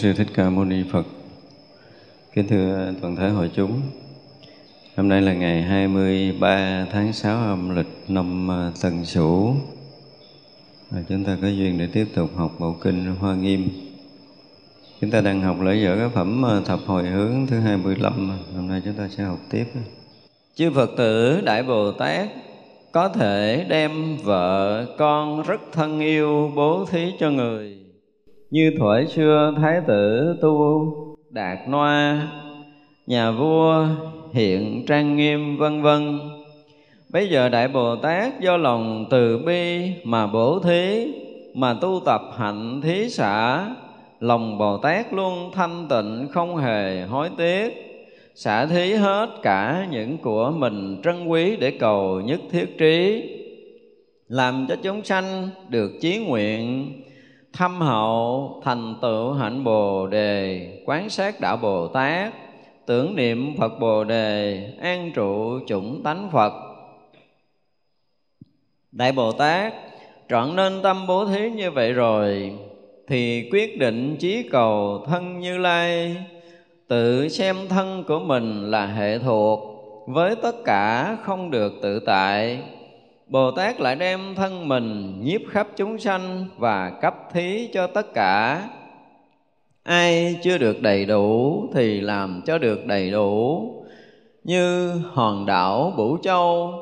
sư thích ca mâu ni phật kính thưa toàn thể hội chúng, Hôm nay là ngày 23 tháng 6 âm lịch năm à, Tân Sửu. Và chúng ta có duyên để tiếp tục học Bộ Kinh Hoa Nghiêm. Chúng ta đang học lễ dở cái phẩm à, thập hồi hướng thứ 25. Hôm nay chúng ta sẽ học tiếp. Chư Phật tử, Đại Bồ Tát, có thể đem vợ con rất thân yêu bố thí cho người. Như thuở xưa, Thái tử Tu Đạt Noa, nhà vua hiện trang nghiêm, vân vân. Bây giờ đại bồ tát do lòng từ bi mà bổ thí, mà tu tập hạnh thí xả, lòng bồ tát luôn thanh tịnh, không hề hối tiếc. Xả thí hết cả những của mình trân quý để cầu nhất thiết trí, làm cho chúng sanh được chí nguyện thâm hậu thành tựu hạnh bồ đề, quán sát đạo bồ tát, tưởng niệm Phật Bồ Đề, an trụ chủng tánh Phật. Đại Bồ Tát, trọn nên tâm bố thí như vậy rồi, thì quyết định chí cầu thân Như Lai tự xem thân của mình là hệ thuộc, với tất cả không được tự tại Bồ Tát lại đem thân mình nhiếp khắp chúng sanh và cấp thí cho tất cả ai chưa được đầy đủ thì làm cho được đầy đủ như hòn đảo Bửu Châu.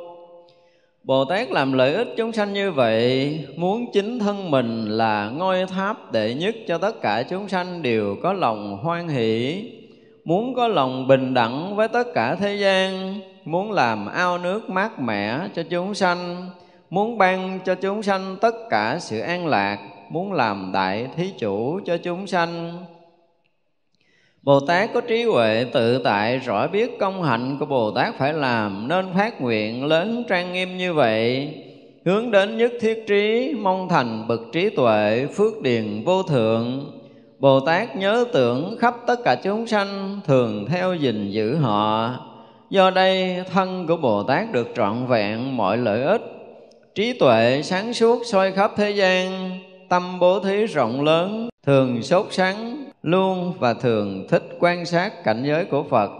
Bồ Tát làm lợi ích chúng sanh như vậy, muốn chính thân mình là ngôi tháp đệ nhất cho tất cả chúng sanh đều có lòng hoan hỷ, muốn có lòng bình đẳng với tất cả thế gian, muốn làm ao nước mát mẻ cho chúng sanh, muốn ban cho chúng sanh tất cả sự an lạc, muốn làm đại thí chủ cho chúng sanh. Bồ Tát có trí huệ tự tại rõ biết công hạnh của Bồ Tát phải làm nên phát nguyện lớn trang nghiêm như vậy. Hướng đến nhất thiết trí mong thành bậc trí tuệ phước điền vô thượng. Bồ Tát nhớ tưởng khắp tất cả chúng sanh thường theo gìn giữ họ. Do đây thân của Bồ Tát được trọn vẹn mọi lợi ích. Trí tuệ sáng suốt soi khắp thế gian tâm bố thí rộng lớn thường sốt sắng luôn và thường thích quan sát cảnh giới của Phật.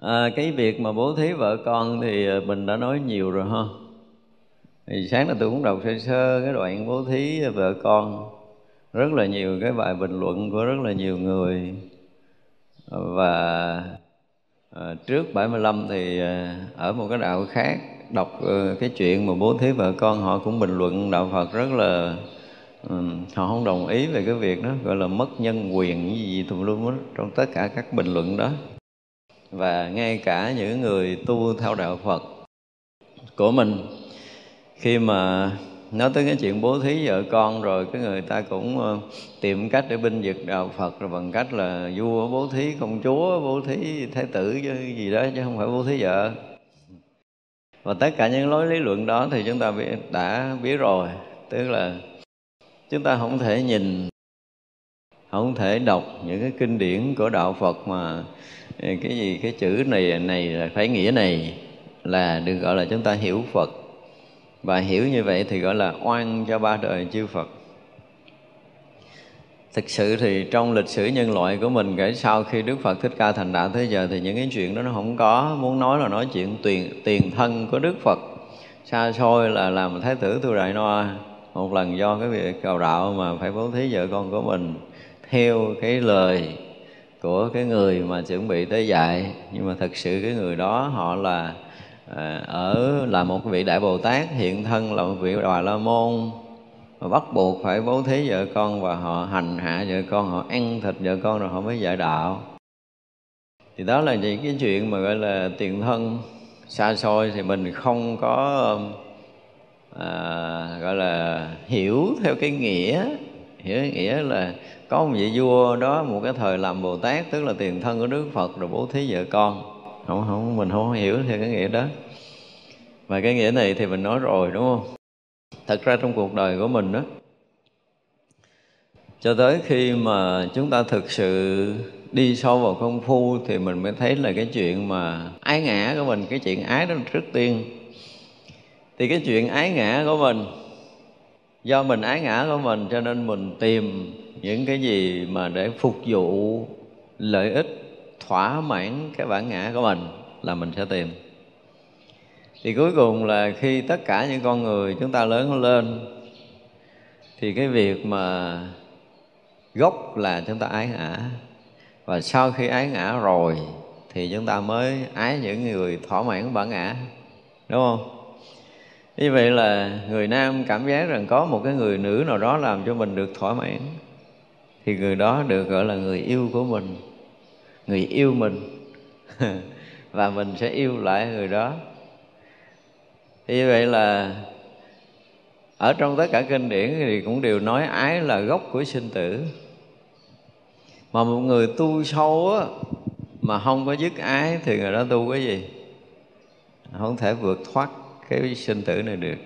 À, cái việc mà bố thí vợ con thì à, mình đã nói nhiều rồi ha. Thì sáng là tôi cũng đọc sơ sơ cái đoạn bố thí vợ con rất là nhiều cái bài bình luận của rất là nhiều người. Và à, trước 75 thì à, ở một cái đạo khác đọc à, cái chuyện mà bố thí vợ con họ cũng bình luận đạo Phật rất là ừ, họ không đồng ý về cái việc đó gọi là mất nhân quyền gì, gì tùm lum trong tất cả các bình luận đó. Và ngay cả những người tu theo đạo Phật của mình khi mà nói tới cái chuyện bố thí vợ con rồi, cái người ta cũng ờ, tìm cách để binh vực đạo Phật, rồi bằng cách là vua bố thí công chúa, bố thí thái tử chứ gì đó, chứ không phải bố thí vợ. Và tất cả những lối lý luận đó thì chúng ta đã biết rồi. Tức là chúng ta không thể nhìn, không thể đọc những cái kinh điển của đạo Phật mà ờ, cái gì, cái chữ này này là phải nghĩa này là được gọi là chúng ta hiểu Phật và hiểu như vậy thì gọi là oan cho ba đời chư Phật. Thực sự thì trong lịch sử nhân loại của mình, kể sau khi Đức Phật Thích Ca thành đạo tới giờ thì những cái chuyện đó nó không có. Muốn nói là nói chuyện tiền tiền thân của Đức Phật. Xa xôi là làm thái tử tu đại noa một lần do cái việc cầu đạo mà phải bố thí vợ con của mình theo cái lời của cái người mà chuẩn bị tới dạy. Nhưng mà thật sự cái người đó họ là à, ở là một vị đại bồ tát hiện thân là một vị bà la môn. Mà bắt buộc phải bố thí vợ con và họ hành hạ vợ con họ ăn thịt vợ con rồi họ mới dạy đạo. Thì đó là những cái chuyện mà gọi là tiền thân. Xa xôi thì mình không có à, gọi là hiểu theo cái nghĩa. Hiểu nghĩa là có một vị vua đó một cái thời làm bồ tát tức là tiền thân của đức phật rồi bố thí vợ con không không, mình không hiểu theo cái nghĩa đó. Và cái nghĩa này thì mình nói rồi, đúng không? Thật ra trong cuộc đời của mình đó cho tới khi mà chúng ta thực sự đi sâu vào công phu thì mình mới thấy là cái chuyện mà ái ngã của mình, cái chuyện ái đó trước tiên. Thì cái chuyện ái ngã của mình, do mình ái ngã của mình cho nên mình tìm những cái gì mà để phục vụ lợi ích thỏa mãn cái bản ngã của mình là mình sẽ tìm. Thì cuối cùng là khi tất cả những con người chúng ta lớn lên, thì cái việc mà gốc là chúng ta ái ngã. Và sau khi ái ngã rồi, thì chúng ta mới ái những người thỏa mãn bản ngã, đúng không? Như vậy là người nam cảm giác rằng có một cái người nữ nào đó làm cho mình được thỏa mãn, thì người đó được gọi là người yêu của mình người yêu mình. Và mình sẽ yêu lại người đó. Như vậy là ở trong tất cả kinh điển thì cũng đều nói ái là gốc của sinh tử. Mà một người tu sâu á, mà không có dứt ái thì người đó tu cái gì? Không thể vượt thoát cái sinh tử này được.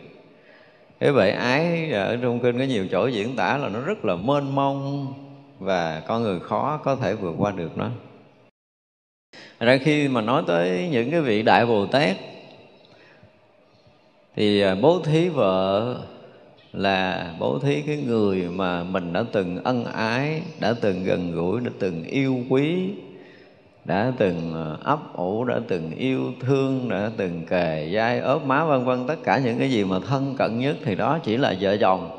Thế vậy ái ở trong kinh có nhiều chỗ diễn tả là nó rất là mênh mông và con người khó có thể vượt qua được nó ra khi mà nói tới những cái vị đại bồ tát, thì à, bố thí vợ là bố thí cái người mà mình đã từng ân ái, đã từng gần gũi, đã từng yêu quý, đã từng à, ấp ủ, đã từng yêu thương, đã từng kề vai, ốp má, vân vân, tất cả những cái gì mà thân cận nhất thì đó chỉ là vợ chồng.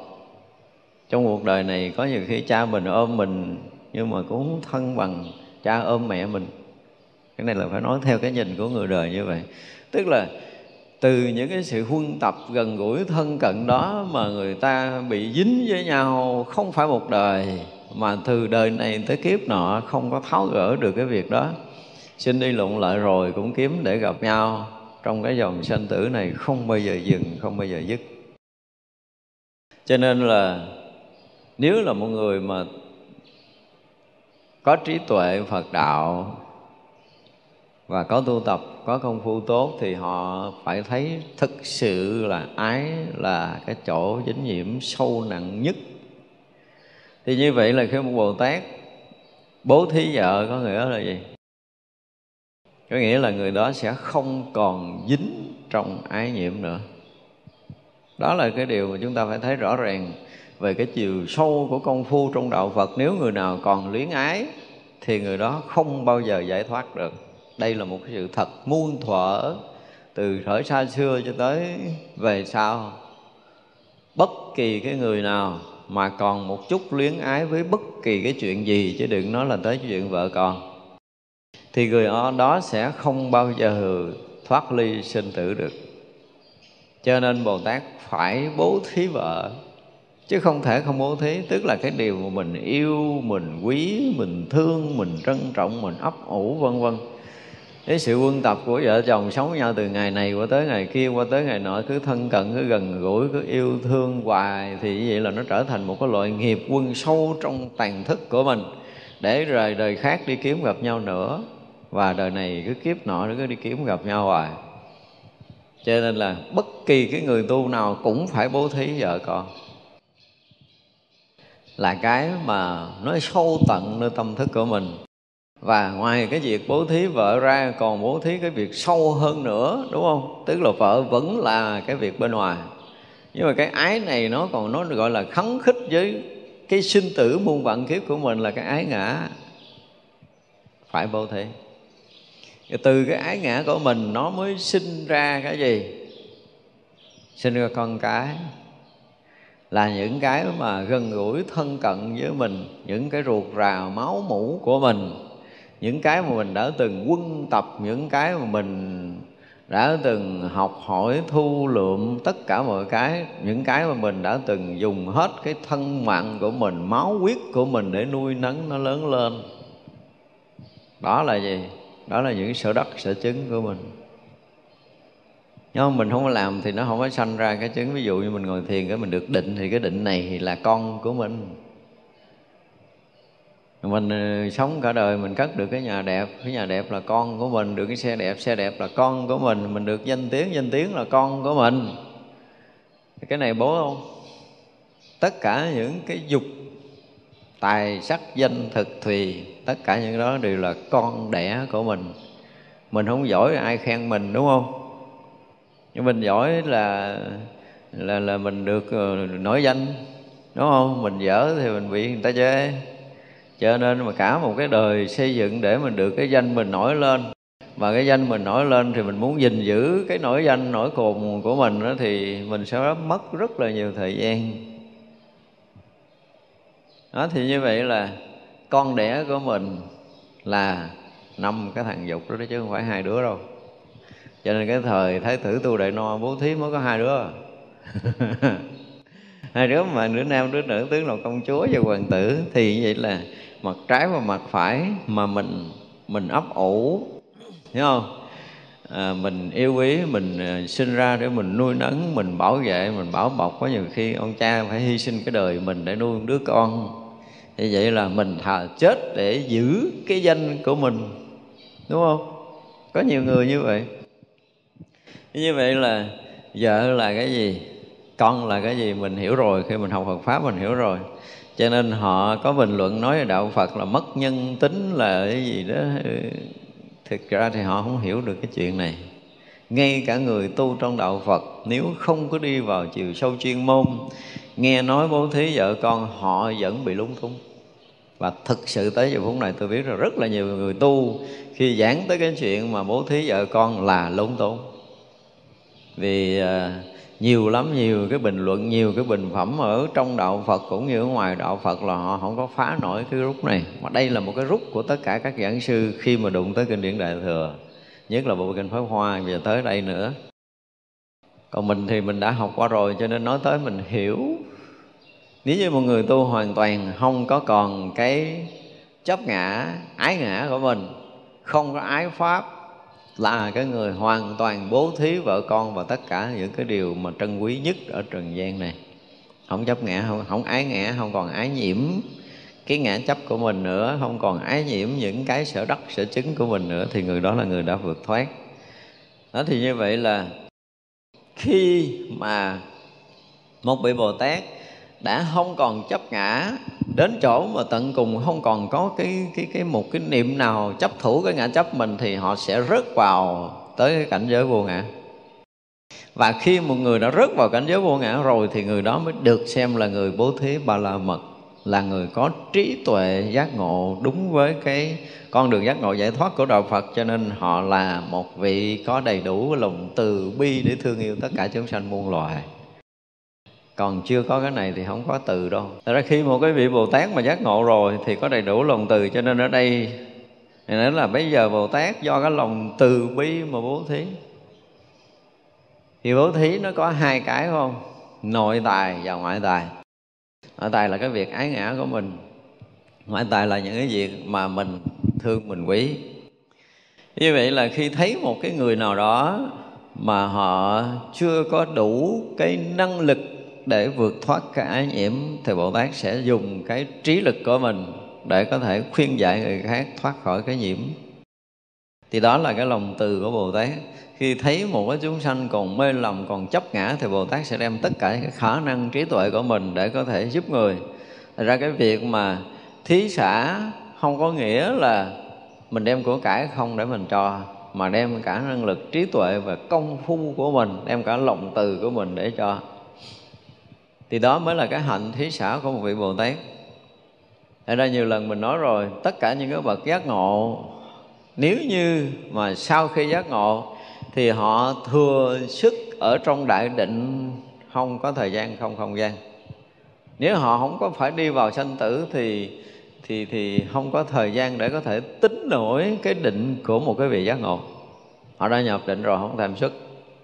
Trong cuộc đời này có nhiều khi cha mình ôm mình, nhưng mà cũng không thân bằng cha ôm mẹ mình cái này là phải nói theo cái nhìn của người đời như vậy. Tức là từ những cái sự huân tập gần gũi thân cận đó mà người ta bị dính với nhau không phải một đời, mà từ đời này tới kiếp nọ không có tháo gỡ được cái việc đó. Xin đi lụng lại rồi cũng kiếm để gặp nhau trong cái dòng sanh tử này không bao giờ dừng, không bao giờ dứt. Cho nên là nếu là một người mà có trí tuệ phật đạo và có tu tập, có công phu tốt thì họ phải thấy thực sự là ái là cái chỗ dính nhiễm sâu nặng nhất. Thì như vậy là khi một bồ tát bố thí vợ có nghĩa là gì? Có nghĩa là người đó sẽ không còn dính trong ái nhiễm nữa. Đó là cái điều mà chúng ta phải thấy rõ ràng về cái chiều sâu của công phu trong đạo Phật. Nếu người nào còn luyến ái thì người đó không bao giờ giải thoát được đây là một cái sự thật muôn thuở, từ thời xa xưa cho tới về sau. Bất kỳ cái người nào mà còn một chút luyến ái với bất kỳ cái chuyện gì, chứ đừng nói là tới chuyện vợ con, thì người đó sẽ không bao giờ thoát ly sinh tử được. Cho nên bồ tát phải bố thí vợ, chứ không thể không bố thí. Tức là cái điều mà mình yêu, mình quý, mình thương, mình trân trọng, mình ấp ủ, vân vân cái sự quân tập của vợ chồng sống với nhau từ ngày này qua tới ngày kia, qua tới ngày nọ, cứ thân cận, cứ gần gũi, cứ yêu thương hoài, thì như vậy là nó trở thành một cái loại nghiệp quân sâu trong tàn thức của mình. Để rồi đời khác đi kiếm gặp nhau nữa, và đời này cứ kiếp nọ nó cứ đi kiếm gặp nhau hoài. Cho nên là bất kỳ cái người tu nào cũng phải bố thí vợ con. Là cái mà nói sâu tận nơi tâm thức của mình và ngoài cái việc bố thí vợ ra, còn bố thí cái việc sâu hơn nữa, đúng không? Tức là vợ vẫn là cái việc bên ngoài. Nhưng mà cái ái này nó còn, nó gọi là khấn khích với cái sinh tử muôn vạn kiếp của mình là cái ái ngã. Phải vô thí. Từ cái ái ngã của mình, nó mới sinh ra cái gì? Sinh ra con cái. Là những cái mà gần gũi thân cận với mình, những cái ruột rà máu mủ của mình những cái mà mình đã từng quân tập, những cái mà mình đã từng học hỏi, thu lượm tất cả mọi cái, những cái mà mình đã từng dùng hết cái thân mạng của mình, máu huyết của mình để nuôi nấng nó lớn lên. Đó là gì? Đó là những sở đất, sở chứng của mình. Nhưng mình không có làm thì nó không có sanh ra cái chứng. Ví dụ như mình ngồi thiền cái mình được định thì cái định này là con của mình mình ờ, sống cả đời mình cất được cái nhà đẹp. Cái nhà đẹp là con của mình, được cái xe đẹp xe đẹp là con của mình. Mình được danh tiếng danh tiếng là con của mình. Cái này bố không? Tất cả những cái dục, tài sắc, danh, thực, thùy, tất cả những đó đều là con đẻ của mình. Mình không giỏi ai khen mình, đúng không? Nhưng mình giỏi là là là mình được ờ, nổi danh, đúng không? Mình dở thì mình bị người ta chê cho nên mà cả một cái đời xây dựng để mình được cái danh mình nổi lên. Mà cái danh mình nổi lên thì mình muốn gìn giữ cái nổi danh, nổi cồn của mình đó thì mình sẽ mất rất là nhiều thời gian. Đó, thì như vậy là con đẻ của mình là năm cái thằng dục đó chứ không phải hai đứa đâu. Cho nên cái thời thái tử tu đại no bố thí mới có hai đứa. Hai đứa mà đứa nam, đứa nữ, tướng là công chúa và hoàng tử thì vậy là mặt trái và mặt phải mà mình mình ấp ủ. Hiểu không? À, mình yêu quý mình à, sinh ra để mình nuôi nấng mình bảo vệ mình bảo bọc có nhiều khi ông cha phải hy sinh cái đời mình để nuôi đứa con. Như vậy là mình thà chết để giữ cái danh của mình. Đúng không? Có nhiều người như vậy. Như vậy là vợ là cái gì? Con là cái gì? Mình hiểu rồi. Khi mình học Phật pháp mình hiểu rồi cho nên họ có bình luận nói là đạo Phật là mất nhân tính là cái gì đó. Thực ra thì họ không hiểu được cái chuyện này. Ngay cả người tu trong đạo Phật nếu không có đi vào chiều sâu chuyên môn nghe nói bố thí vợ con họ vẫn bị lúng túng. Và thực sự tới giờ phút này tôi biết là rất là nhiều người tu khi giảng tới cái chuyện mà bố thí vợ con là lúng túng. Vì uh, nhiều lắm, nhiều cái bình luận, nhiều cái bình phẩm ở trong đạo Phật cũng như ở ngoài đạo Phật là họ không có phá nổi cái rút này. Mà đây là một cái rút của tất cả các giảng sư khi mà đụng tới kinh điển đại thừa, nhất là bộ kinh pháp hoa và tới đây nữa. Còn mình thì mình đã học qua rồi, cho nên nói tới mình hiểu. Nếu như một người tu hoàn toàn không có còn cái chấp ngã, ái ngã của mình, không có ái pháp là cái người hoàn toàn bố thí vợ con và tất cả những cái điều mà trân quý nhất ở trần gian này. Không chấp ngã không, không ái ngã không còn ái nhiễm cái ngã chấp của mình nữa không còn ái nhiễm những cái sở đắc sở chứng của mình nữa thì người đó là người đã vượt thoát. Đó thì như vậy là khi mà một vị bồ tát đã không còn chấp ngã đến chỗ mà tận cùng không còn có cái cái cái một cái niệm nào chấp thủ cái ngã chấp mình thì họ sẽ rớt vào tới cái cảnh giới vô ngã. Và khi một người đã rớt vào cảnh giới vô ngã rồi thì người đó mới được xem là người bố thí ba la mật là người có trí tuệ giác ngộ đúng với cái con đường giác ngộ giải thoát của đạo Phật. Cho nên họ là một vị có đầy đủ lòng từ bi để thương yêu tất cả chúng sanh muôn loài còn chưa có cái này thì không có từ đâu. Thật ra khi một cái vị Bồ Tát mà giác ngộ rồi thì có đầy đủ lòng từ cho nên ở đây này nói là bây giờ Bồ Tát do cái lòng từ bi mà bố thí. Thì bố thí nó có hai cái không? Nội tài và ngoại tài. Nội tài là cái việc ái ngã của mình. Ngoại tài là những cái việc mà mình thương, mình quý. Như vậy là khi thấy một cái người nào đó mà họ chưa có đủ cái năng lực để vượt thoát cái ái nhiễm thì Bồ Tát sẽ dùng cái trí lực của mình để có thể khuyên dạy người khác thoát khỏi cái nhiễm. Thì đó là cái lòng từ của Bồ Tát. Khi thấy một cái chúng sanh còn mê lòng còn chấp ngã thì Bồ Tát sẽ đem tất cả cái khả năng trí tuệ của mình để có thể giúp người. Thật ra cái việc mà thí xã không có nghĩa là mình đem của cải không để mình cho mà đem cả năng lực trí tuệ và công phu của mình, đem cả lòng từ của mình để cho thì đó mới là cái hạnh thí xã của một vị bồ tát. Thật ra nhiều lần mình nói rồi, tất cả những cái bậc giác ngộ, nếu như mà sau khi giác ngộ, thì họ thừa sức ở trong đại định, không có thời gian, không không gian. Nếu họ không có phải đi vào sanh tử thì thì thì không có thời gian để có thể tính nổi cái định của một cái vị giác ngộ. Họ đã nhập định rồi, không thèm xuất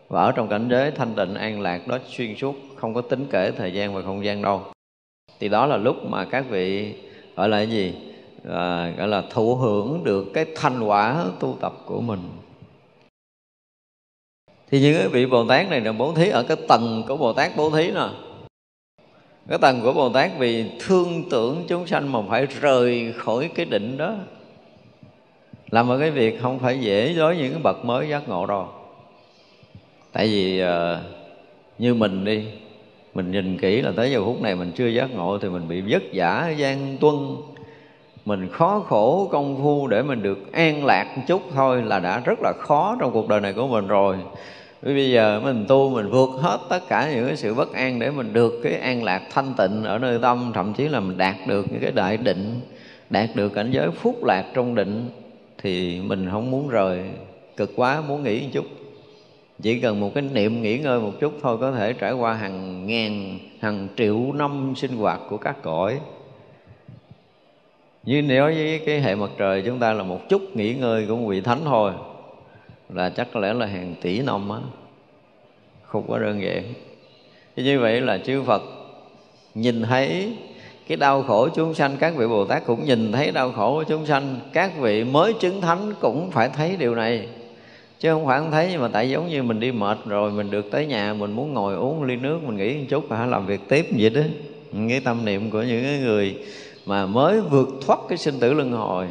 và ở trong cảnh giới thanh tịnh, an lạc, đó xuyên suốt không có tính kể thời gian và không gian đâu. Thì đó là lúc mà các vị gọi là cái gì? À, gọi là thụ hưởng được cái thành quả tu tập của mình. Thì những cái vị bồ tát này là bố thí ở cái tầng của bồ tát bố thí nè. Cái tầng của bồ tát vì thương tưởng chúng sanh mà phải rời khỏi cái định đó. Làm một cái việc không phải dễ đối với những bậc mới giác ngộ đâu. Tại vì uh, như mình đi mình nhìn kỹ là tới giờ phút này mình chưa giác ngộ thì mình bị vất vả gian tuân. Mình khó khổ công phu để mình được an lạc một chút thôi là đã rất là khó trong cuộc đời này của mình rồi. Vì bây giờ mình tu mình vượt hết tất cả những cái sự bất an để mình được cái an lạc thanh tịnh ở nơi tâm, thậm chí là mình đạt được những cái đại định, đạt được cảnh giới phúc lạc trong định thì mình không muốn rời, cực quá, muốn nghỉ một chút chỉ cần một cái niệm nghỉ ngơi một chút thôi, có thể trải qua hàng ngàn, hàng triệu năm sinh hoạt của các cõi. Như nếu với cái hệ mặt trời chúng ta là một chút nghỉ ngơi của một vị thánh thôi, là chắc có lẽ là hàng tỷ năm á. Không có đơn giản. Thì như vậy là chư Phật nhìn thấy cái đau khổ chúng sanh, các vị Bồ Tát cũng nhìn thấy đau khổ của chúng sanh, các vị mới chứng thánh cũng phải thấy điều này chứ không phải không thấy, nhưng mà tại giống như mình đi mệt rồi, mình được tới nhà, mình muốn ngồi uống ly nước, mình nghỉ một chút và làm việc tiếp vậy đó. Cái tâm niệm của những người mà mới vượt thoát cái sinh tử luân hồi.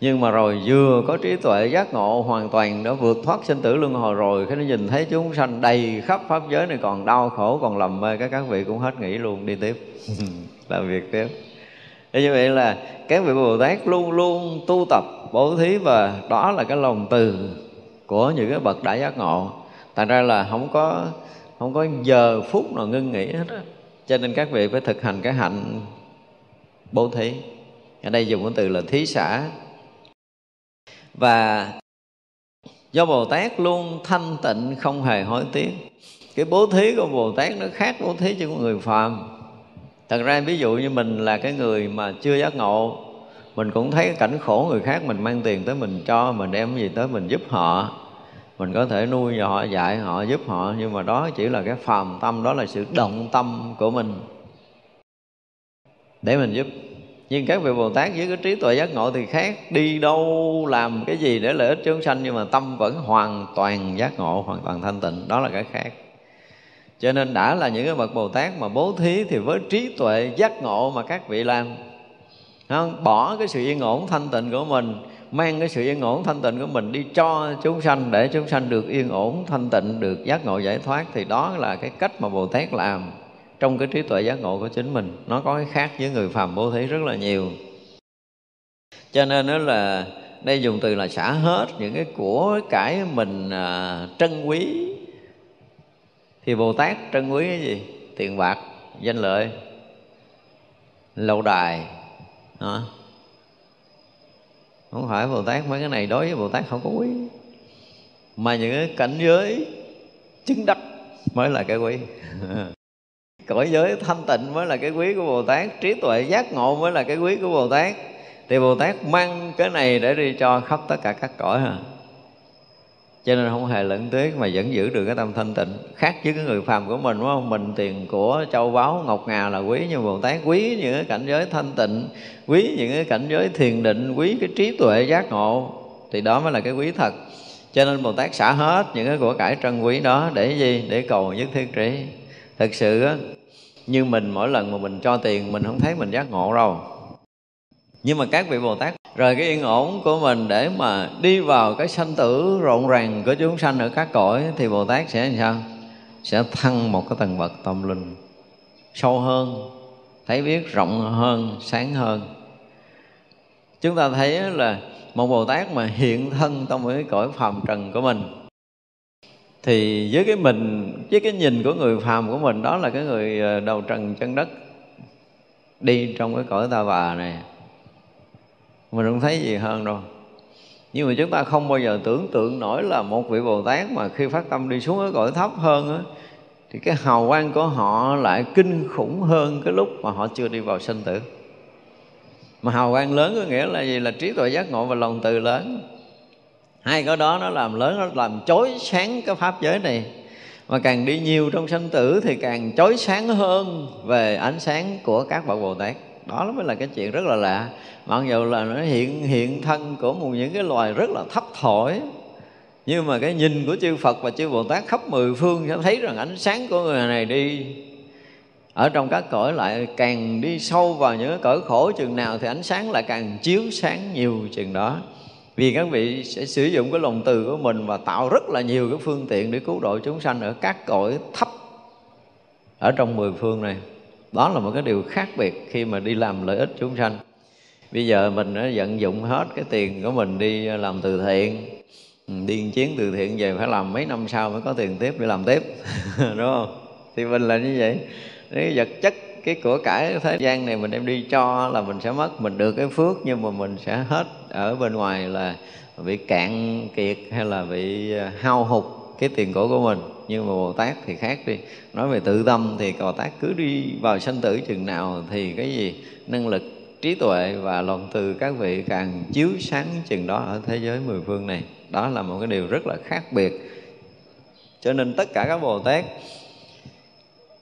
Nhưng mà rồi vừa có trí tuệ giác ngộ, hoàn toàn đã vượt thoát sinh tử luân hồi rồi khi nó nhìn thấy chúng sanh đầy khắp pháp giới này còn đau khổ, còn lầm mê các các vị cũng hết nghĩ luôn, đi tiếp. Làm việc tiếp. Thế như vậy là các vị Bồ Tát luôn luôn tu tập bố thí và đó là cái lòng từ của những cái bậc đại giác ngộ. Thành ra là không có không có giờ phút nào ngưng nghỉ hết á. Cho nên các vị phải thực hành cái hạnh bố thí. Ở đây dùng cái từ là thí xã và do bồ tát luôn thanh tịnh, không hề hối tiếc cái bố thí của bồ tát nó khác bố thí cho người phàm thật ra ví dụ như mình là cái người mà chưa giác ngộ mình cũng thấy cảnh khổ người khác mình mang tiền tới mình cho, mình đem gì tới mình giúp họ. Mình có thể nuôi họ, dạy họ, giúp họ, nhưng mà đó chỉ là cái phàm tâm, đó là sự động tâm của mình. Để mình giúp. Nhưng các vị bồ tát với cái trí tuệ giác ngộ thì khác. Đi đâu làm cái gì để lợi ích chúng sanh, nhưng mà tâm vẫn hoàn toàn giác ngộ, hoàn toàn thanh tịnh. Đó là cái khác. Cho nên đã là những cái bậc bồ tát mà bố thí thì với trí tuệ giác ngộ mà các vị làm không? bỏ cái sự yên ổn thanh tịnh của mình mang cái sự yên ổn thanh tịnh của mình đi cho chúng sanh để chúng sanh được yên ổn thanh tịnh được giác ngộ giải thoát thì đó là cái cách mà bồ tát làm trong cái trí tuệ giác ngộ của chính mình. Nó có cái khác với người phàm bố thí rất là nhiều. Cho nên đó là đây dùng từ là xả hết những cái của cải mình à, trân quý. Thì bồ tát trân quý cái gì? Tiền bạc danh lợi lâu đài đó. không phải bồ tát mấy cái này đối với bồ tát không có quý. Mà những cái cảnh giới chứng đắc mới là cái quý. Cõi giới thanh tịnh mới là cái quý của bồ tát. Trí tuệ giác ngộ mới là cái quý của bồ tát. Thì bồ tát mang cái này để đi cho khắp tất cả các cõi à cho nên không hề lẫn tiếc mà vẫn giữ được cái tâm thanh tịnh. Khác với cái người phàm của mình, đúng không? Mình tiền của châu báu, ngọc ngà là quý nhưng bồ tát, quý những cái cảnh giới thanh tịnh, quý những cái cảnh giới thiền định, quý cái trí tuệ giác ngộ, thì đó mới là cái quý thật. Cho nên bồ tát xả hết những cái của cải trân quý đó để gì? Để cầu nhất thiết trí. Thực sự á, như mình mỗi lần mà mình cho tiền, mình không thấy mình giác ngộ đâu nhưng mà các vị bồ tát rời cái yên ổn của mình để mà đi vào cái sanh tử rộn ràng của chúng sanh ở các cõi, thì bồ tát sẽ làm sao? Sẽ thăng một cái tầng bậc tâm linh sâu hơn, thấy biết rộng hơn, sáng hơn. Chúng ta thấy là một bồ tát mà hiện thân trong cái cõi phàm trần của mình, thì với cái mình, với cái nhìn của người phàm của mình, đó là cái người ờ, đầu trần chân đất đi trong cái cõi ta bà này mình không thấy gì hơn đâu nhưng mà chúng ta không bao giờ tưởng tượng nổi là một vị bồ tát mà khi phát tâm đi xuống cái cõi thấp hơn á, thì cái hào quang của họ lại kinh khủng hơn cái lúc mà họ chưa đi vào sinh tử. Mà hào quang lớn có nghĩa là gì? Là trí tuệ giác ngộ và lòng từ lớn. Hai cái đó nó làm lớn, nó làm chói sáng cái pháp giới này. Mà càng đi nhiều trong sanh tử thì càng chói sáng hơn về ánh sáng của các bậc bồ tát đó mới là cái chuyện rất là lạ. Mặc dù là nó hiện hiện thân của một những cái loài rất là thấp thổi nhưng mà cái nhìn của chư Phật và chư Bồ Tát khắp mười phương sẽ thấy rằng ánh sáng của người này đi. Ở trong các cõi lại càng đi sâu vào những cõi khổ chừng nào thì ánh sáng lại càng chiếu sáng nhiều chừng đó. Vì các vị sẽ sử dụng cái lòng từ của mình và tạo rất là nhiều cái phương tiện để cứu độ chúng sanh ở các cõi thấp ở trong mười phương này đó là một cái điều khác biệt khi mà đi làm lợi ích chúng sanh. Bây giờ mình đã vận dụng hết cái tiền của mình đi làm từ thiện ừ, đi chiến từ thiện về phải làm mấy năm sau mới có tiền tiếp để làm tiếp, đúng không? Thì mình là như vậy. Cái vật chất, cái của cải thế gian này mình đem đi cho là mình sẽ mất mình được cái phước, nhưng mà mình sẽ hết ở bên ngoài là bị cạn kiệt hay là bị à, hao hụt cái tiền cổ của mình nhưng mà bồ tát thì khác đi. Nói về tự tâm thì bồ tát cứ đi vào sanh tử chừng nào thì cái gì? Năng lực trí tuệ và lòng từ các vị càng chiếu sáng chừng đó ở thế giới mười phương này. Đó là một cái điều rất là khác biệt. Cho nên tất cả các bồ tát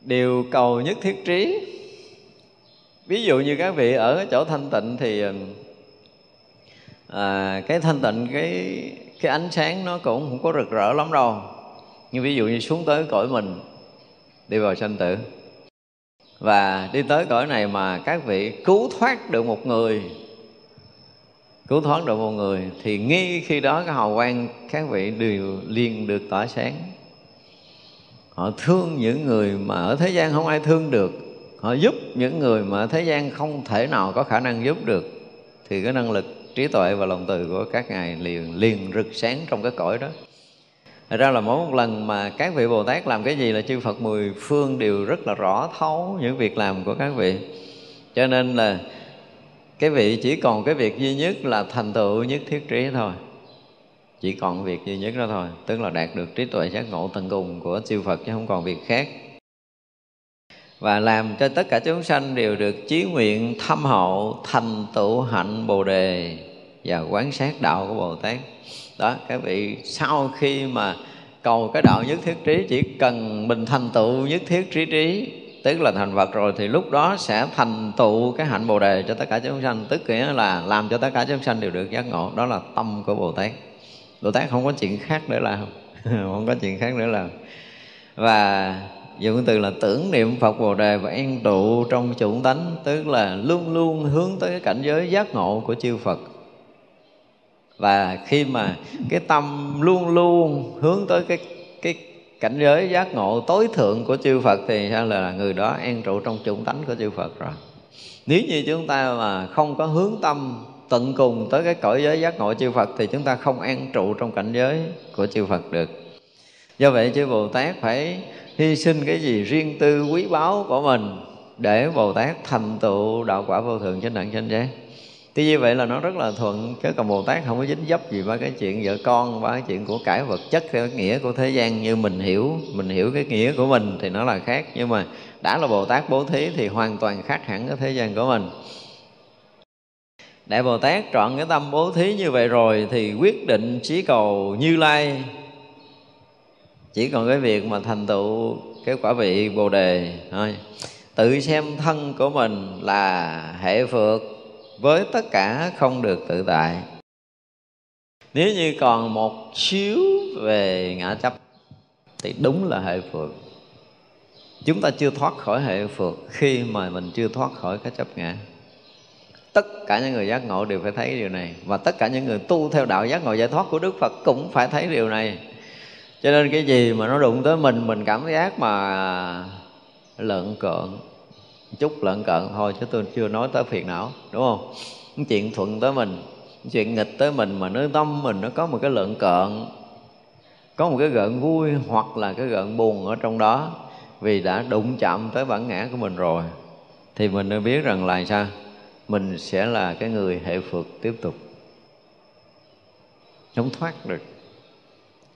đều cầu nhất thiết trí. Ví dụ như các vị ở chỗ thanh tịnh thì à, cái thanh tịnh cái cái ánh sáng nó cũng không có rực rỡ lắm đâu. Như ví dụ như xuống tới cõi mình, đi vào sanh tử. Và đi tới cõi này mà các vị cứu thoát được một người, cứu thoát được một người, thì ngay khi đó cái hào quang các vị đều liền được tỏa sáng. Họ thương những người mà ở thế gian không ai thương được. Họ giúp những người mà ở thế gian không thể nào có khả năng giúp được. Thì cái năng lực trí tuệ và lòng từ của các ngài liền liền rực sáng trong cái cõi đó. Thật ra là mỗi một lần mà các vị Bồ Tát làm cái gì là chư Phật mười phương đều rất là rõ thấu những việc làm của các vị. Cho nên là cái vị chỉ còn cái việc duy nhất là thành tựu nhất thiết trí thôi. Chỉ còn việc duy nhất đó thôi, tức là đạt được trí tuệ giác ngộ tận cùng của chư Phật chứ không còn việc khác. Và làm cho tất cả chúng sanh đều được chí nguyện thâm hậu, thành tựu hạnh bồ đề và quán sát đạo của bồ tát. Đó, các vị, sau khi mà cầu cái đạo nhất thiết trí, chỉ cần mình thành tựu nhất thiết trí trí, tức là thành Phật rồi, thì lúc đó sẽ thành tựu cái hạnh Bồ đề cho tất cả chúng sanh, tức nghĩa là làm cho tất cả chúng sanh đều được giác ngộ. Đó là tâm của Bồ Tát. Bồ Tát không có chuyện khác để làm. Không có chuyện khác để làm. Và dùng từ là tưởng niệm Phật Bồ Đề và an trụ trong chủng tánh, tức là luôn luôn hướng tới cái cảnh giới giác ngộ của chư Phật và khi mà cái tâm luôn luôn hướng tới cái cái cảnh giới giác ngộ tối thượng của chư Phật thì sao là người đó an trụ trong chủng tánh của chư Phật rồi. Nếu như chúng ta mà không có hướng tâm tận cùng tới cái cõi giới giác ngộ chư Phật thì chúng ta không an trụ trong cảnh giới của chư Phật được. Do vậy chư Bồ Tát phải hy sinh cái gì riêng tư quý báu của mình để Bồ Tát thành tựu đạo quả vô thượng trên đẳng chánh giác thì như vậy là nó rất là thuận. Chứ còn Bồ Tát không có dính dấp gì ba cái chuyện vợ con ba cái chuyện của cải vật chất, theo cái nghĩa của thế gian. Như mình hiểu mình hiểu cái nghĩa của mình thì nó là khác. Nhưng mà đã là Bồ Tát bố thí thì hoàn toàn khác hẳn cái thế gian của mình. Đại Bồ Tát chọn cái tâm bố thí như vậy rồi thì quyết định chỉ cầu Như Lai. Chỉ còn cái việc mà thành tựu cái quả vị Bồ đề thôi. Tự xem thân của mình là hệ phược với tất cả không được tự tại. Nếu như còn một xíu về ngã chấp, thì đúng là hệ phược. Chúng ta chưa thoát khỏi hệ phược khi mà mình chưa thoát khỏi cái chấp ngã. Tất cả những người giác ngộ đều phải thấy điều này, và tất cả những người tu theo đạo giác ngộ giải thoát của đức phật cũng phải thấy điều này. Cho nên cái gì mà nó đụng tới mình mình cảm giác mà lợn cợn chút lận cận thôi, chứ tôi chưa nói tới phiền não, đúng không? Chuyện thuận tới mình chuyện nghịch tới mình mà nơi tâm mình nó có một cái lợn cợn, có một cái gợn vui hoặc là cái gợn buồn ở trong đó, vì đã đụng chạm tới bản ngã của mình rồi, thì mình nên biết rằng là sao? Mình sẽ là cái người hệ phượt tiếp tục. Không thoát được.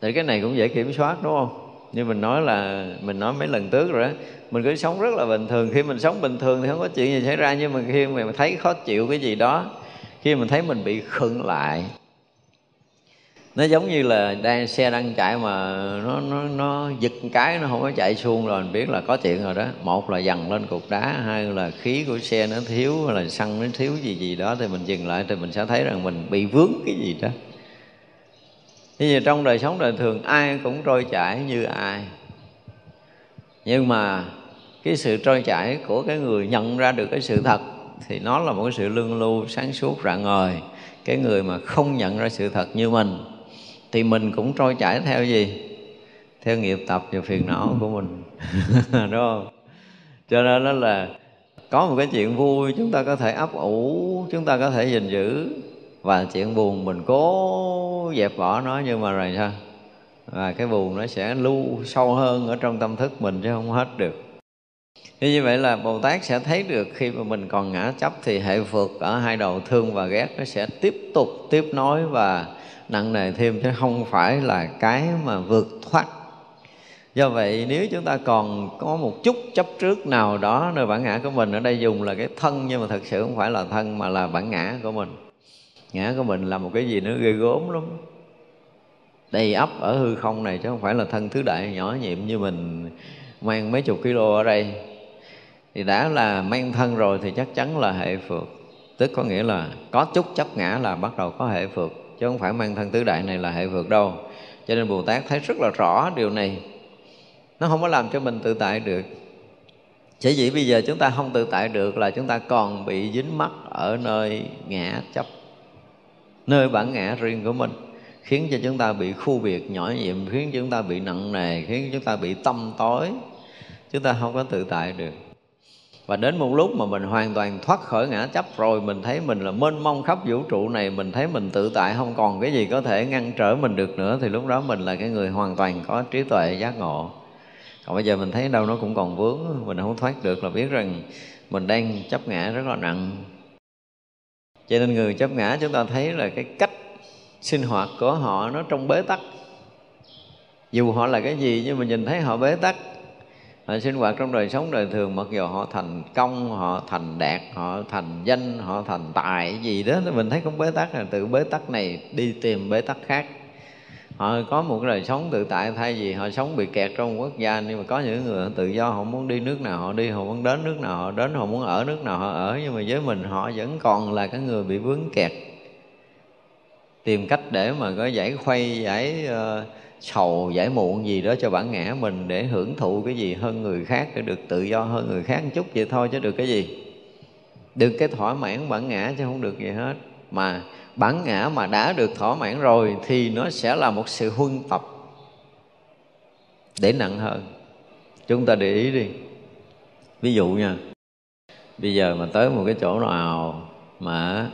Thì cái này cũng dễ kiểm soát, đúng không? Như mình nói là mình nói mấy lần trước rồi đó mình cứ sống rất là bình thường. Khi mình sống bình thường thì không có chuyện gì xảy ra, nhưng mà khi mà thấy khó chịu cái gì đó, khi mình thấy mình bị khựng lại, nó giống như là đang, xe đang chạy mà nó nó nó giật cái nó không có chạy xuông rồi. Mình biết là có chuyện rồi đó. Một là dằn lên cục đá, hai là khí của xe nó thiếu, hay là xăng nó thiếu gì gì đó, thì mình dừng lại thì mình sẽ thấy rằng mình bị vướng cái gì đó như vậy trong đời sống đời thường, ai cũng trôi chảy như ai. Nhưng mà cái sự trôi chảy của cái người nhận ra được cái sự thật thì nó là một cái sự lương lưu sáng suốt rạng ngời. Cái người mà không nhận ra sự thật như mình thì mình cũng trôi chảy theo gì? Theo nghiệp tập và phiền não của mình. Đúng không? Cho nên đó là có một cái chuyện vui chúng ta có thể ấp ủ, chúng ta có thể gìn giữ và chuyện buồn mình cố dẹp bỏ nó nhưng mà rồi sao? Và cái buồn nó sẽ lưu sâu hơn ở trong tâm thức mình chứ không hết được. Thế như vậy là Bồ Tát sẽ thấy được khi mà mình còn ngã chấp thì hệ phượt ở hai đầu thương và ghét nó sẽ tiếp tục tiếp nối và nặng nề thêm chứ không phải là cái mà vượt thoát. Do vậy nếu chúng ta còn có một chút chấp trước nào đó nơi bản ngã của mình, ở đây dùng là cái thân nhưng mà thật sự không phải là thân mà là bản ngã của mình ngã của mình là một cái gì nó ghê gốm lắm. Đầy ấp ở hư không này chứ không phải là thân thứ đại nhỏ nhiệm như mình mang mấy chục kilo ở đây. Thì đã là mang thân rồi thì chắc chắn là hệ phượt tức có nghĩa là có chút chấp ngã là bắt đầu có hệ phượt chứ không phải mang thân tứ đại này là hệ phượt đâu. Cho nên bồ tát thấy rất là rõ điều này. Nó không có làm cho mình tự tại được. Chỉ vì bây giờ chúng ta không tự tại được là chúng ta còn bị dính mắc ở nơi ngã chấp nơi bản ngã riêng của mình, khiến cho chúng ta bị khu biệt nhỏ nhiệm, khiến chúng ta bị nặng nề, khiến chúng ta bị tâm tối. Chúng ta không có tự tại được. Và đến một lúc mà mình hoàn toàn thoát khỏi ngã chấp rồi, mình thấy mình là mênh mông khắp vũ trụ này, mình thấy mình tự tại, không còn cái gì có thể ngăn trở mình được nữa, thì lúc đó mình là cái người hoàn toàn có trí tuệ giác ngộ. Còn bây giờ mình thấy đâu nó cũng còn vướng, mình không thoát được là biết rằng mình đang chấp ngã rất là nặng cho nên người chấp ngã chúng ta thấy là cái cách sinh hoạt của họ nó trong bế tắc. Dù họ là cái gì nhưng mà nhìn thấy họ bế tắc, họ sinh hoạt trong đời sống đời thường, mặc dù họ thành công, họ thành đạt, họ thành danh, họ thành tài, gì đó thì mình thấy không bế tắc. Là từ bế tắc này đi tìm bế tắc khác họ có một cái đời sống tự tại thay vì họ sống bị kẹt trong quốc gia. Nhưng mà có những người tự do họ muốn đi nước nào họ đi họ muốn đến nước nào họ đến họ muốn ở nước nào họ ở. Nhưng mà với mình họ vẫn còn là cái người bị vướng kẹt. Tìm cách để mà có giải khuây giải uh, sầu giải muộn gì đó cho bản ngã mình để hưởng thụ cái gì hơn người khác để được tự do hơn người khác một chút vậy thôi chứ được cái gì. Được cái thỏa mãn bản ngã chứ không được gì hết. Mà bản ngã mà đã được thỏa mãn rồi thì nó sẽ là một sự huân tập để nặng hơn. Chúng ta để ý đi. Ví dụ nha, bây giờ mà tới một cái chỗ nào mà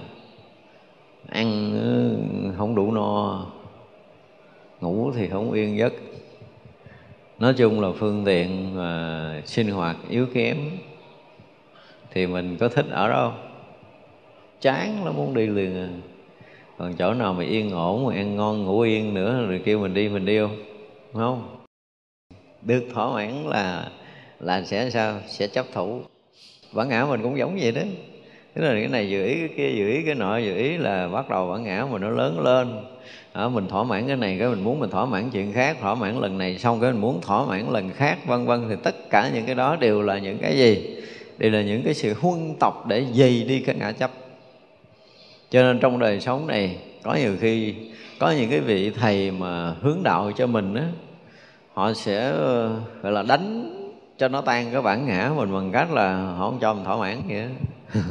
ăn ừ, không đủ no, ngủ thì không yên giấc. Nói chung là phương tiện mà sinh hoạt yếu kém thì mình có thích ở đâu chán lắm, muốn đi liền à còn chỗ nào mà yên ổn, mà ăn ngon, ngủ yên nữa, rồi kêu mình đi mình đi không? Không? Được thỏa mãn là là sẽ sao? Sẽ chấp thủ. Bản ngã mình cũng giống vậy đó. Tức là cái này dự ý cái kia dự ý cái nọ dự ý là bắt đầu bản ngã mình nó lớn lên. Ở mình thỏa mãn cái này, cái mình muốn mình thỏa mãn chuyện khác, thỏa mãn lần này xong cái mình muốn thỏa mãn lần khác, vân vân. Thì tất cả những cái đó đều là những cái gì? Đều là những cái sự huân tập để dày đi cái ngã chấp cho nên trong đời sống này, có nhiều khi có những cái vị thầy mà hướng đạo cho mình á, họ sẽ ờ, gọi là đánh cho nó tan cái bản ngã mình bằng cách là họ không cho mình thỏa mãn vậy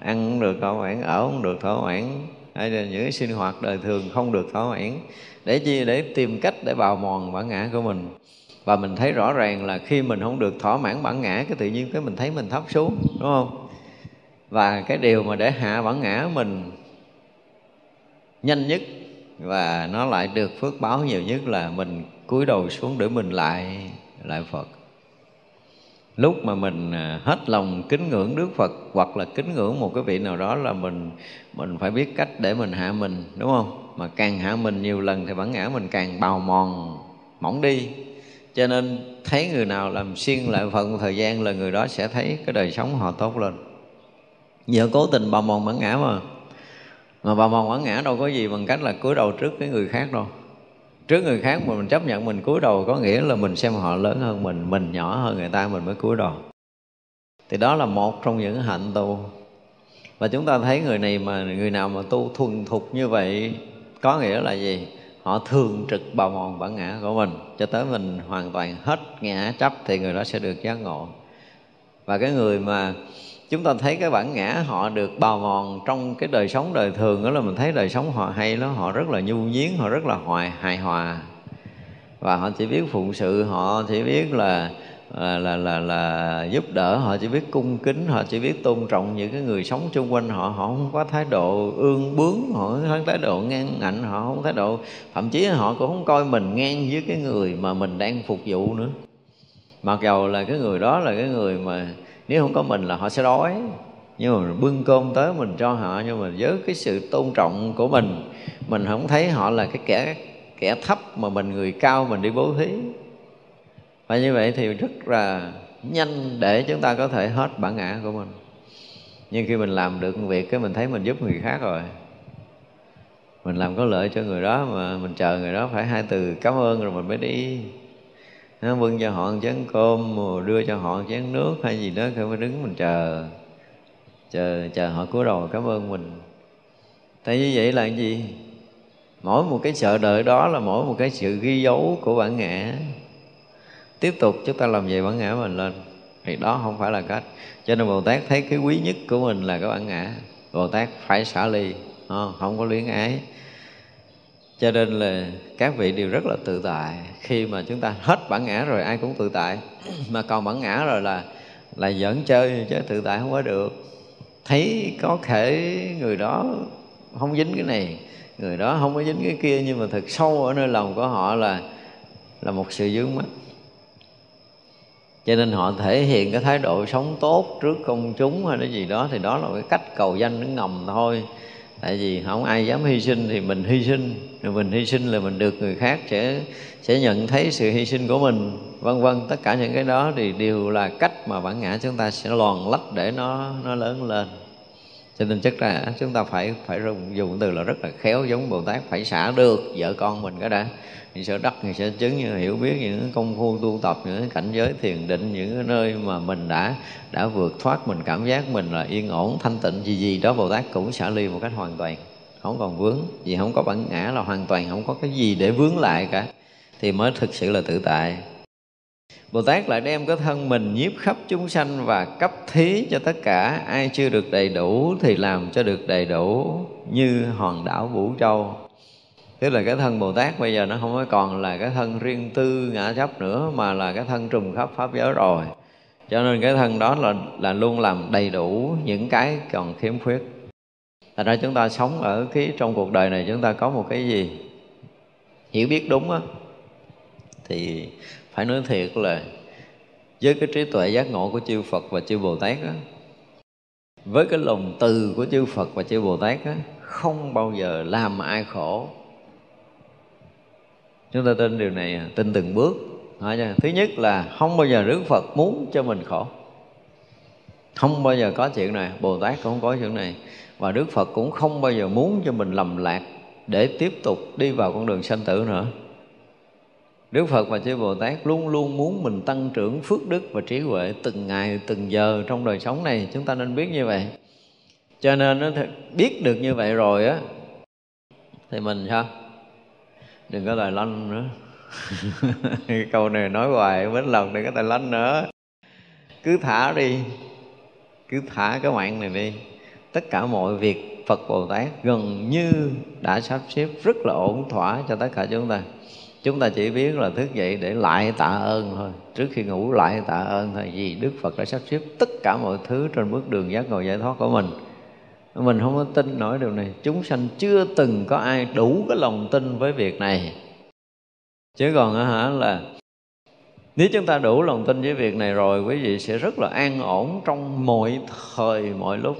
ăn không được thỏa mãn, ở không được thỏa mãn. Hay là những cái sinh hoạt đời thường không được thỏa mãn. Để chi? Để tìm cách để bào mòn bản ngã của mình. Và mình thấy rõ ràng là khi mình không được thỏa mãn bản ngã, cái tự nhiên cái mình thấy mình thấp xuống, đúng không? Và cái điều mà để hạ bản ngã mình nhanh nhất và nó lại được phước báo nhiều nhất là mình cúi đầu xuống để mình lại lại Phật. Lúc mà mình à, hết lòng kính ngưỡng Đức Phật hoặc là kính ngưỡng một cái vị nào đó là mình mình phải biết cách để mình hạ mình, đúng không? Mà càng hạ mình nhiều lần thì bản ngã mình càng bào mòn, mỏng đi. Cho nên thấy người nào làm xuyên lại phận thời gian là người đó sẽ thấy cái đời sống họ tốt lên nhờ cố tình bào mòn bản ngã mà. Mà bào mòn bản ngã đâu có gì bằng cách là cúi đầu trước cái người khác đâu. Trước người khác mà mình chấp nhận mình cúi đầu có nghĩa là mình xem họ lớn hơn mình mình nhỏ hơn người ta mình mới cúi đầu. Thì đó là một trong những hạnh tu. Và chúng ta thấy người này mà, người nào mà tu thuần thục như vậy, có nghĩa là gì? Họ thường trực bào mòn bản ngã của mình, cho tới mình hoàn toàn hết ngã chấp thì người đó sẽ được giác ngộ. Và cái người mà chúng ta thấy cái bản ngã họ được bào mòn trong cái đời sống đời thường đó là mình thấy đời sống họ hay lắm họ rất là nhu nhuyến họ rất là hoài hài hòa. Và họ chỉ biết phụng sự họ chỉ biết là là, là là là giúp đỡ họ chỉ biết cung kính họ chỉ biết tôn trọng những cái người sống xung quanh họ. Họ không có thái độ ương bướng họ không có thái độ ngang ngạnh họ không có thái độ thậm chí họ cũng không coi mình ngang với cái người mà mình đang phục vụ nữa. Mặc dầu là cái người đó là cái người mà nếu không có mình là họ sẽ đói. Nhưng mà bưng cơm tới mình cho họ, nhưng mà với cái sự tôn trọng của mình mình không thấy họ là cái kẻ kẻ thấp mà mình người cao mình đi bố thí. Và như vậy thì rất là nhanh để chúng ta có thể hết bản ngã của mình. Nhưng khi mình làm được việc cái mình thấy mình giúp người khác rồi. Mình làm có lợi cho người đó mà mình chờ người đó phải hai từ cảm ơn rồi mình mới đi nó bưng cho họ một chén cơm đưa cho họ một chén nước hay gì đó thì mới đứng mình chờ. Chờ chờ họ cúi đầu cảm ơn mình. Tại như vậy là gì? Mỗi một cái sợ đợi đó là mỗi một cái sự ghi dấu của bản ngã. Tiếp tục chúng ta làm gì bản ngã mình lên. Thì đó không phải là cách. Cho nên bồ tát thấy cái quý nhất của mình là cái bản ngã. Bồ tát phải xả ly không có luyến ái cho nên là các vị đều rất là tự tại. Khi mà chúng ta hết bản ngã rồi, ai cũng tự tại. Mà còn bản ngã rồi là là giỡn chơi chứ tự tại không có được. Thấy có thể người đó không dính cái này, người đó không có dính cái kia, nhưng mà thật sâu ở nơi lòng của họ là là một sự dướng mắt. Cho nên họ thể hiện cái thái độ sống tốt trước công chúng hay cái gì đó, thì đó là cái cách cầu danh nó ngầm thôi tại vì không ai dám hy sinh thì mình hy sinh. Rồi mình hy sinh là mình được người khác sẽ sẽ nhận thấy sự hy sinh của mình, vân vân. Tất cả những cái đó thì đều là cách mà bản ngã chúng ta sẽ lòn lách để nó nó lớn lên cho nên chắc là chúng ta phải phải dùng từ là rất là khéo, giống bồ tát, phải xả được vợ con mình cái đã. Thì sẽ đắc, thì sẽ chứng như hiểu biết những công phu tu tập, những cảnh giới thiền định, những cái nơi mà mình đã đã vượt thoát mình, cảm giác mình là yên ổn, thanh tịnh, gì gì đó, bồ tát cũng xả ly một cách hoàn toàn, không còn vướng. Vì không có bản ngã là hoàn toàn không có cái gì để vướng lại cả. Thì mới thực sự là tự tại. Bồ Tát lại đem cái thân mình nhiếp khắp chúng sanh và cấp thí cho tất cả. Ai chưa được đầy đủ thì làm cho được đầy đủ như hòn đảo Vũ Châu. Tức là cái thân bồ tát bây giờ nó không còn là cái thân riêng tư ngã chấp nữa, mà là cái thân trùng khắp pháp giới rồi. Cho nên cái thân đó là là luôn làm đầy đủ những cái còn khiếm khuyết. Thật ra chúng ta sống ở cái, trong cuộc đời này chúng ta có một cái gì? Hiểu biết đúng á, thì phải nói thiệt là với cái trí tuệ giác ngộ của chư Phật và chư Bồ Tát đó, với cái lòng từ của chư Phật và chư Bồ Tát đó, không bao giờ làm ai khổ. Chúng ta tin điều này à, tin từng bước. Thứ nhất là không bao giờ đức phật muốn cho mình khổ. Không bao giờ có chuyện này bồ tát cũng không có chuyện này. Và đức phật cũng không bao giờ muốn cho mình lầm lạc để tiếp tục đi vào con đường sanh tử nữa. Đức Phật và chư Bồ Tát luôn luôn muốn mình tăng trưởng phước đức và trí huệ từng ngày, từng giờ trong đời sống này. Chúng ta nên biết như vậy. Cho nên nó biết được như vậy rồi á, thì mình sao? đừng có tài lanh nữa câu này nói hoài mấy lần đừng có tài lanh nữa cứ thả đi cứ thả cái mạng này đi tất cả mọi việc Phật Bồ Tát gần như đã sắp xếp rất là ổn thỏa cho tất cả chúng ta chúng ta chỉ biết là thức dậy để lại tạ ơn thôi. Trước khi ngủ lại tạ ơn thôi, vì Đức Phật đã sắp xếp tất cả mọi thứ trên bước đường giác ngộ giải thoát của mình. Mình không có tin nổi điều này. Chúng sanh chưa từng có ai đủ cái lòng tin với việc này. Chứ còn hả là, nếu chúng ta đủ lòng tin với việc này rồi, quý vị sẽ rất là an ổn trong mọi thời, mọi lúc.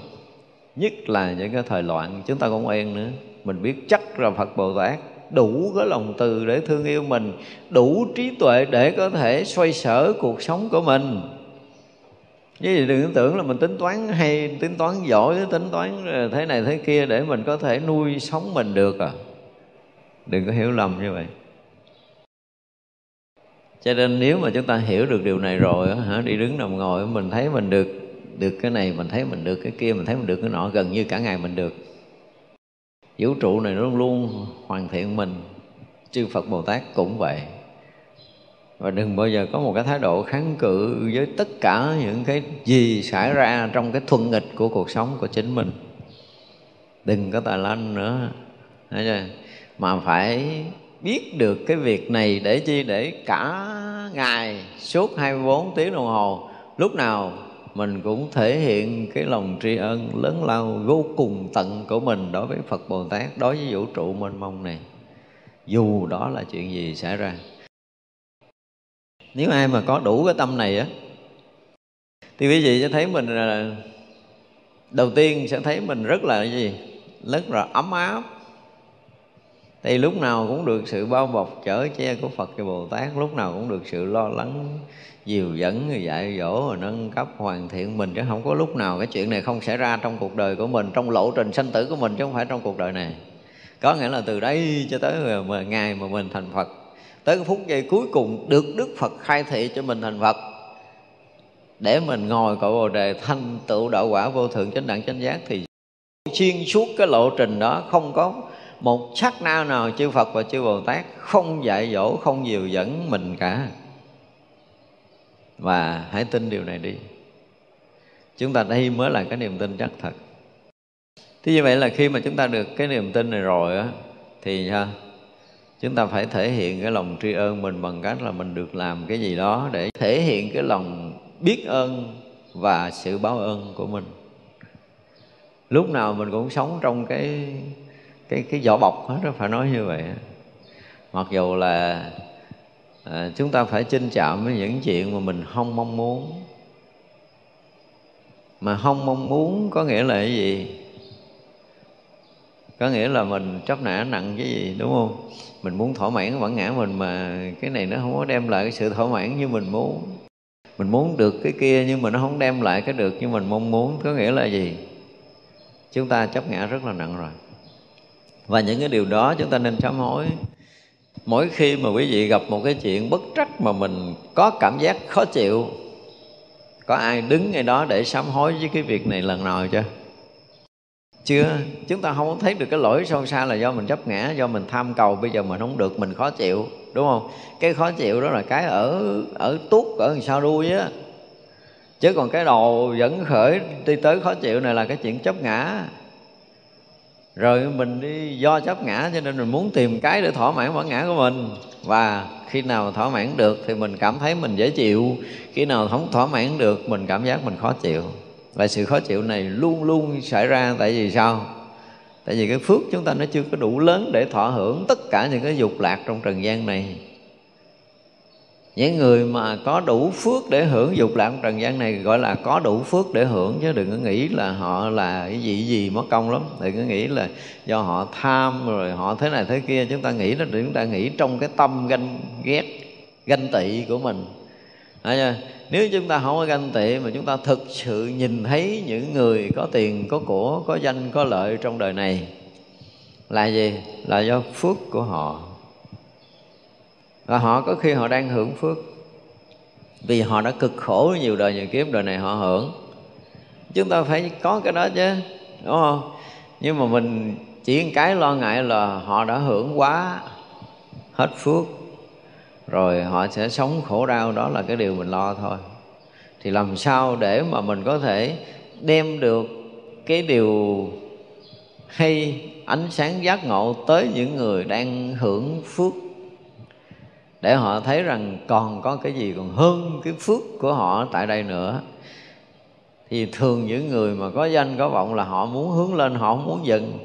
Nhất là những cái thời loạn. Chúng ta cũng yên nữa. Mình biết chắc là phật bồ tát đủ cái lòng từ để thương yêu mình, đủ trí tuệ để có thể xoay sở cuộc sống của mình. Chứ vậy đừng tưởng là mình tính toán hay tính toán giỏi, tính toán thế này thế kia để mình có thể nuôi sống mình được à. Đừng có hiểu lầm như vậy. Cho nên nếu mà chúng ta hiểu được điều này rồi hả, đi đứng nằm ngồi, mình thấy mình được được cái này, mình thấy mình được cái kia, mình thấy mình được cái nọ, gần như cả ngày mình được vũ trụ này luôn luôn hoàn thiện mình. Chư phật bồ tát cũng vậy. Và đừng bao giờ có một cái thái độ kháng cự với tất cả những cái gì xảy ra trong cái thuận nghịch của cuộc sống của chính mình. Đừng có tài lanh nữa. Thấy chưa? mà phải biết được cái việc này để chi? Để cả ngày suốt 24 tiếng đồng hồ, lúc nào mình cũng thể hiện cái lòng tri ân, lớn lao, vô cùng tận của mình đối với Phật Bồ Tát, đối với vũ trụ mênh mông này. Dù đó là chuyện gì xảy ra. Nếu ai mà có đủ cái tâm này á, thì quý vị sẽ thấy mình là, đầu tiên sẽ thấy mình rất là cái gì? Rất là ấm áp thì lúc nào cũng được sự bao bọc chở che của Phật và Bồ Tát, lúc nào cũng được sự lo lắng, dìu dẫn, dạy dỗ, nâng cấp, hoàn thiện mình. Chứ không có lúc nào cái chuyện này không xảy ra trong cuộc đời của mình, trong lộ trình sanh tử của mình, chứ không phải trong cuộc đời này. Có nghĩa là từ đây cho tới mà ngày mà mình thành Phật, tới cái phút giây cuối cùng được Đức Phật khai thị cho mình thành Phật, để mình ngồi cội bồ đề thanh tựu đạo quả vô thượng chánh đẳng chánh giác, thì xuyên suốt cái lộ trình đó không có một sắc na nào chư Phật và chư Bồ Tát không dạy dỗ không dìu dẫn mình cả. Và hãy tin điều này đi. Chúng ta đây mới là cái niềm tin chắc thật. Thế như vậy là khi mà chúng ta được cái niềm tin này rồi á thì ha, chúng ta phải thể hiện cái lòng tri ân mình bằng cách là mình được làm cái gì đó để thể hiện cái lòng biết ơn và sự báo ơn của mình. Lúc nào mình cũng sống trong cái cái cái vỏ bọc hết đó phải nói như vậy. Mặc dù là à, chúng ta phải chinh chạm với những chuyện mà mình không mong muốn. Mà không mong muốn có nghĩa là cái gì? Có nghĩa là mình chấp nã nặng cái gì đúng không? Mình muốn thỏa mãn bản ngã mình mà cái này nó không có đem lại cái sự thỏa mãn như mình muốn. Mình muốn được cái kia nhưng mà nó không đem lại cái được như mình mong muốn có nghĩa là gì? Chúng ta chấp ngã rất là nặng rồi và những cái điều đó chúng ta nên sám hối. Mỗi khi mà quý vị gặp một cái chuyện bất trắc mà mình có cảm giác khó chịu, có ai đứng ngay đó để sám hối với cái việc này lần nào chưa? Chưa. Chúng ta không thấy được cái lỗi sâu xa là do mình chấp ngã, do mình tham cầu, bây giờ mình không được, mình khó chịu, đúng không? Cái khó chịu đó là cái ở ở tuốt, ở sau đuôi á. Chứ còn cái đầu vẫn khởi đi tới khó chịu này là cái chuyện chấp ngã rồi mình đi do chấp ngã cho nên mình muốn tìm cái để thỏa mãn bản ngã của mình. Và khi nào thỏa mãn được thì mình cảm thấy mình dễ chịu. Khi nào không thỏa mãn được, mình cảm giác mình khó chịu. Và sự khó chịu này luôn luôn xảy ra. Tại vì sao? Tại vì cái phước chúng ta nó chưa có đủ lớn để thỏa hưởng tất cả những cái dục lạc trong trần gian này những người mà có đủ phước để hưởng, dục lạc trần gian này gọi là có đủ phước để hưởng chứ đừng có nghĩ là họ là cái gì gì mất công lắm. Đừng có nghĩ là do họ tham rồi họ thế này thế kia. Chúng ta nghĩ là chúng ta nghĩ trong cái tâm ganh ghét, ganh tị của mình. Chưa? nếu chúng ta không có ganh tị mà chúng ta thực sự nhìn thấy những người có tiền, có của, có danh, có lợi trong đời này là gì? Là do phước của họ và họ có khi họ đang hưởng phước. Vì họ đã cực khổ nhiều đời, nhiều kiếp, đời này họ hưởng. Chúng ta phải có cái đó chứ, đúng không? Nhưng mà mình chỉ cái lo ngại là họ đã hưởng quá hết phước, rồi họ sẽ sống khổ đau. Đó là cái điều mình lo thôi. Thì làm sao để mà mình có thể đem được cái điều hay ánh sáng giác ngộ tới những người đang hưởng phước? Để họ thấy rằng còn có cái gì còn hơn cái phước của họ tại đây nữa. Thì thường những người mà có danh, có vọng là họ muốn hướng lên, họ không muốn dừng.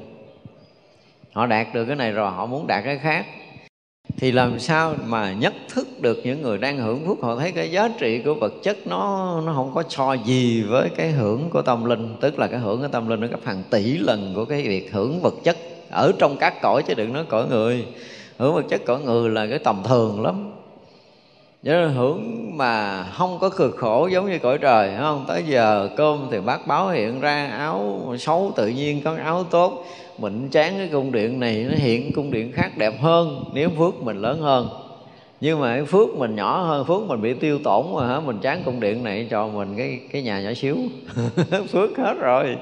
Họ đạt được cái này rồi, họ muốn đạt cái khác. Thì làm sao mà nhất thức được những người đang hưởng phúc họ thấy cái giá trị của vật chất nó nó không có so gì với cái hưởng của tâm linh, tức là cái hưởng của tâm linh nó gấp hàng tỷ lần của cái việc hưởng vật chất ở trong các cõi chứ đừng nói cõi người hưởng vật chất cõi người là cái tầm thường lắm. Nhớ là hưởng mà không có cực khổ giống như cõi trời không? Tới giờ cơm thì bác báo hiện ra, áo xấu tự nhiên, có áo tốt. Mình chán cái cung điện này, nó hiện cung điện khác đẹp hơn, nếu phước mình lớn hơn. Nhưng mà cái phước mình nhỏ hơn, phước mình bị tiêu tổn mà hả? Mình chán cung điện này, cho mình cái cái nhà nhỏ xíu. Phước hết rồi.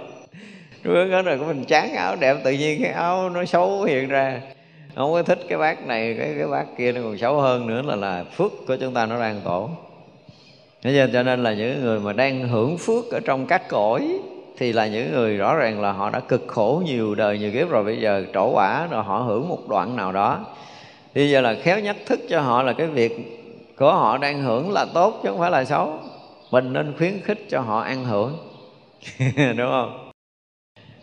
Phước hết rồi mình chán áo đẹp, tự nhiên cái áo nó xấu hiện ra không có thích cái bác này, cái cái bác kia nó còn xấu hơn nữa là là phước của chúng ta nó đang tổ. Thế cho nên là những người mà đang hưởng phước ở trong các cõi thì là những người rõ ràng là họ đã cực khổ nhiều đời, nhiều kiếp rồi. Bây giờ trổ quả rồi họ hưởng một đoạn nào đó. Thì giờ là khéo nhắc thức cho họ là cái việc của họ đang hưởng là tốt chứ không phải là xấu. Mình nên khuyến khích cho họ ăn hưởng. Đúng không?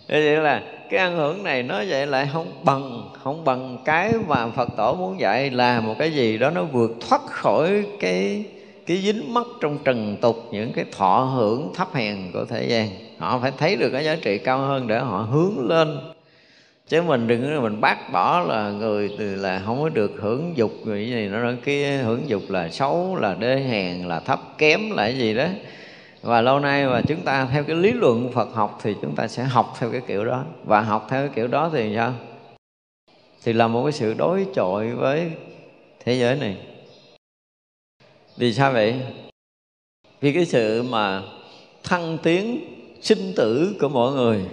Thế vậy là cái ăn hưởng này nó vậy lại không bằng không bằng cái mà phật tổ muốn dạy là một cái gì đó nó vượt thoát khỏi cái cái dính mắc trong trần tục, những cái thọ hưởng thấp hèn của thế gian. Họ phải thấy được cái giá trị cao hơn để họ hướng lên. Chứ mình đừng mình bác bỏ là người từ là không có được hưởng dục gì này nó kia hưởng dục là xấu, là đê hèn, là thấp kém, là cái gì đó và lâu nay mà chúng ta theo cái lý luận Phật học thì chúng ta sẽ học theo cái kiểu đó. Và học theo cái kiểu đó thì sao? Thì là một cái sự đối chọi với thế giới này. Vì sao vậy? Vì cái sự mà thăng tiến, sinh tử của mọi người.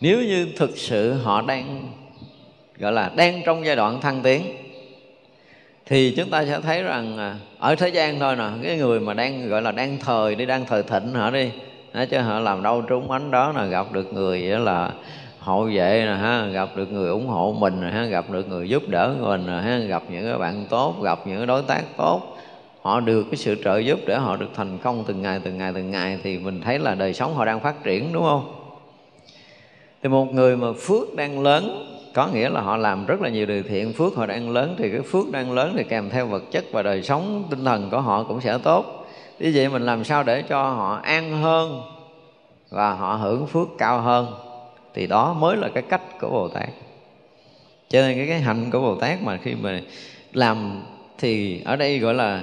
Nếu như thực sự họ đang, gọi là đang trong giai đoạn thăng tiến, thì chúng ta sẽ thấy rằng à, ở thế gian thôi nè, cái người mà đang, gọi là đang thời đi, đang thời thịnh họ đi? Chứ họ làm đâu trúng ánh đó là gặp được người đó là hộ vệ nè ha, gặp được người ủng hộ mình nè ha, gặp được người giúp đỡ mình nè ha, gặp những cái bạn tốt, gặp những cái đối tác tốt. Họ được cái sự trợ giúp để họ được thành công từng ngày từng ngày từng ngày thì mình thấy là đời sống họ đang phát triển, đúng không? Thì một người mà phước đang lớn có nghĩa là họ làm rất là nhiều điều thiện phước họ đang lớn thì cái phước đang lớn thì kèm theo vật chất và đời sống tinh thần của họ cũng sẽ tốt. Như vậy mình làm sao để cho họ an hơn và họ hưởng phước cao hơn? Thì đó mới là cái cách của bồ tát. Cho nên cái, cái hạnh của bồ tát mà khi mà làm thì ở đây gọi là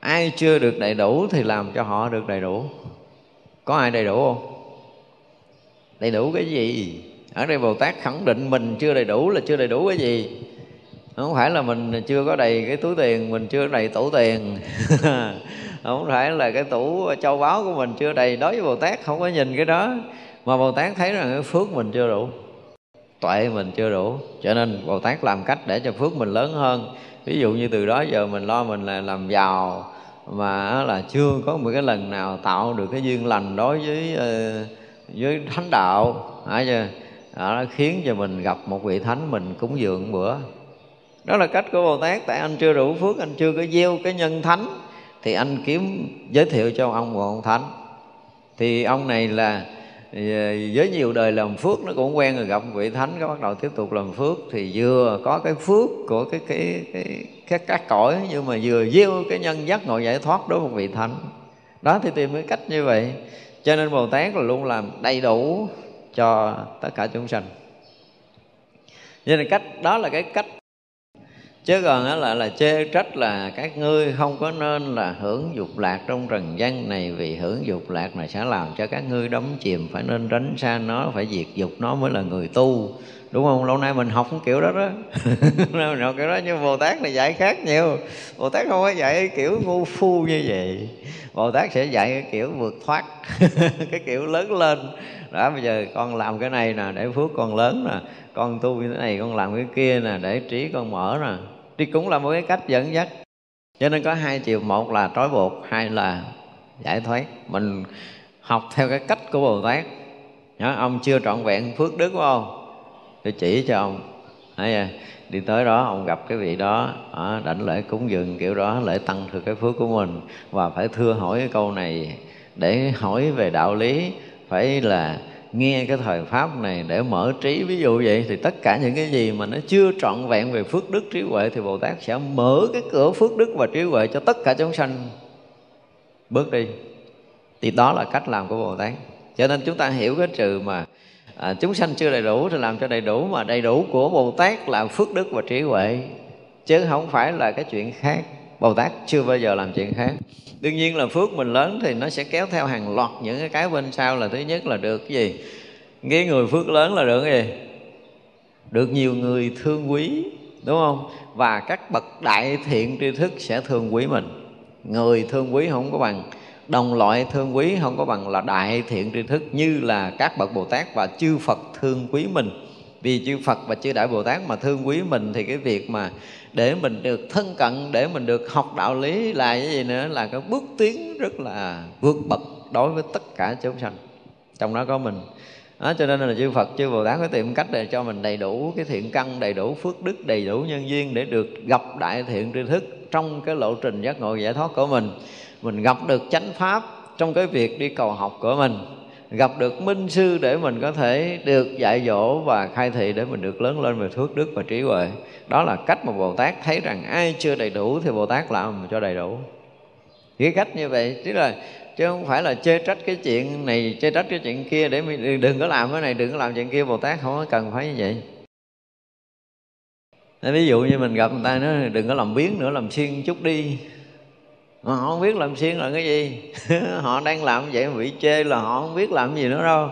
ai chưa được đầy đủ thì làm cho họ được đầy đủ. Có ai đầy đủ không? Đầy đủ cái gì? Ở đây bồ tát khẳng định mình chưa đầy đủ là chưa đầy đủ cái gì. Không phải là mình chưa có đầy cái túi tiền, mình chưa đầy tủ tiền. Không phải là cái tủ châu báu của mình chưa đầy đối với bồ tát, không có nhìn cái đó. Mà bồ tát thấy rằng cái phước mình chưa đủ, tuệ mình chưa đủ. Cho nên bồ tát làm cách để cho phước mình lớn hơn. Ví dụ như từ đó giờ mình lo mình là làm giàu, mà là chưa có một cái lần nào tạo được cái duyên lành đối với ờ, với thánh đạo. Hả chưa? Đó khiến cho mình gặp một vị thánh mình cúng dường bữa. Đó là cách của bồ tát. Tại anh chưa đủ phước, anh chưa có gieo cái nhân thánh, thì anh kiếm giới thiệu cho ông một ông thánh. Thì ông này là ờ, với nhiều đời làm phước, nó cũng quen rồi gặp vị thánh có bắt đầu tiếp tục làm phước. Thì vừa có cái phước của cái cái cái các các cõi, nhưng mà vừa gieo cái nhân giác ngộ giải thoát đối với một vị thánh. Đó, thì tìm cái cách như vậy. Cho nên bồ tát là luôn làm đầy đủ cho tất cả chúng sanh. Cho nên cách, đó là cái cách. Chứ còn đó là là chê trách là các ngươi không có nên là hưởng dục lạc trong trần gian này, vì hưởng dục lạc này sẽ làm cho các ngươi đắm chìm, phải nên tránh xa nó, phải diệt dục nó mới là người tu đúng không? Lâu nay mình học kiểu đó đó. Mình học kiểu đó nhưng bồ tát này dạy khác nhiều. Bồ tát không có dạy kiểu ngu phu như vậy. Bồ tát sẽ dạy cái kiểu vượt thoát cái kiểu lớn lên. Đó bây giờ con làm cái này nè để phước con lớn nè. Con tu như thế này con làm cái kia nè để trí con mở nè. Thì cũng là một cái cách dẫn dắt. Cho nên có hai chiều một là trói buộc hai là giải thoát. Mình học theo cái cách của bồ tát. Nhớ, ông chưa trọn vẹn phước đức của ông tôi chỉ cho ông. Đấy, đi tới đó ông gặp cái vị đó à, đảnh lễ cúng dường kiểu đó lễ tăng thừa cái phước của mình. Và phải thưa hỏi cái câu này để hỏi về đạo lý. Phải là nghe cái thời pháp này để mở trí. Ví dụ vậy thì tất cả những cái gì mà nó chưa trọn vẹn về phước đức trí huệ thì bồ tát sẽ mở cái cửa phước đức và trí huệ cho tất cả chúng sanh. Bước đi. Thì đó là cách làm của bồ tát. Cho nên chúng ta hiểu cái trừ mà à, chúng sanh chưa đầy đủ thì làm cho đầy đủ mà đầy đủ của bồ tát là phước đức và trí huệ. Chứ không phải là cái chuyện khác. Bồ tát chưa bao giờ làm chuyện khác. Đương nhiên là phước mình lớn thì nó sẽ kéo theo hàng loạt những cái cái bên sau là thứ nhất là được cái gì? Cái người phước lớn là được cái gì? Được nhiều người thương quý đúng không? Và các bậc đại thiện tri thức sẽ thương quý mình. Người thương quý không có bằng đồng loại thương quý không có bằng là đại thiện tri thức như là các bậc bồ tát và chư phật thương quý mình. Vì chư phật và chư đại bồ tát mà thương quý mình thì cái việc mà để mình được thân cận để mình được học đạo lý là cái gì nữa? Là cái bước tiến rất là vượt bậc đối với tất cả chúng sanh. Trong đó có mình. Đó, cho nên là chư Phật, chư Bồ Tát có tìm cách để cho mình đầy đủ cái thiện căn, đầy đủ phước đức, đầy đủ nhân duyên để được gặp đại thiện tri thức trong cái lộ trình giác ngộ giải thoát của mình. Mình gặp được chánh pháp trong cái việc đi cầu học của mình. Gặp được minh sư để mình có thể được dạy dỗ và khai thị để mình được lớn lên về phước đức và trí huệ. Đó là cách mà bồ tát thấy rằng ai chưa đầy đủ thì bồ tát làm cho đầy đủ. Cái cách như vậy, tức là chứ không phải là chê trách cái chuyện này, chê trách cái chuyện kia để mình đừng có làm cái này, đừng có làm chuyện kia. Bồ tát không có cần phải như vậy. Ví dụ như mình gặp người ta nói, đừng có làm biến nữa, làm xuyên chút đi mà họ không biết làm xiên là cái gì. Họ đang làm vậy mà bị chê là họ không biết làm gì nữa đâu.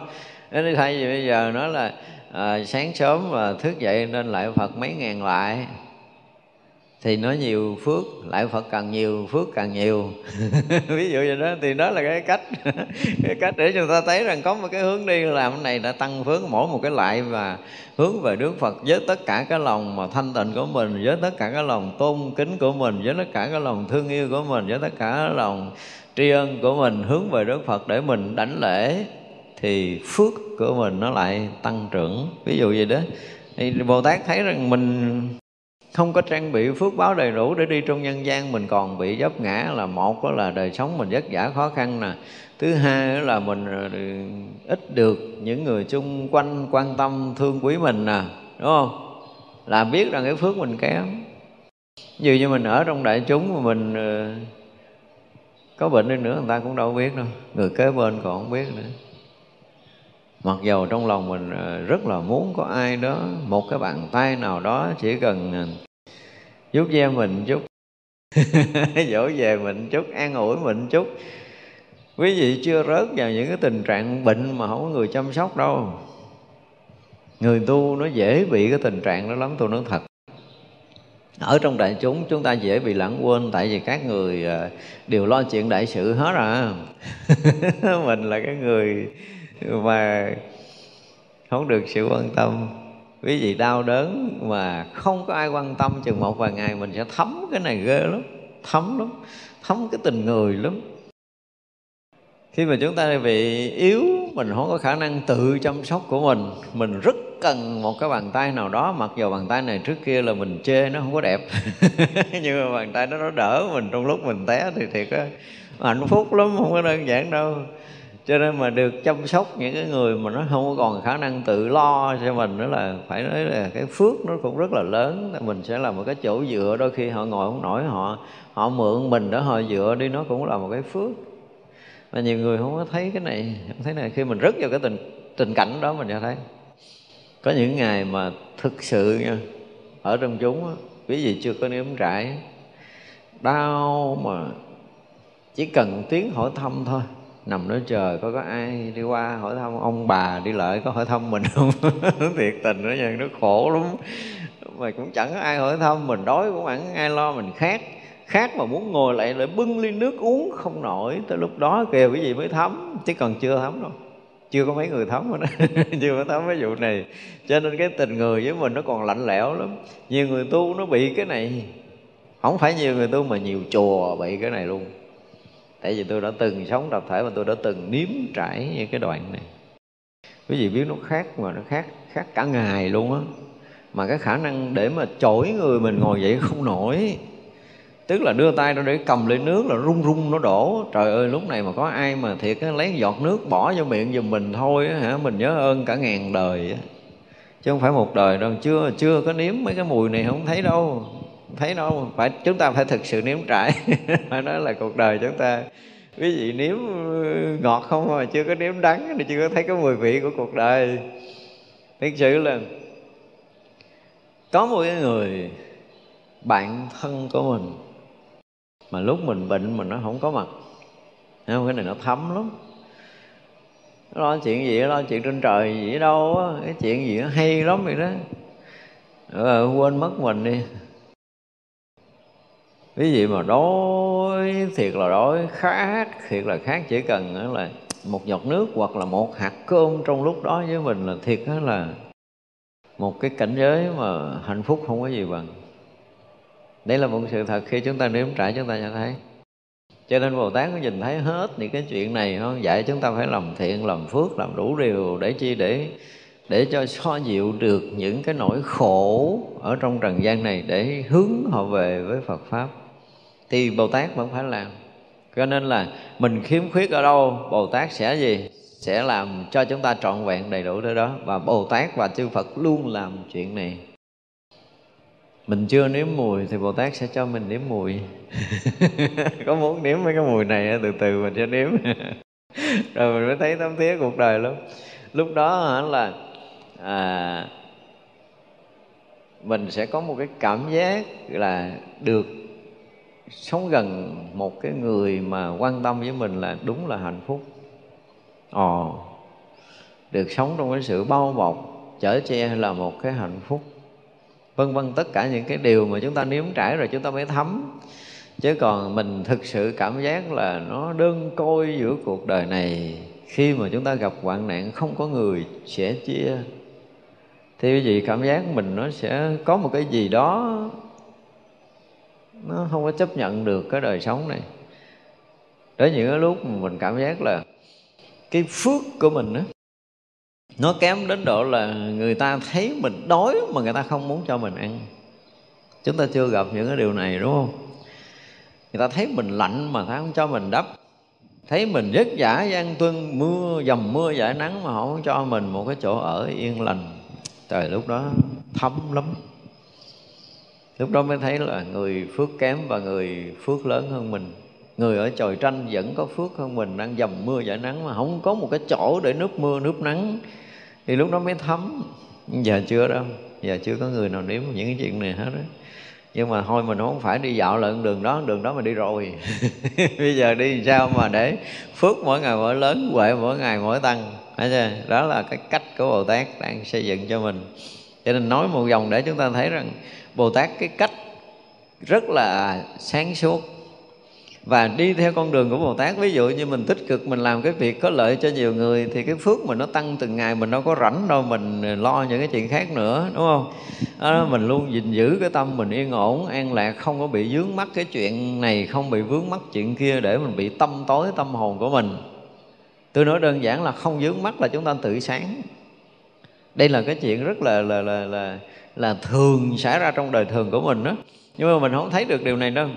Nên thay vì bây giờ nói là à, sáng sớm và thức dậy nên lại phật mấy ngàn lại thì nó nhiều phước, lại phật càng nhiều, phước càng nhiều. Ví dụ vậy đó, thì đó là cái cách. Cái cách để chúng ta thấy rằng có một cái hướng đi làm cái này đã tăng phước mỗi một cái lại và hướng về đức phật với tất cả cái lòng mà thanh tịnh của mình, với tất cả cái lòng tôn kính của mình, với tất cả cái lòng thương yêu của mình, với tất cả cái lòng tri ân của mình, hướng về đức phật để mình đảnh lễ, thì phước của mình nó lại tăng trưởng. Ví dụ gì đó. Thì bồ tát thấy rằng mình không có trang bị phước báo đầy đủ để đi trong nhân gian, mình còn bị dấp ngã là một đó là đời sống mình vất vả khó khăn nè. Thứ hai là mình ờ, ít được những người chung quanh quan tâm, thương quý mình nè, đúng không? Là biết rằng cái phước mình kém. Dù như mình ở trong đại chúng mà mình ờ, có bệnh đi nữa, người ta cũng đâu biết đâu. Người kế bên còn không biết nữa mặc dầu trong lòng mình ờ, rất là muốn có ai đó, một cái bàn tay nào đó chỉ cần ờ, vuốt ve mình chút, dỗ về mình chút, an ủi mình chút. Quý vị chưa rớt vào những cái tình trạng bệnh mà không có người chăm sóc đâu. Người tu nó dễ bị cái tình trạng đó lắm tôi nói thật. Ở trong đại chúng chúng ta dễ bị lãng quên, tại vì các người ờ, đều lo chuyện đại sự hết à. Mình là cái người mà không được sự quan tâm. Quý vị đau đớn mà không có ai quan tâm chừng một vài ngày, mình sẽ thấm cái này ghê lắm. Thấm lắm. Thấm cái tình người lắm. Khi mà chúng ta bị yếu, mình không có khả năng tự chăm sóc của mình. Mình rất cần một cái bàn tay nào đó, mặc dù bàn tay này trước kia là mình chê nó không có đẹp. Nhưng mà bàn tay nó đỡ mình trong lúc mình té thì thiệt á. Hạnh phúc lắm, không có đơn giản đâu cho nên mà được chăm sóc những cái người mà nó không còn khả năng tự lo cho mình nữa là phải nói là cái phước nó cũng rất là lớn. Mình sẽ là một cái chỗ dựa, đôi khi họ ngồi không nổi, họ họ mượn mình để họ dựa đi, nó cũng là một cái phước. Mà nhiều người không có thấy cái này, không thấy này. Khi mình rất vào cái tình tình cảnh đó, mình sẽ thấy. Có những ngày mà thực sự nha, ở trong chúng á, quý vị chưa có nếm trải, đau mà chỉ cần tiếng hỏi thăm thôi nằm đó chờ có có ai đi qua hỏi thăm ông bà đi lại có hỏi thăm mình không? Thiệt tình đó nha, nó khổ lắm. Mà cũng chẳng có ai hỏi thăm mình, đói cũng chẳng ai lo mình khát khát mà muốn ngồi lại lại bưng ly nước uống không nổi, tới lúc đó kìa cái gì mới thấm, chứ còn chưa thấm đâu. Chưa có mấy người thấm rồi đó chưa có thấm cái vụ này. Cho nên cái tình người với mình nó còn lạnh lẽo lắm. Nhiều người tu nó bị cái này, không phải nhiều người tu mà nhiều chùa bị cái này luôn tại vì tôi đã từng sống tập thể và tôi đã từng nếm trải những cái đoạn này. Quý vị biết nó khác mà nó khác khác cả ngày luôn á. Mà cái khả năng để mà chổi người mình ngồi dậy không nổi. Tức là đưa tay ra để cầm lấy nước là rung rung nó đổ. Trời ơi lúc này mà có ai mà thiệt á, lấy giọt nước bỏ vô miệng giùm mình thôi á, hả? Mình nhớ ơn cả ngàn đời á. chứ không phải một đời đâu chưa chưa có nếm mấy cái mùi này không thấy đâu thấy đâu phải chúng ta phải thực sự nếm trải. Phải nói là cuộc đời chúng ta quý vị nếm ngọt không mà chưa có nếm đắng thì chưa có thấy cái mùi vị của cuộc đời. Thực sự là có một cái người bạn thân của mình mà lúc mình bệnh mà nó không có mặt. Không? Cái này nó thấm lắm. Lo chuyện gì lo chuyện trên trời gì đâu á. Cái chuyện gì nó hay lắm vậy đó. Ờ, quên mất mình đi quý vị mà đói, thiệt là đói, khát, thiệt là khát. Chỉ cần là một giọt nước hoặc là một hạt cơm trong lúc đó với mình là thiệt đó là một cái cảnh giới mà hạnh phúc không có gì bằng. Đây là một sự thật khi chúng ta nếm trải, chúng ta sẽ thấy. Cho nên Bồ Tát có nhìn thấy hết những cái chuyện này không? Dạy chúng ta phải làm thiện, làm phước, làm đủ điều để chi để để cho so dịu được những cái nỗi khổ ở trong trần gian này, để hướng họ về với Phật pháp thì Bồ Tát vẫn phải làm. Cho nên là mình khiếm khuyết ở đâu Bồ Tát sẽ gì? Sẽ làm cho chúng ta trọn vẹn đầy đủ tới đó. Và Bồ Tát và chư Phật luôn làm chuyện này. Mình chưa nếm mùi thì Bồ Tát sẽ cho mình nếm mùi. Có muốn nếm mấy cái mùi này từ từ mình sẽ nếm. Rồi mình mới thấy tấm thía cuộc đời lắm. Lúc đó hả là à, mình sẽ có một cái cảm giác là được sống gần một cái người mà quan tâm với mình là đúng là hạnh phúc. Ồ được sống trong cái sự bao bọc, chở che là một cái hạnh phúc. Vân vân, tất cả những cái điều mà chúng ta nếm trải rồi chúng ta mới thấm. Chứ còn mình thực sự cảm giác là nó đơn côi giữa cuộc đời này. Khi mà chúng ta gặp hoạn nạn, không có người sẽ chia. Thì quý vị cảm giác mình nó sẽ có một cái gì đó nó không có chấp nhận được cái đời sống này. Đến những cái lúc mà mình cảm giác là cái phước của mình đó, nó kém đến độ là người ta thấy mình đói mà người ta không muốn cho mình ăn. Chúng ta chưa gặp những cái điều này đúng không? Người ta thấy mình lạnh mà ta không cho mình đắp. Thấy mình vất vả gian tuân mưa dầm mưa giải nắng mà họ không cho mình một cái chỗ ở yên lành. Trời lúc đó thấm lắm lúc đó mới thấy là người phước kém và người phước lớn hơn mình. Người ở trời tranh vẫn có phước hơn mình, đang dầm mưa giải nắng mà không có một cái chỗ để nước mưa, nước nắng. Thì lúc đó mới thấm. Giờ chưa đâu, giờ chưa có người nào nếm những cái chuyện này hết đó nhưng mà thôi mình không phải đi dạo lại đường đó đường đó mình đi rồi. Bây giờ đi sao mà để phước mỗi ngày mỗi lớn, huệ mỗi ngày mỗi tăng. Chưa? đó là cái cách của bồ tát đang xây dựng cho mình. Cho nên nói một dòng để chúng ta thấy rằng bồ tát cái cách rất là sáng suốt. Và đi theo con đường của Bồ Tát ví dụ như mình tích cực mình làm cái việc có lợi cho nhiều người thì cái phước mình nó tăng từng ngày mình đâu có rảnh đâu mình lo những cái chuyện khác nữa đúng không? Đó, mình luôn gìn giữ cái tâm mình yên ổn an lạc không có bị vướng mắc cái chuyện này không bị vướng mắc chuyện kia để mình bị tâm tối tâm hồn của mình. Tôi nói đơn giản là không vướng mắc là chúng ta tự sáng. Đây là cái chuyện rất là là là là là thường xảy ra trong đời thường của mình đó. Nhưng mà mình không thấy được điều này đâu.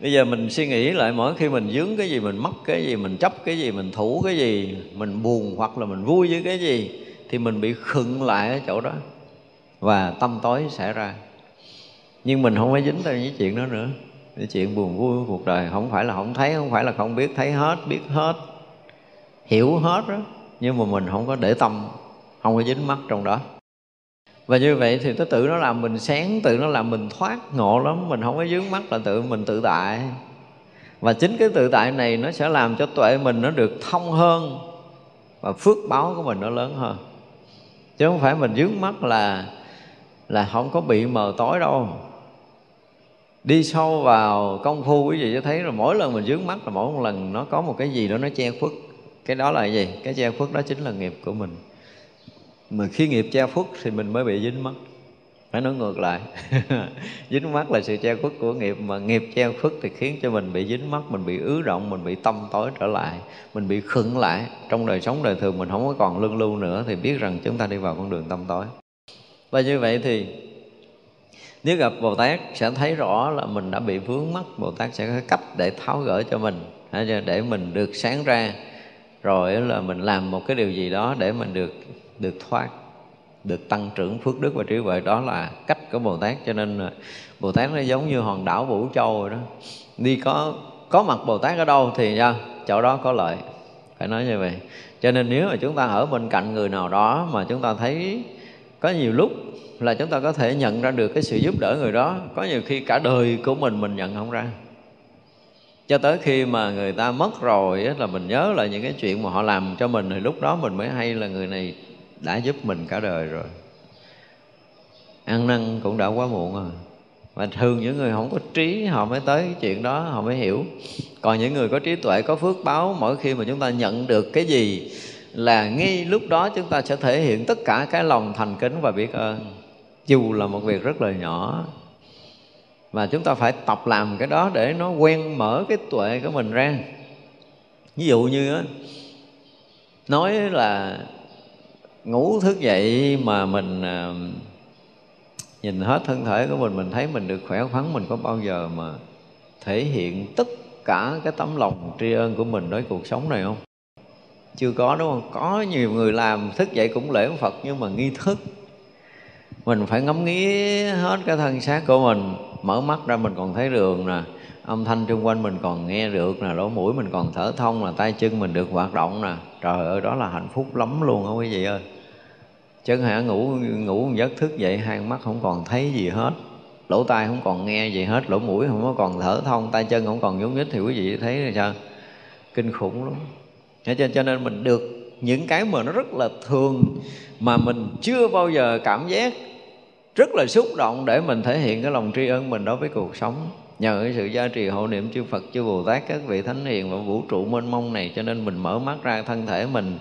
Bây giờ mình suy nghĩ lại mỗi khi mình dướng cái gì, mình mất cái gì, mình chấp cái gì, mình thủ cái gì, mình buồn hoặc là mình vui với cái gì, thì mình bị khựng lại ở chỗ đó và tâm tối xảy ra. Nhưng mình không phải dính tới những chuyện đó nữa. Cái chuyện buồn vui của cuộc đời, không phải là không thấy, không phải là không biết thấy hết, biết hết, hiểu hết đó. Nhưng mà mình không có để tâm, không có dính mắt trong đó và như vậy thì nó tự nó làm mình sáng, tự nó làm mình thoát ngộ lắm. Mình không có dướng mắt là tự mình tự tại. Và chính cái tự tại này nó sẽ làm cho tuệ mình nó được thông hơn và phước báo của mình nó lớn hơn. Chứ không phải mình dướng mắt là là không có bị mờ tối đâu. Đi sâu vào công phu quý vị sẽ thấy là mỗi lần mình dướng mắt là mỗi một lần nó có một cái gì đó nó che khuất. Cái đó là gì? Cái che khuất đó chính là nghiệp của mình mà khi nghiệp che khuất thì mình mới bị dính mắt. Phải nói ngược lại. Dính mắt là sự che khuất của nghiệp, mà nghiệp che khuất thì khiến cho mình bị dính mắt, mình bị ứ động, mình bị tâm tối trở lại, mình bị khựng lại. Trong đời sống đời thường mình không có còn lương lưu nữa thì biết rằng chúng ta đi vào con đường tâm tối. Và như vậy thì, nếu gặp Bồ Tát sẽ thấy rõ là mình đã bị vướng mắt, Bồ Tát sẽ có cách để tháo gỡ cho mình để mình được sáng ra, rồi là mình làm một cái điều gì đó để mình được được thoát, được tăng trưởng phước đức và trí huệ. Đó là cách của bồ tát. Cho nên ờ, bồ tát nó giống như hòn đảo vũ châu rồi đó. Đi có có mặt bồ tát ở đâu thì nha chỗ đó có lợi. Phải nói như vậy. Cho nên nếu mà chúng ta ở bên cạnh người nào đó mà chúng ta thấy có nhiều lúc là chúng ta có thể nhận ra được cái sự giúp đỡ người đó, có nhiều khi cả đời của mình mình nhận không ra. Cho tới khi mà người ta mất rồi là mình nhớ lại những cái chuyện mà họ làm cho mình, thì lúc đó mình mới hay là người này đã giúp mình cả đời rồi. Ăn năn cũng đã quá muộn rồi. Và thường những người không có trí, họ mới tới cái chuyện đó, họ mới hiểu. Còn những người có trí tuệ, có phước báo, mỗi khi mà chúng ta nhận được cái gì là ngay lúc đó chúng ta sẽ thể hiện tất cả cái lòng thành kính và biết ơn. Dù là một việc rất là nhỏ, mà chúng ta phải tập làm cái đó để nó quen mở cái tuệ của mình ra. Ví dụ như nói là ngủ thức dậy mà mình à, nhìn hết thân thể của mình mình thấy mình được khỏe khoắn mình có bao giờ mà thể hiện tất cả cái tấm lòng tri ân của mình đối cuộc sống này không? Chưa có đúng không? Có nhiều người làm thức dậy cũng lễ phật nhưng mà nghi thức. Mình phải ngắm nghĩ hết cái thân xác của mình mở mắt ra mình còn thấy đường nè âm thanh xung quanh mình còn nghe được nè lỗ mũi mình còn thở thông là tay chân mình được hoạt động nè trời ơi đó là hạnh phúc lắm luôn á quý vị ơi. Chứ hả ngủ ngủ một giấc thức dậy hai mắt không còn thấy gì hết. Lỗ tai không còn nghe gì hết lỗ mũi không có còn thở thông tay chân không còn nhúc nhích thì quý vị thấy là sao? Kinh khủng lắm. Cho, cho nên mình được những cái mà nó rất là thường mà mình chưa bao giờ cảm giác rất là xúc động để mình thể hiện cái lòng tri ân mình đối với cuộc sống nhờ cái sự gia trì hộ niệm chư Phật, chư Bồ Tát, các vị thánh hiền và vũ trụ mênh mông này, cho nên mình mở mắt ra thân thể mình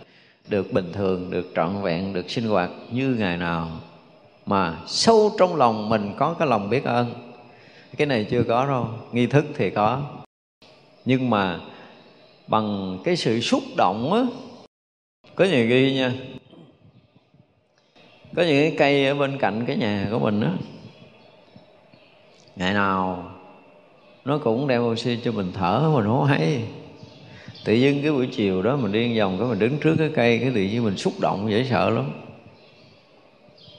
được bình thường, được trọn vẹn, được sinh hoạt như ngày nào mà sâu trong lòng mình có cái lòng biết ơn. Cái này chưa có đâu, nghi thức thì có. Nhưng mà bằng cái sự xúc động á, có nhiều ghi nha? Có những cái cây ở bên cạnh cái nhà của mình á, ngày nào nó cũng đem oxy cho mình thở mình không hay. Tự nhiên cái buổi chiều đó mình đi vòng cái mình đứng trước cái cây, cái tự nhiên mình xúc động, dễ sợ lắm.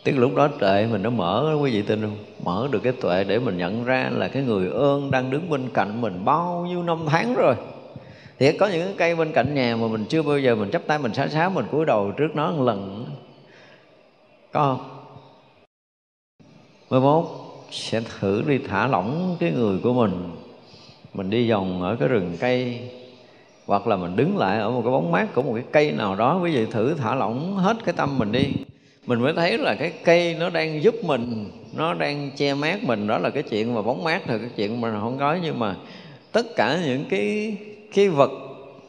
Tức lúc đó tuệ mình nó mở quý vị tin không? Mở được cái tuệ để mình nhận ra là cái người ơn đang đứng bên cạnh mình bao nhiêu năm tháng rồi. Thì có những cái cây bên cạnh nhà mà mình chưa bao giờ mình chắp tay mình xá xá mình cúi đầu trước nó một lần. Có không? Mới mốt sẽ thử đi thả lỏng cái người của mình. Mình đi vòng ở cái rừng cây, hoặc là mình đứng lại ở một cái bóng mát của một cái cây nào đó. Quý vị thử thả lỏng hết cái tâm mình đi. Mình mới thấy là cái cây nó đang giúp mình, nó đang che mát mình. Đó là cái chuyện mà bóng mát là cái chuyện mà không nói nhưng mà tất cả những cái cái vật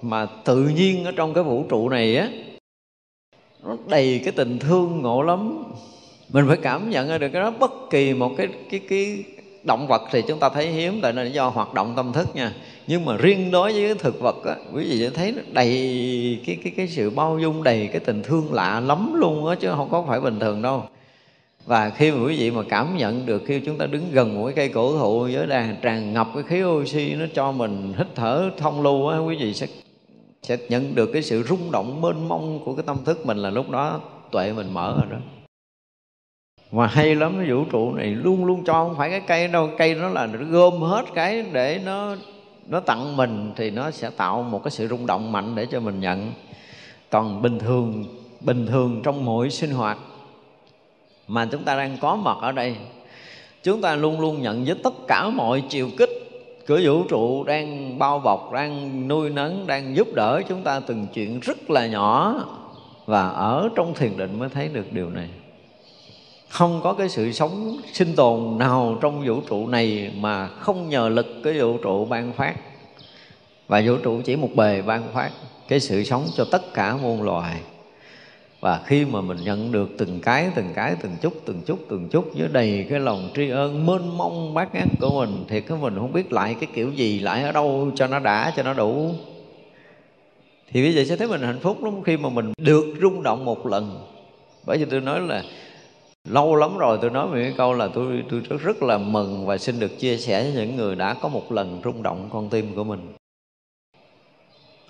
mà tự nhiên ở trong cái vũ trụ này á, nó đầy cái tình thương ngộ lắm mình phải cảm nhận ra được cái đó. Bất kỳ một cái cái cái động vật thì chúng ta thấy hiếm, tại nó do hoạt động tâm thức nha. Nhưng mà riêng đối với cái thực vật á, quý vị sẽ thấy nó đầy cái cái cái sự bao dung, đầy cái tình thương lạ lắm luôn á, chứ không có phải bình thường đâu. Và khi mà quý vị mà cảm nhận được khi chúng ta đứng gần một cái cây cổ thụ với đàn tràn ngập cái khí oxy nó cho mình hít thở thông lưu á, quý vị sẽ sẽ nhận được cái sự rung động mênh mông của cái tâm thức mình là lúc đó tuệ mình mở rồi đó mà hay lắm, cái vũ trụ này luôn luôn cho không phải cái cây đâu. Cây nó là nó gom hết cái để nó nó tặng mình thì nó sẽ tạo một cái sự rung động mạnh để cho mình nhận. Còn bình thường bình thường trong mỗi sinh hoạt mà chúng ta đang có mặt ở đây, chúng ta luôn luôn nhận với tất cả mọi chiều kích của vũ trụ đang bao bọc, đang nuôi nấng, đang giúp đỡ chúng ta từng chuyện rất là nhỏ. Và ở trong thiền định mới thấy được điều này không có cái sự sống sinh tồn nào trong vũ trụ này mà không nhờ lực cái vũ trụ ban phát. Và vũ trụ chỉ một bề ban phát cái sự sống cho tất cả muôn loài. Và khi mà mình nhận được từng cái từng cái, từng chút từng chút từng chút với đầy cái lòng tri ân, mênh mông bát ngát của mình, thì cái mình không biết lại cái kiểu gì, lại ở đâu cho nó đã, cho nó đủ. Thì bây giờ sẽ thấy mình hạnh phúc lắm khi mà mình được rung động một lần. Bởi vì tôi nói là lâu lắm rồi tôi nói một cái câu là tôi tôi rất rất là mừng và xin được chia sẻ với những người đã có một lần rung động con tim của mình.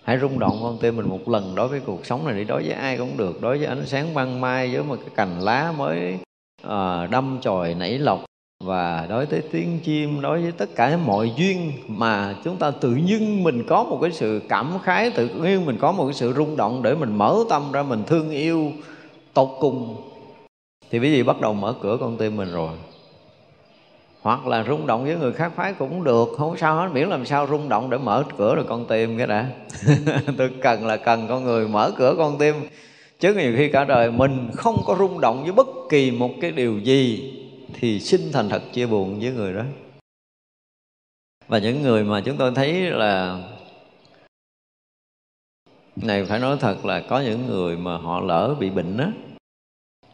Hãy rung động con tim mình một lần đối với cuộc sống này đi đối với ai cũng được đối với ánh sáng ban mai với một cái cành lá mới à, đâm chồi nảy lọc và đối với tiếng chim đối với tất cả mọi duyên mà chúng ta tự nhiên mình có một cái sự cảm khái tự nhiên mình có một cái sự rung động để mình mở tâm ra mình thương yêu tột cùng thì quý vị bắt đầu mở cửa con tim mình rồi. Hoặc là rung động với người khác phái cũng được, không sao hết, miễn làm sao rung động để mở cửa được con tim cái đã. Tôi cần là cần con người mở cửa con tim. Chứ nhiều khi cả đời mình không có rung động với bất kỳ một cái điều gì thì xin thành thật chia buồn với người đó. Và những người mà chúng tôi thấy là này, phải nói thật là có những người mà họ lỡ bị bệnh á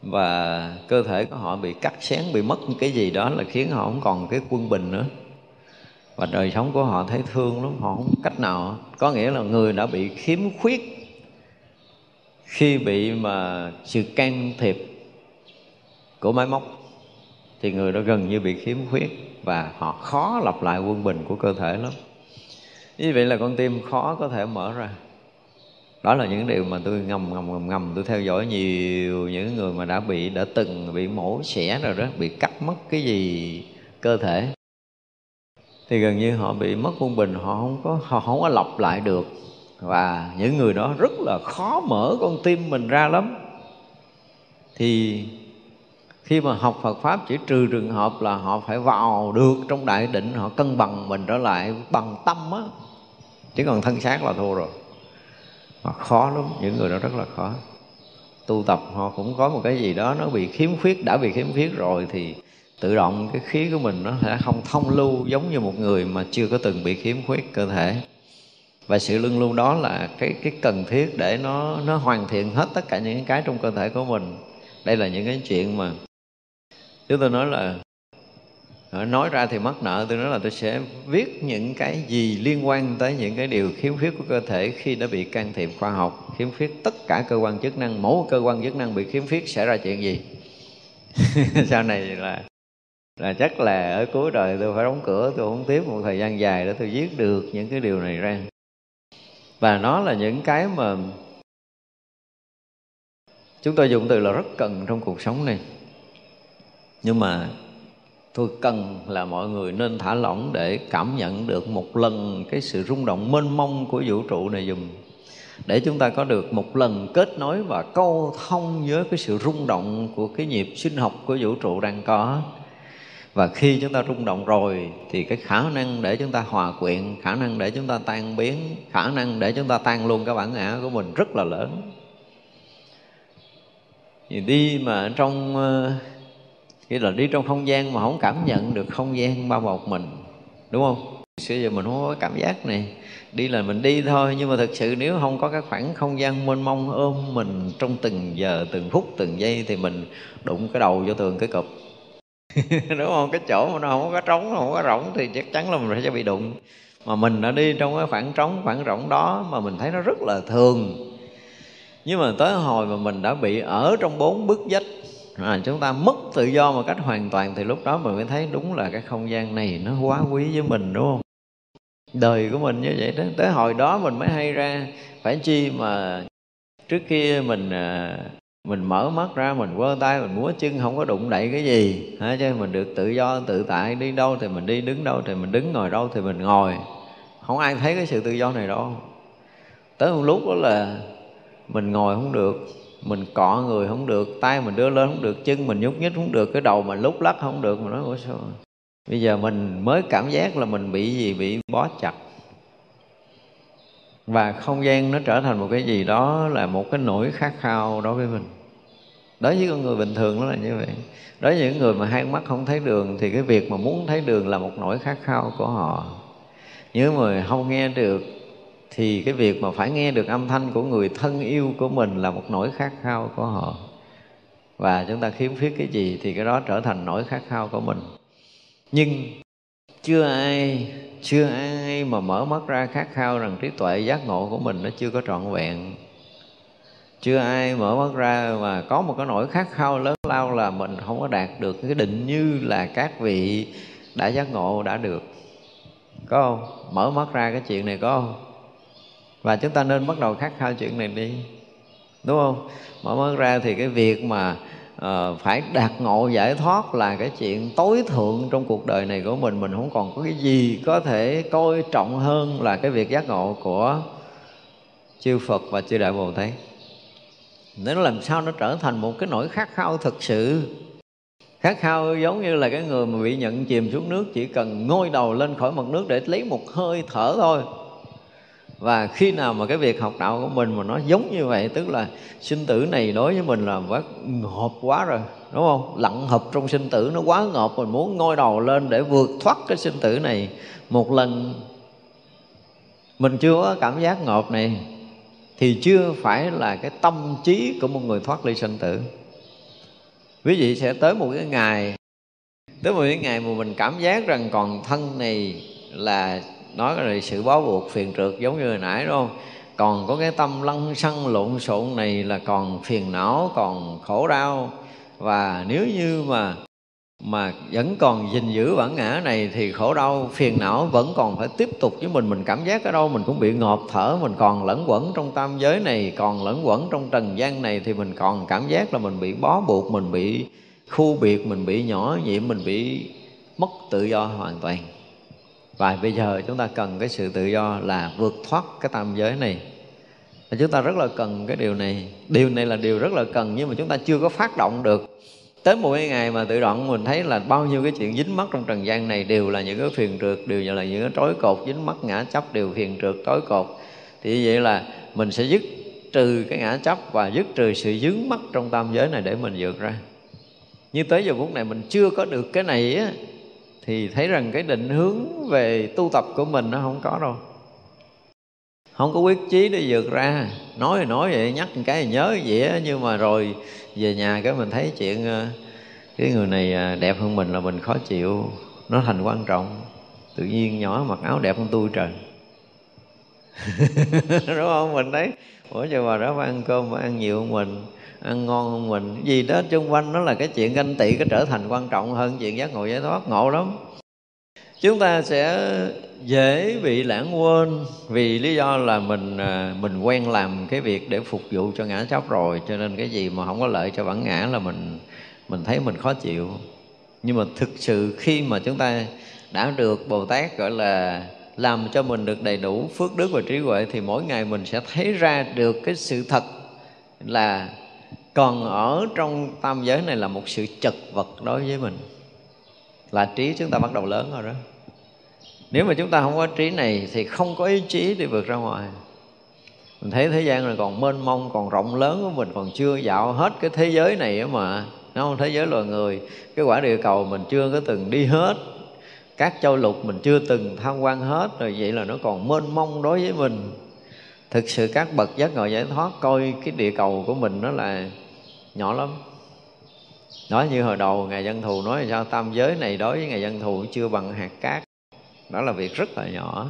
và cơ thể của họ bị cắt xén, bị mất cái gì đó là khiến họ không còn cái quân bình nữa. Và đời sống của họ thấy thương lắm, họ không cách nào. Có nghĩa là người đã bị khiếm khuyết khi bị mà sự can thiệp của máy móc, thì người đó gần như bị khiếm khuyết và họ khó lập lại quân bình của cơ thể lắm. Như vậy là con tim khó có thể mở ra đó là những điều mà tôi ngầm ngầm ngầm ngầm. Tôi theo dõi nhiều những người mà đã bị, đã từng bị mổ xẻ rồi đó, bị cắt mất cái gì cơ thể. Thì gần như họ bị mất quân bình, họ không có, họ không có lọc lại được. Và những người đó rất là khó mở con tim mình ra lắm. Thì khi mà học Phật pháp chỉ trừ trường hợp là họ phải vào được trong đại định, họ cân bằng mình trở lại bằng tâm á. Chứ còn thân xác là thua rồi mà khó lắm, những người đó rất là khó. Tu tập, họ cũng có một cái gì đó, nó bị khiếm khuyết, đã bị khiếm khuyết rồi thì tự động cái khí của mình nó sẽ không thông lưu giống như một người mà chưa có từng bị khiếm khuyết cơ thể. Và sự luân lưu đó là cái cái cần thiết để nó nó hoàn thiện hết tất cả những cái trong cơ thể của mình. Đây là những cái chuyện mà chúng tôi nói là Ờ, nói ra thì mắc nợ, tôi nói là tôi sẽ viết những cái gì liên quan tới những cái điều khiếm khuyết của cơ thể khi đã bị can thiệp khoa học, khiếm khuyết tất cả cơ quan chức năng, mỗi cơ quan chức năng bị khiếm khuyết sẽ ra chuyện gì? Sau này là là chắc là ở cuối đời tôi phải đóng cửa, tôi không tiếp một thời gian dài để tôi viết được những cái điều này ra. Và nó là những cái mà chúng tôi dùng từ là rất cần trong cuộc sống này. Nhưng mà tôi cần là mọi người nên thả lỏng để cảm nhận được một lần cái sự rung động mênh mông của vũ trụ này dùm. Để chúng ta có được một lần kết nối và câu thông với cái sự rung động của cái nhịp sinh học của vũ trụ đang có. Và khi chúng ta rung động rồi thì cái khả năng để chúng ta hòa quyện, khả năng để chúng ta tan biến, khả năng để chúng ta tan luôn cái bản ngã của mình rất là lớn. Thì đi mà trong ờ, nghĩa là đi trong không gian mà không cảm nhận được không gian bao bọc mình, đúng không? Xưa giờ mình không có cảm giác này. Đi là mình đi thôi, nhưng mà thực sự nếu không có cái khoảng không gian mênh mông ôm mình trong từng giờ, từng phút, từng giây thì mình đụng cái đầu vô tường cái cụp. Đúng không? Cái chỗ mà nó không có trống không có rỗng thì chắc chắn là mình sẽ bị đụng. Mà mình đã đi trong cái khoảng trống, khoảng rỗng đó mà mình thấy nó rất là thường. Nhưng mà tới hồi mà mình đã bị ở trong bốn bức vách à, chúng ta mất tự do một cách hoàn toàn thì lúc đó mình mới thấy đúng là cái không gian này nó quá quý với mình đúng không? Đời của mình như vậy đó. Tới hồi đó mình mới hay ra. Phải chi mà trước kia mình à, mình mở mắt ra mình quơ tay mình múa chân không có đụng đậy cái gì. Hả chứ mình được tự do tự tại đi đâu thì mình đi đứng đâu thì mình đứng ngồi đâu thì mình ngồi. Không ai thấy cái sự tự do này đâu. Tới một lúc đó là mình ngồi không được mình cọ người không được, tay mình đưa lên không được, chân mình nhúc nhích không được, cái đầu mình lúc lắc không được. Mình nói ủa sao bây giờ mình mới cảm giác là mình bị gì? Bị bó chặt. Và không gian nó trở thành một cái gì đó là một cái nỗi khát khao đối với mình. Đối với con người bình thường nó là như vậy. Đối với những người mà hai mắt không thấy đường thì cái việc mà muốn thấy đường là một nỗi khát khao của họ. Những người không nghe được thì cái việc mà phải nghe được âm thanh của người thân yêu của mình là một nỗi khát khao của họ. Và chúng ta khiếm khuyết cái gì thì cái đó trở thành nỗi khát khao của mình. Nhưng chưa ai chưa ai mà mở mắt ra khát khao rằng trí tuệ giác ngộ của mình nó chưa có trọn vẹn. Chưa ai mở mắt ra mà có một cái nỗi khát khao lớn lao là mình không có đạt được cái định như là các vị đã giác ngộ đã được. Có không? Mở mắt ra cái chuyện này có không? Và chúng ta nên bắt đầu khát khao chuyện này đi. Đúng không? Mở mắt ra thì cái việc mà uh, phải đạt ngộ giải thoát là cái chuyện tối thượng trong cuộc đời này của mình. Mình không còn có cái gì có thể coi trọng hơn là cái việc giác ngộ của chư Phật và chư Đại Bồ Tát. Nếu nó làm sao nó trở thành một cái nỗi khát khao thực sự. Khát khao giống như là cái người mà bị nhận chìm xuống nước chỉ cần ngôi đầu lên khỏi mặt nước để lấy một hơi thở thôi và khi nào mà cái việc học đạo của mình mà nó giống như vậy, tức là sinh tử này đối với mình là quá ngộp quá rồi, đúng không? Lặng hợp trong sinh tử, nó quá ngộp mình muốn ngôi đầu lên để vượt thoát cái sinh tử này. Một lần mình chưa có cảm giác ngộp này, thì chưa phải là cái tâm trí của một người thoát ly sinh tử. Quý vị sẽ tới một cái ngày, tới một cái ngày mà mình cảm giác rằng còn thân này là nói là sự bó buộc phiền trượt giống như hồi nãy, đúng không? Còn có cái tâm lăng xăng lộn xộn này là còn phiền não, còn khổ đau. Và nếu như mà mà vẫn còn gìn giữ bản ngã này thì khổ đau, phiền não vẫn còn phải tiếp tục với mình. Mình cảm giác ở đâu mình cũng bị ngộp thở, mình còn lẫn quẩn trong tam giới này, còn lẫn quẩn trong trần gian này thì mình còn cảm giác là mình bị bó buộc, mình bị khu biệt, mình bị nhỏ nhiệm, mình bị mất tự do hoàn toàn và bây giờ chúng ta cần cái sự tự do là vượt thoát cái tam giới này. Và chúng ta rất là cần cái điều này. Điều này là điều rất là cần, nhưng mà chúng ta chưa có phát động được. Tới một cái ngày mà tự động mình thấy là bao nhiêu cái chuyện dính mắc trong trần gian này đều là những cái phiền trượt, đều là những cái trói cột dính mắc, ngã chấp đều phiền trượt, trói cột. Thì vậy là mình sẽ dứt trừ cái ngã chấp và dứt trừ sự dướng mắc trong tam giới này để mình vượt ra. Như tới giờ phút này mình chưa có được cái này á thì thấy rằng cái định hướng về tu tập của mình nó không có đâu. Không có quyết chí để vượt ra. Nói thì nói vậy, nhắc một cái thì nhớ vậy á. Nhưng mà rồi về nhà cái mình thấy chuyện ờ, cái người này ờ, đẹp hơn mình là mình khó chịu. Nó thành quan trọng. Tự nhiên nhỏ mặc áo đẹp hơn tôi trời đúng không? Mình thấy, ủa, giờ mà đó ăn cơm phải ăn nhiều hơn mình ăn ngon hơn mình. Gì đó chung quanh nó là cái chuyện ganh tị có trở thành quan trọng hơn chuyện giác ngộ giải thoát. Ngộ lắm. Chúng ta sẽ dễ bị lãng quên vì lý do là mình à, mình quen làm cái việc để phục vụ cho ngã chấp rồi. Cho nên cái gì mà không có lợi cho bản ngã là mình mình thấy mình khó chịu. Nhưng mà thực sự khi mà chúng ta đã được bồ tát gọi là làm cho mình được đầy đủ phước đức và trí huệ, thì mỗi ngày mình sẽ thấy ra được cái sự thật là còn ở trong tam giới này là một sự chật vật đối với mình. Là trí chúng ta bắt đầu lớn rồi đó. Nếu mà chúng ta không có trí này thì không có ý chí để vượt ra ngoài. Mình thấy thế gian này còn mênh mông, còn rộng lớn của mình còn chưa dạo hết cái thế giới này mà. Nó không thế giới loài người. Cái quả địa cầu mình chưa có từng đi hết. Các châu lục mình chưa từng tham quan hết. Rồi vậy là nó còn mênh mông đối với mình. Thực sự các bậc giác ngộ giải thoát coi cái địa cầu của mình nó là nhỏ lắm. Nói như hồi đầu ngài dân thù nói là sao tam giới này đối với ngài dân thù chưa bằng hạt cát. Đó là việc rất là nhỏ.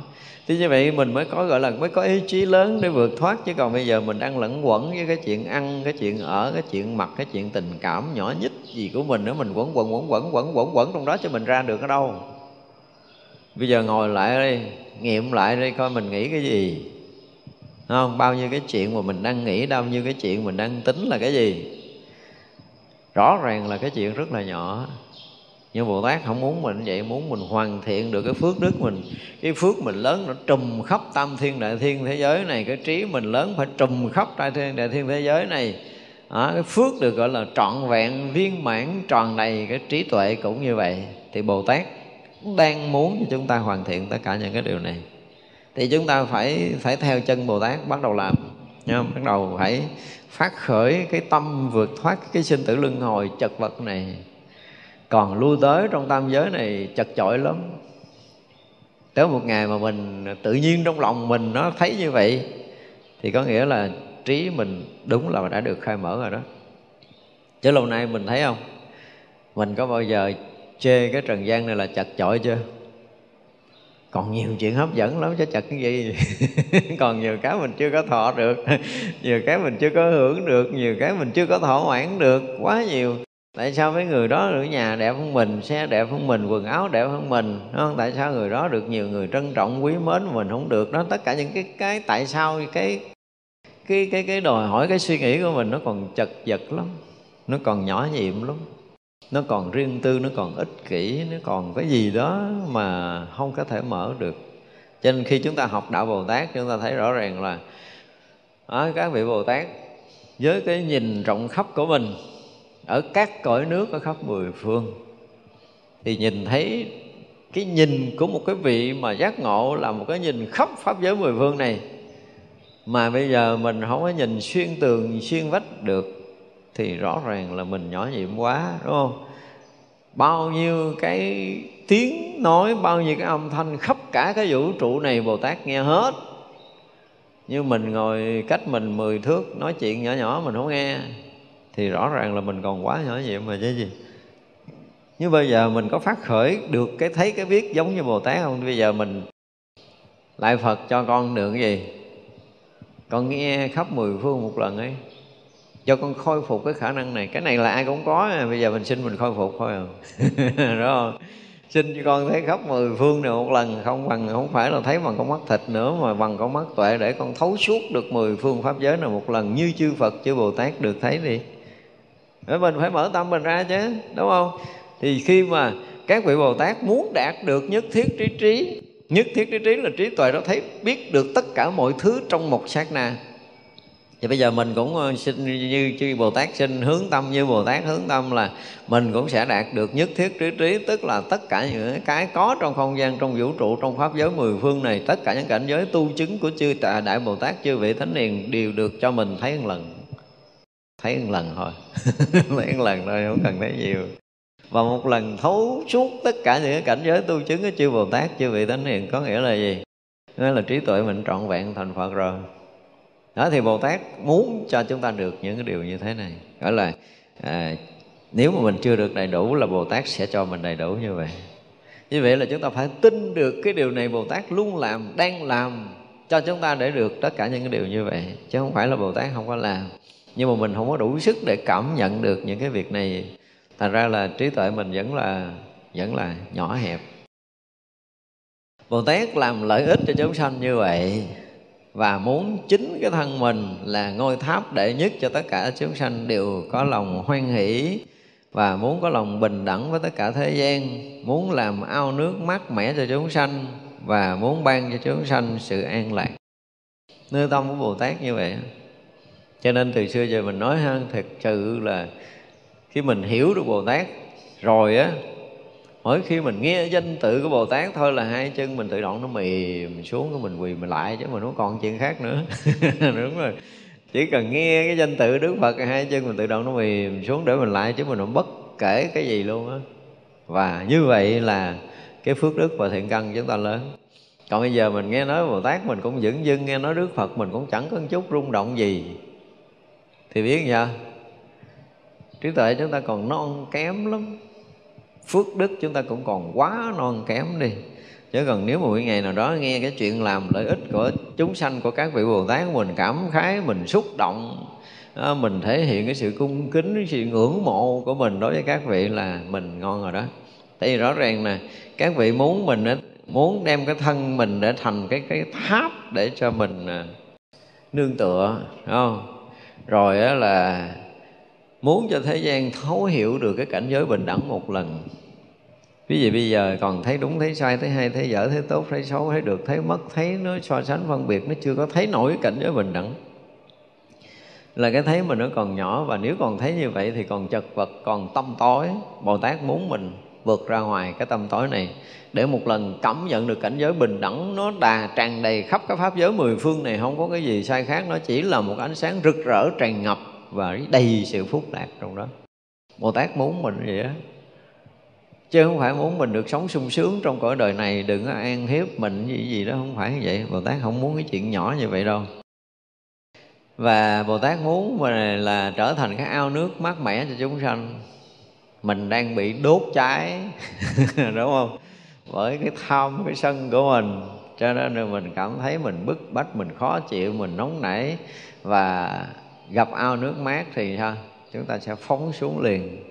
Thì như vậy mình mới có, gọi là, mới có ý chí lớn để vượt thoát chứ còn bây giờ mình đang lẫn quẩn với cái chuyện ăn, cái chuyện ở, cái chuyện mặc, cái chuyện tình cảm nhỏ nhất gì của mình nữa, mình quẩn quẩn quẩn quẩn quẩn quẩn quẩn trong đó cho mình ra được ở đâu. Bây giờ ngồi lại đi, nghiệm lại đi, coi mình nghĩ cái gì. Không bao nhiêu cái chuyện mà mình đang nghĩ, bao nhiêu cái chuyện mình đang tính là cái gì? Rõ ràng là cái chuyện rất là nhỏ. Nhưng bồ tát không muốn mình vậy muốn mình hoàn thiện được cái phước đức mình. Cái phước mình lớn nó trùm khắp tam thiên đại thiên thế giới này. Cái trí mình lớn phải trùm khắp đại thiên đại thiên thế giới này. Đó, cái phước được gọi là trọn vẹn viên mãn tròn đầy cái trí tuệ cũng như vậy. Thì bồ tát đang muốn cho chúng ta hoàn thiện tất cả những cái điều này. Thì chúng ta phải phải theo chân bồ tát bắt đầu làm. Nha bắt đầu phải phát khởi cái tâm vượt thoát cái sinh tử luân hồi chật vật này. Còn lui tới trong tam giới này chật chội lắm. Tới một ngày mà mình tự nhiên trong lòng mình nó thấy như vậy, thì có nghĩa là trí mình đúng là đã được khai mở rồi đó. Chứ lâu nay mình thấy không? Mình có bao giờ chê cái trần gian này là chật chội chưa? Còn nhiều chuyện hấp dẫn lắm chứ chật cái gì. Còn nhiều cái mình chưa có thọ được. Nhiều cái mình chưa có hưởng được. Nhiều cái mình chưa có thỏa mãn được. Quá nhiều. Tại sao mấy người đó ở nhà đẹp hơn mình, xe đẹp hơn mình, quần áo đẹp hơn mình? Đúng không? Tại sao người đó được nhiều người trân trọng, quý mến mà mình không được? Đó, tất cả những cái cái tại sao, cái cái cái cái đòi hỏi, cái suy nghĩ của mình nó còn chật vật lắm. Nó còn nhỏ nhiệm lắm nó còn riêng tư nó còn ích kỷ nó còn cái gì đó mà không có thể mở được. Cho nên khi chúng ta học đạo bồ tát chúng ta thấy rõ ràng là à, các vị bồ tát với cái nhìn rộng khắp của mình ở các cõi nước ở khắp mười phương thì nhìn thấy cái nhìn của một cái vị mà giác ngộ là một cái nhìn khắp pháp giới mười phương này mà bây giờ mình không có nhìn xuyên tường xuyên vách được thì rõ ràng là mình nhỏ nhiệm quá, đúng không? Bao nhiêu cái tiếng nói, bao nhiêu cái âm thanh khắp cả cái vũ trụ này bồ tát nghe hết. Như mình ngồi cách mình mười thước nói chuyện nhỏ nhỏ mình không nghe, thì rõ ràng là mình còn quá nhỏ nhiệm mà chứ gì. Như bây giờ mình có phát khởi được cái thấy cái biết giống như bồ tát không? Bây giờ mình lại phật cho con được cái gì? Con nghe khắp mười phương một lần ấy cho con khôi phục cái khả năng này. Cái này là ai cũng có à. bây giờ mình xin mình khôi phục thôi à. Đúng không xin cho con thấy khắp mười phương này một lần. Không bằng không phải là thấy bằng con mắt thịt nữa, mà bằng con mắt tuệ để con thấu suốt được mười phương pháp giới này một lần. Như chư Phật, chư Bồ Tát được thấy đi. Để mình phải mở tâm mình ra chứ, đúng không? Thì khi mà các vị Bồ Tát muốn đạt được nhất thiết trí trí, nhất thiết trí trí là trí tuệ đó thấy, biết được tất cả mọi thứ trong một sát na thì bây giờ mình cũng ờ, xin như chư Bồ Tát xin hướng tâm, như Bồ Tát hướng tâm là mình cũng sẽ đạt được nhất thiết trí trí, tức là tất cả những cái có trong không gian, trong vũ trụ, trong pháp giới mười phương này, tất cả những cảnh giới tu chứng của chư đại Bồ Tát, chư vị thánh hiền đều được cho mình thấy một lần. Thấy một lần thôi. Thấy một lần thôi, không cần thấy nhiều. Và một lần thấu suốt tất cả những cảnh giới tu chứng của chư Bồ Tát, chư vị thánh hiền có nghĩa là gì? Nghĩa là trí tuệ mình trọn vẹn thành Phật rồi đó thì bồ tát muốn cho chúng ta được những cái điều như thế này. Gọi là à, nếu mà mình chưa được đầy đủ là bồ tát sẽ cho mình đầy đủ như vậy. Như vậy là chúng ta phải tin được cái điều này bồ tát luôn làm đang làm cho chúng ta để được tất cả những cái điều như vậy. Chứ không phải là bồ tát không có làm. Nhưng mà mình không có đủ sức để cảm nhận được những cái việc này. Thành ra là trí tuệ mình vẫn là vẫn là nhỏ hẹp. Bồ tát làm lợi ích cho chúng sanh như vậy và muốn chính cái thân mình là ngôi tháp đệ nhất cho tất cả chúng sanh đều có lòng hoan hỷ. Và muốn có lòng bình đẳng với tất cả thế gian. Muốn làm ao nước mát mẻ cho chúng sanh. Và muốn ban cho chúng sanh sự an lạc. Nơi tâm của bồ tát như vậy. Cho nên từ xưa giờ mình nói ha, thật sự là khi mình hiểu được bồ tát rồi á mỗi khi mình nghe danh tự của bồ tát thôi là hai chân mình tự động nó mềm xuống, cái mình quỳ mình lại chứ mình không còn chuyện khác nữa. Đúng rồi. Chỉ cần nghe cái danh tự đức phật hai chân mình tự động nó mềm xuống để mình lại chứ mình không bất kể cái gì luôn á. Và như vậy là cái phước đức và thiện căn chúng ta lớn. Còn bây giờ mình nghe nói bồ tát mình cũng dững dưng, nghe nói đức phật mình cũng chẳng có chút rung động gì. Thì biết sao? Trí tuệ chúng ta còn non kém lắm phước đức chúng ta cũng còn quá non kém đi. Chứ còn nếu mà một ngày nào đó nghe cái chuyện làm lợi ích của chúng sanh, của các vị bồ tát, mình cảm khái, mình xúc động à, mình thể hiện cái sự cung kính, cái sự ngưỡng mộ của mình đối với các vị là mình ngon rồi đó. Tại vì rõ ràng nè các vị muốn mình muốn đem cái thân mình để thành cái cái tháp để cho mình à, nương tựa không? Rồi là muốn cho thế gian thấu hiểu được cái cảnh giới bình đẳng một lần. Ví dụ bây giờ còn thấy đúng, thấy sai, thấy hay, thấy dở, thấy tốt, thấy xấu, thấy được, thấy mất, thấy nó so sánh, phân biệt, nó chưa có thấy nổi cái cảnh giới bình đẳng. Là cái thấy mình nó còn nhỏ, và nếu còn thấy như vậy thì còn chật vật, còn tâm tối. Bồ tát muốn mình vượt ra ngoài cái tâm tối này để một lần cảm nhận được cảnh giới bình đẳng nó đà tràn đầy khắp cái pháp giới mười phương này. Không có cái gì sai khác, nó chỉ là một ánh sáng rực rỡ, tràn ngập và đầy sự phúc lạc trong đó. Bồ tát muốn mình vậy đó chứ không phải muốn mình được sống sung sướng trong cõi đời này, đừng có an hiếp mình gì gì đó, không phải như vậy. Bồ tát không muốn cái chuyện nhỏ như vậy đâu. Và bồ tát muốn mình là trở thành cái ao nước mát mẻ cho chúng sanh. Mình đang bị đốt cháy, đúng không? Bởi cái tham, cái sân của mình. Cho nên là mình cảm thấy mình bức bách, mình khó chịu, mình nóng nảy. Và gặp ao nước mát thì sao chúng ta sẽ phóng xuống liền.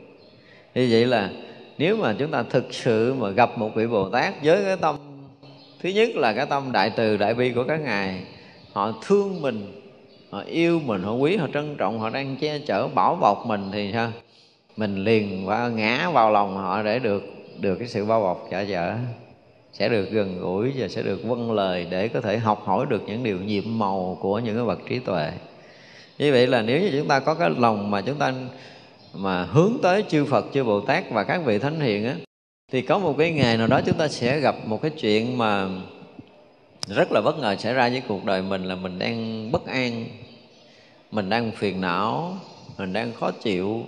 Như vậy là nếu mà chúng ta thực sự mà gặp một vị bồ tát với cái tâm, thứ nhất là cái tâm đại từ đại bi của các ngài, họ thương mình, họ yêu mình, họ quý, họ trân trọng, họ đang che chở, bảo bọc mình thì sao mình liền và ngã vào lòng họ để được được cái sự bao bọc chở chở sẽ được gần gũi và sẽ được vâng lời để có thể học hỏi được những điều nhiệm màu của những cái bậc trí tuệ như vậy là nếu như chúng ta có cái lòng mà chúng ta mà hướng tới chư Phật, chư Bồ Tát và các vị thánh hiền á thì có một cái ngày nào đó chúng ta sẽ gặp một cái chuyện mà rất là bất ngờ xảy ra với cuộc đời mình là mình đang bất an mình đang phiền não mình đang khó chịu.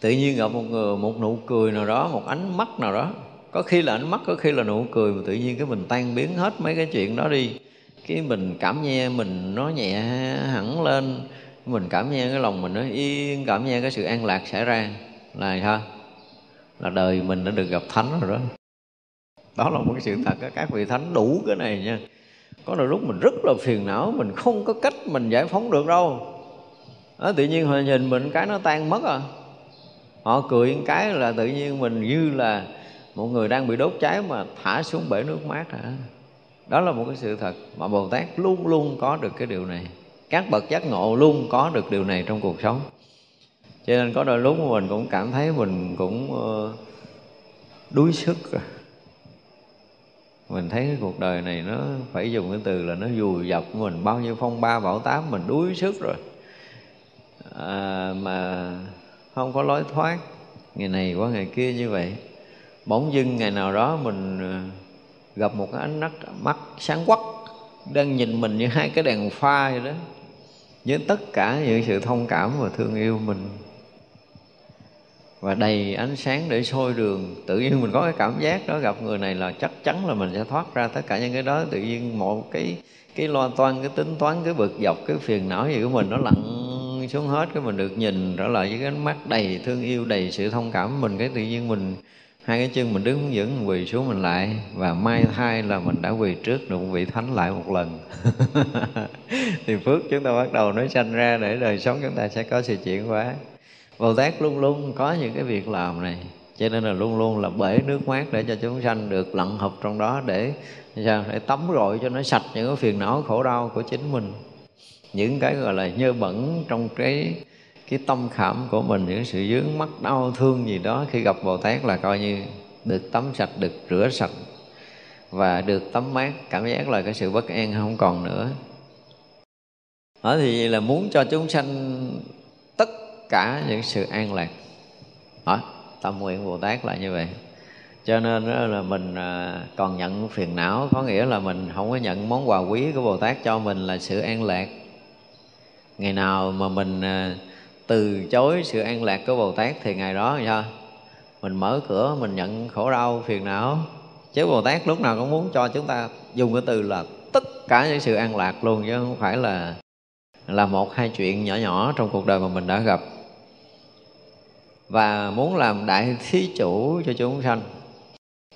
Tự nhiên gặp một người một nụ cười nào đó một ánh mắt nào đó. Có khi là ánh mắt có khi là nụ cười mà tự nhiên cái mình tan biến hết mấy cái chuyện đó đi cái mình cảm nghe mình nó nhẹ hẳn lên mình cảm nghe cái lòng mình nó yên cảm nghe cái sự an lạc xảy ra là ha là đời mình đã được gặp thánh rồi đó. Đó là một cái sự thật đó. các vị thánh đủ cái này nha. Có đôi lúc mình rất là phiền não mình không có cách mình giải phóng được đâu. Đó, tự nhiên họ nhìn mình cái nó tan mất à. Họ cười cái là tự nhiên mình như là một người đang bị đốt cháy mà thả xuống bể nước mát hả? Đó là một cái sự thật mà bồ tát luôn luôn có được cái điều này. Các bậc giác ngộ luôn có được điều này trong cuộc sống. Cho nên có đôi lúc mình cũng cảm thấy mình cũng ờ, đuối sức rồi. Mình thấy cái cuộc đời này nó phải dùng cái từ là nó vùi dập mình. Bao nhiêu phong ba bão táp mình đuối sức rồi. À, mà không có lối thoát. Ngày này qua ngày kia như vậy. Bỗng dưng ngày nào đó mình ờ, gặp một cái ánh mắt mắt sáng quắc, đang nhìn mình như hai cái đèn pha vậy đó. Với tất cả những sự thông cảm và thương yêu mình. Và đầy ánh sáng để soi đường. Tự nhiên mình có cái cảm giác đó, gặp người này là chắc chắn là mình sẽ thoát ra tất cả những cái đó. Tự nhiên một cái cái lo toan, cái tính toán, cái bực dọc, cái phiền não gì của mình nó lặn xuống hết, cái mình được nhìn, trở lại với cái ánh mắt đầy thương yêu, đầy sự thông cảm mình. Cái tự nhiên mình hai cái chân mình đứng vững quỳ xuống mình lại. Và may thay là mình đã quỳ trước được vị thánh lại một lần. Thì phước chúng ta bắt đầu nói sanh ra để đời sống chúng ta sẽ có sự chuyển hóa. Bồ Tát luôn luôn có những cái việc làm này. Cho nên là luôn luôn là bể nước mát để cho chúng sanh được lặn hợp trong đó để, sao, để tắm rội cho nó sạch những cái phiền não khổ đau của chính mình. Những cái gọi là nhơ bẩn trong cái cái tâm khảm của mình những sự dướng mắt đau thương gì đó khi gặp Bồ Tát là coi như được tắm sạch được rửa sạch và được tắm mát. Cảm giác là cái sự bất an không còn nữa. Ở thì là muốn cho chúng sanh tất cả những sự an lạc. Đó, tâm nguyện Bồ Tát là như vậy. Cho nên là mình à, còn nhận phiền não có nghĩa là mình không có nhận món quà quý của Bồ Tát cho mình là sự an lạc. Ngày nào mà mình à, từ chối sự an lạc của Bồ Tát thì ngày đó sao? Mình mở cửa, mình nhận khổ đau, phiền não. Chứ Bồ Tát lúc nào cũng muốn cho chúng ta dùng cái từ là tất cả những sự an lạc luôn, chứ không phải là là một hai chuyện nhỏ nhỏ trong cuộc đời mà mình đã gặp. Và muốn làm đại thí chủ cho chúng sanh.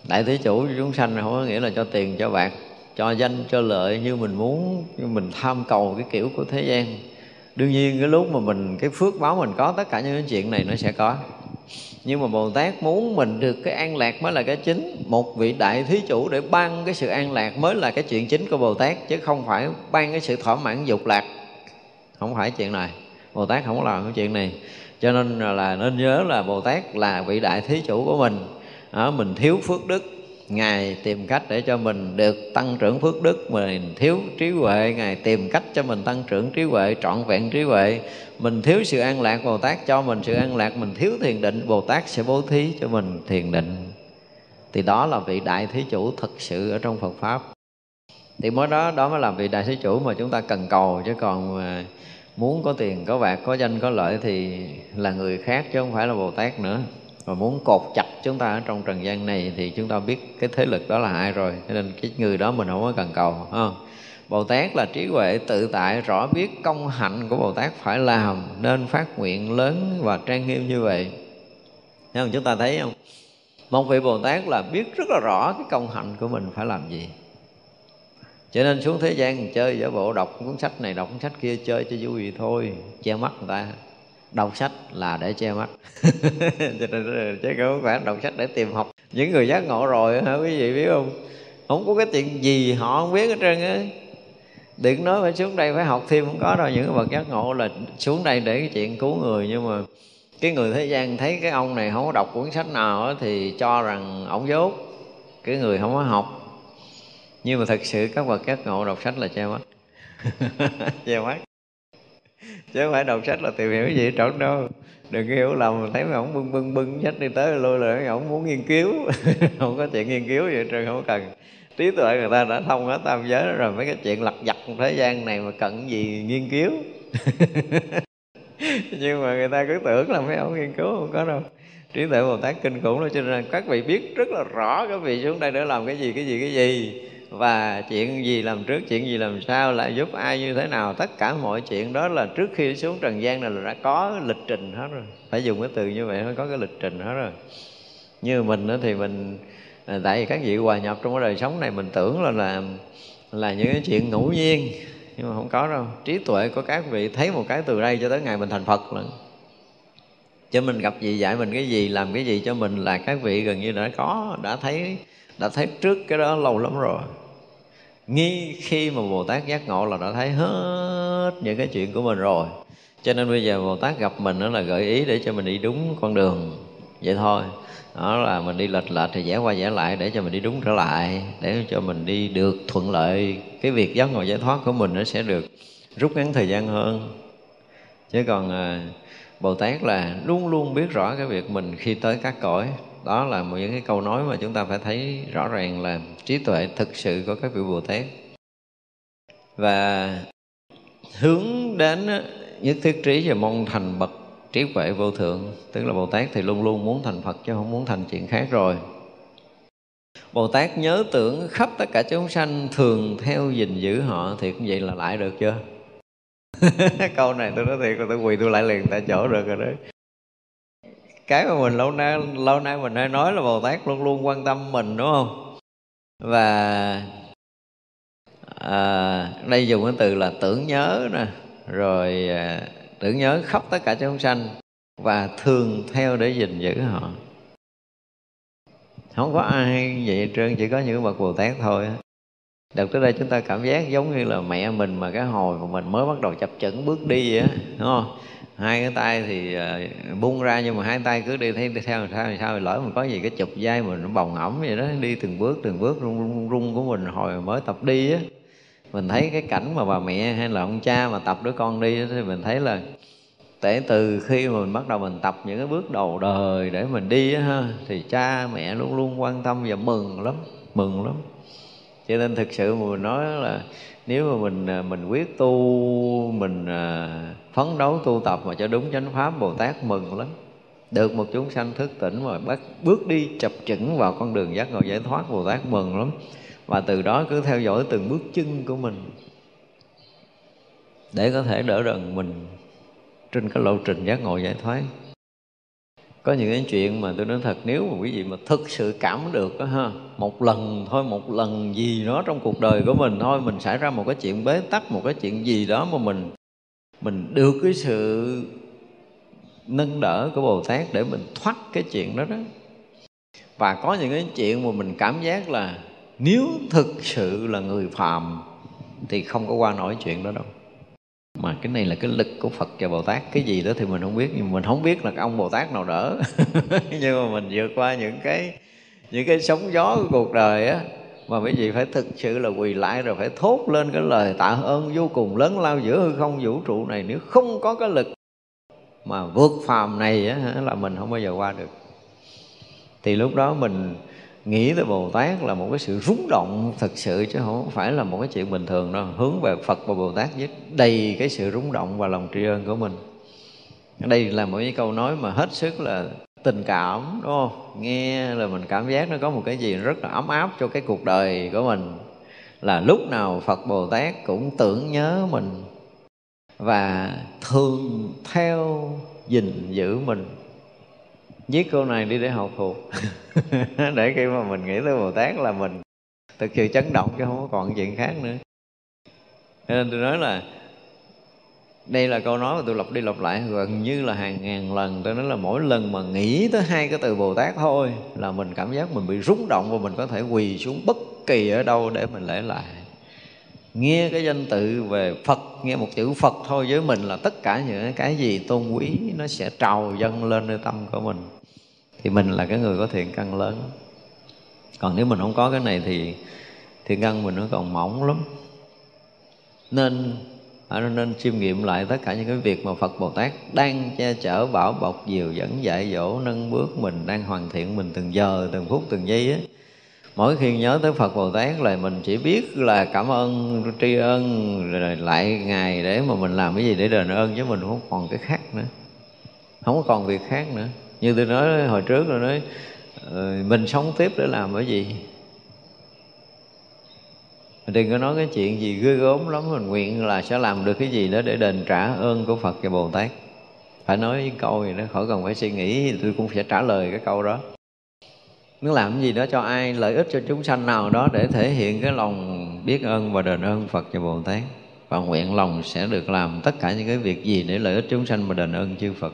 Đại thí chủ cho chúng sanh không có nghĩa là cho tiền, cho bạc, cho danh, cho lợi như mình muốn, như mình tham cầu cái kiểu của thế gian đương nhiên cái lúc mà mình cái phước báo mình có tất cả những cái chuyện này nó sẽ có. Nhưng mà bồ tát muốn mình được cái an lạc mới là cái chính. Một vị đại thí chủ để ban cái sự an lạc mới là cái chuyện chính của bồ tát chứ không phải ban cái sự thỏa mãn dục lạc. Không phải chuyện này. Bồ tát không có làm cái chuyện này. Cho nên là nên nhớ là bồ tát là vị đại thí chủ của mình. Đó, mình thiếu phước đức ngài tìm cách để cho mình được tăng trưởng phước đức, mình thiếu trí huệ. Ngài tìm cách cho mình tăng trưởng trí huệ, trọn vẹn trí huệ. Mình thiếu sự an lạc bồ tát, cho mình sự an lạc, mình thiếu thiền định, bồ tát sẽ bố thí cho mình thiền định. Thì đó là vị đại thí chủ thực sự ở trong phật pháp. Thì mới đó đó mới là vị đại thí chủ mà chúng ta cần cầu. Chứ còn muốn có tiền, có bạc, có danh, có lợi thì là người khác chứ không phải là bồ tát nữa và muốn cột chặt chúng ta ở trong trần gian này thì chúng ta biết cái thế lực đó là ai rồi cho nên cái người đó mình không có cần cầu không Bồ Tát là trí huệ tự tại rõ biết công hạnh của Bồ Tát phải làm nên phát nguyện lớn và trang nghiêm như vậy. Thấy không? Chúng ta thấy không? Một vị Bồ Tát là biết rất là rõ cái công hạnh của mình phải làm gì. Cho nên xuống thế gian chơi giả bộ đọc cuốn sách này đọc cuốn sách kia chơi cho vui thôi, che mắt người ta đọc sách là để che mắt. Cho nên chứ không phải đọc sách để tìm học. Những người giác ngộ rồi, hả, quý vị biết không? Không có cái chuyện gì họ không biết hết trơn á. Đừng nói phải xuống đây phải học thêm, không có đâu. Những cái bậc giác ngộ là xuống đây để cái chuyện cứu người. Nhưng mà cái người thế gian thấy cái ông này không có đọc cuốn sách nào thì cho rằng ổng dốt. Cái người không có học. Nhưng mà thật sự các bậc giác ngộ đọc sách là che mắt. Che mắt chứ không phải đọc sách là tìm hiểu cái gì trọn đâu. Đừng hiểu lầm, thấy mà ổng bưng bưng bưng sách đi tới lôi là ổng muốn nghiên cứu. Không có chuyện nghiên cứu gì trơn không cần. Trí tuệ người ta đã thông hết tam giới rồi, mấy cái chuyện lặt vặt thế gian này mà cần gì nghiên cứu? Nhưng mà người ta cứ tưởng là mấy ông nghiên cứu, không có đâu. Trí tuệ bồ tát kinh khủng đó, cho nên các vị biết rất là rõ các vị xuống đây để làm cái gì cái gì cái gì và chuyện gì làm trước, chuyện gì làm sau lại giúp ai như thế nào, tất cả mọi chuyện đó là trước khi xuống trần gian này là đã có lịch trình hết rồi. Phải dùng cái từ như vậy nó có cái lịch trình hết rồi. Như mình đó thì mình à, tại vì các vị hòa nhập trong cái đời sống này, mình tưởng là là là những cái chuyện ngẫu nhiên, nhưng mà không có đâu. Trí tuệ của các vị thấy một cái từ đây cho tới ngày mình thành phật lần cho mình gặp gì dạy mình cái gì, làm cái gì cho mình là các vị gần như đã có, đã thấy đã thấy trước cái đó lâu lắm rồi nghi khi mà bồ tát giác ngộ là đã thấy hết những cái chuyện của mình rồi. Cho nên bây giờ bồ tát gặp mình đó là gợi ý để cho mình đi đúng con đường. Vậy thôi. Đó là mình đi lệch lệch thì vẽ qua vẽ lại để cho mình đi đúng trở lại, để cho mình đi được thuận lợi. Cái việc giác ngộ giải thoát của mình nó sẽ được rút ngắn thời gian hơn. Chứ còn à, bồ tát là luôn luôn biết rõ cái việc mình khi tới các cõi đó là một những cái câu nói mà chúng ta phải thấy rõ ràng là trí tuệ thực sự của các vị bồ tát. Và hướng đến nhất thiết trí và mong thành bậc trí huệ vô thượng, tức là bồ tát thì luôn luôn muốn thành phật chứ không muốn thành chuyện khác rồi. Bồ tát nhớ tưởng khắp tất cả chúng sanh thường theo gìn giữ họ thì cũng vậy là lại được chưa? Câu này tôi nói thiệt, tôi quỳ tôi lại liền tại chỗ được rồi đấy cái mà mình lâu nay lâu nay mình hay nói là bồ tát luôn luôn quan tâm mình đúng không? Và à, đây dùng cái từ là tưởng nhớ nè. Rồi à, tưởng nhớ khắp tất cả chúng sanh và thường theo để gìn giữ họ. Không có ai vậy hết trơn chỉ có những bậc bồ tát thôi Đợt tới đây chúng ta cảm giác giống như là mẹ mình mà cái hồi mà mình mới bắt đầu chập chững bước đi vậy á, đúng không? Hai cái tay thì bung buông ra nhưng mà hai tay cứ đi theo đi theo sao thì sao lỡ mình có gì cái chụp dây mình nó bồng ẩm vậy đó, đi từng bước từng bước rung rung rung của mình hồi mới tập đi á. Mình thấy cái cảnh mà bà mẹ hay là ông cha mà tập đứa con đi thì mình thấy là kể từ khi mà mình bắt đầu mình tập những cái bước đầu đời để mình đi á ha, thì cha mẹ luôn luôn quan tâm và mừng lắm mừng lắm. Cho nên thực sự mà mình nói là nếu mà mình ờ, mình quyết tu, mình ờ, phấn đấu tu tập mà cho đúng chánh pháp bồ tát mừng lắm. Được một chúng sanh thức tỉnh mà bắt, bước đi chập chững vào con đường giác ngộ giải thoát, bồ tát mừng lắm. Và từ đó cứ theo dõi từng bước chân của mình. Để có thể đỡ đần mình trên cái lộ trình giác ngộ giải thoát. Có những cái chuyện mà tôi nói thật, nếu mà quý vị mà thực sự cảm được đó ha, một lần thôi, một lần gì đó trong cuộc đời của mình thôi, mình xảy ra một cái chuyện bế tắc, một cái chuyện gì đó mà mình mình được cái sự nâng đỡ của bồ tát để mình thoát cái chuyện đó đó. Và có những cái chuyện mà mình cảm giác là nếu thực sự là người phàm thì không có qua nổi chuyện đó đâu. Mà cái này là cái lực của Phật và Bồ Tát. Cái gì đó thì mình không biết, nhưng mình không biết là ông Bồ Tát nào đỡ. Nhưng mà mình vượt qua những cái những cái sóng gió của cuộc đời á mà quý vị phải thực sự là quỳ lại rồi phải thốt lên cái lời tạ ơn vô cùng lớn lao giữa hư không vũ trụ này. Nếu không có cái lực mà vượt phàm này á là mình không bao giờ qua được. Thì lúc đó mình nghĩ tới Bồ Tát là một cái sự rúng động thật sự, chứ không phải là một cái chuyện bình thường đâu. Hướng về Phật và Bồ Tát với đầy cái sự rúng động và lòng tri ân của mình. Đây là một cái câu nói mà hết sức là tình cảm, đúng không? Nghe là mình cảm giác nó có một cái gì rất là ấm áp cho cái cuộc đời của mình. Là lúc nào Phật Bồ Tát cũng tưởng nhớ mình và thường theo gìn giữ mình. Viết câu này đi để học thuộc. Để khi mà mình nghĩ tới bồ tát là mình thực sự chấn động chứ không có còn chuyện khác nữa. Nên tôi nói là đây là câu nói mà tôi lặp đi lặp lại gần như là hàng ngàn lần, tôi nói là mỗi lần mà nghĩ tới hai cái từ bồ tát thôi là mình cảm giác mình bị rúng động và mình có thể quỳ xuống bất kỳ ở đâu để mình lễ lại. Nghe cái danh tự về phật, nghe một chữ phật thôi với mình là tất cả những cái gì tôn quý nó sẽ trào dâng lên nơi tâm của mình. Thì mình là cái người có thiện căn lớn. Còn nếu mình không có cái này thì thiện căn mình nó còn mỏng lắm. Nên ở nên chiêm nghiệm lại tất cả những cái việc mà Phật Bồ Tát đang che chở, bảo bọc, dìu, dẫn dạy, dỗ, nâng bước mình, đang hoàn thiện mình từng giờ, từng phút, từng giây á. Mỗi khi nhớ tới Phật Bồ Tát là mình chỉ biết là cảm ơn, tri ân, rồi lại ngài để mà mình làm cái gì để đền ơn, chứ mình không còn cái khác nữa. Không có còn việc khác nữa. Như tôi nói hồi trước rồi nói ờ, mình sống tiếp để làm cái gì? Mình đừng có nói cái chuyện gì ghê gớm lắm, mình nguyện là sẽ làm được cái gì đó để đền trả ơn của Phật và Bồ Tát. Phải nói câu gì đó, khỏi cần phải suy nghĩ thì tôi cũng sẽ trả lời cái câu đó. Muốn làm gì đó cho ai, lợi ích cho chúng sanh nào đó để thể hiện cái lòng biết ơn và đền ơn Phật và Bồ Tát. Và nguyện lòng sẽ được làm tất cả những cái việc gì để lợi ích chúng sanh và đền ơn chư Phật.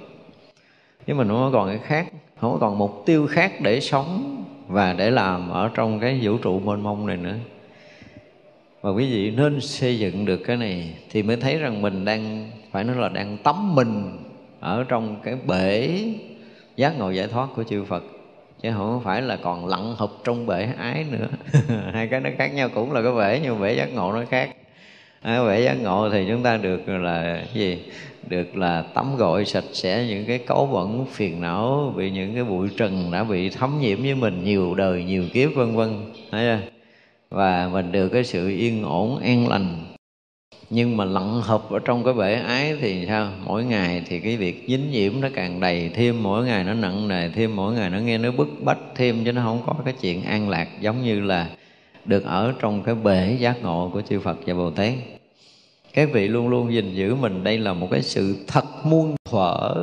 Nhưng mình không còn cái khác, không còn mục tiêu khác để sống và để làm ở trong cái vũ trụ mênh mông này nữa và quý vị nên xây dựng được cái này thì mới thấy rằng mình đang phải nói là đang tắm mình ở trong cái bể giác ngộ giải thoát của chư Phật. Chứ không phải là còn lặn hụp trong bể ái nữa. Hai cái nó khác nhau cũng là cái bể nhưng bể giác ngộ nó khác. À, bể giác ngộ thì chúng ta được là gì? Được là tắm gội sạch sẽ những cái cấu bẩn phiền não bị những cái bụi trần đã bị thấm nhiễm với mình nhiều đời nhiều kiếp vân vân. Thấy chưa? Và mình được cái sự yên ổn, an lành. Nhưng mà lặn hợp ở trong cái bể ái thì sao? Mỗi ngày thì cái việc dính nhiễm nó càng đầy thêm, mỗi ngày nó nặng nề thêm, mỗi ngày nó nghe nó bức bách thêm, chứ nó không có cái chuyện an lạc giống như là được ở trong cái bể giác ngộ của chư Phật và Bồ Tát. Các vị luôn luôn gìn giữ mình. Đây là một cái sự thật muôn thuở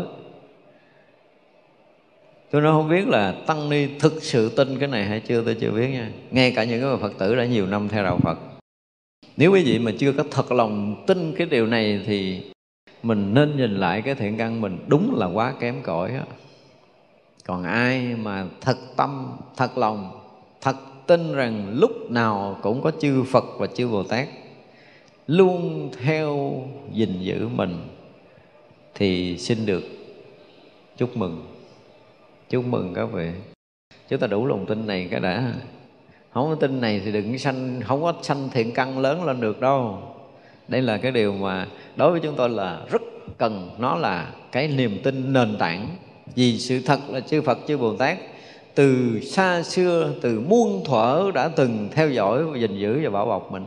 tôi nói không biết là tăng ni thực sự tin cái này hay chưa, tôi chưa biết nha. Ngay cả những cái phật tử đã nhiều năm theo đạo phật. Nếu quý vị mà chưa có thật lòng tin cái điều này thì mình nên nhìn lại cái thiện căn mình đúng là quá kém cỏi á. Còn ai mà thật tâm, thật lòng, thật tin rằng lúc nào cũng có chư phật và chư bồ tát luôn theo gìn giữ mình thì xin được chúc mừng chúc mừng các vị. Chúng ta đủ lòng tin này cái đã. Không có tin này thì đừng sanh, không có sanh thiện căn lớn lên được đâu. Đây là cái điều mà đối với chúng tôi là rất cần. Nó là cái niềm tin nền tảng. Vì sự thật là chư Phật, chư Bồ Tát từ xa xưa, từ muôn thuở đã từng theo dõi và gìn giữ và bảo bọc mình.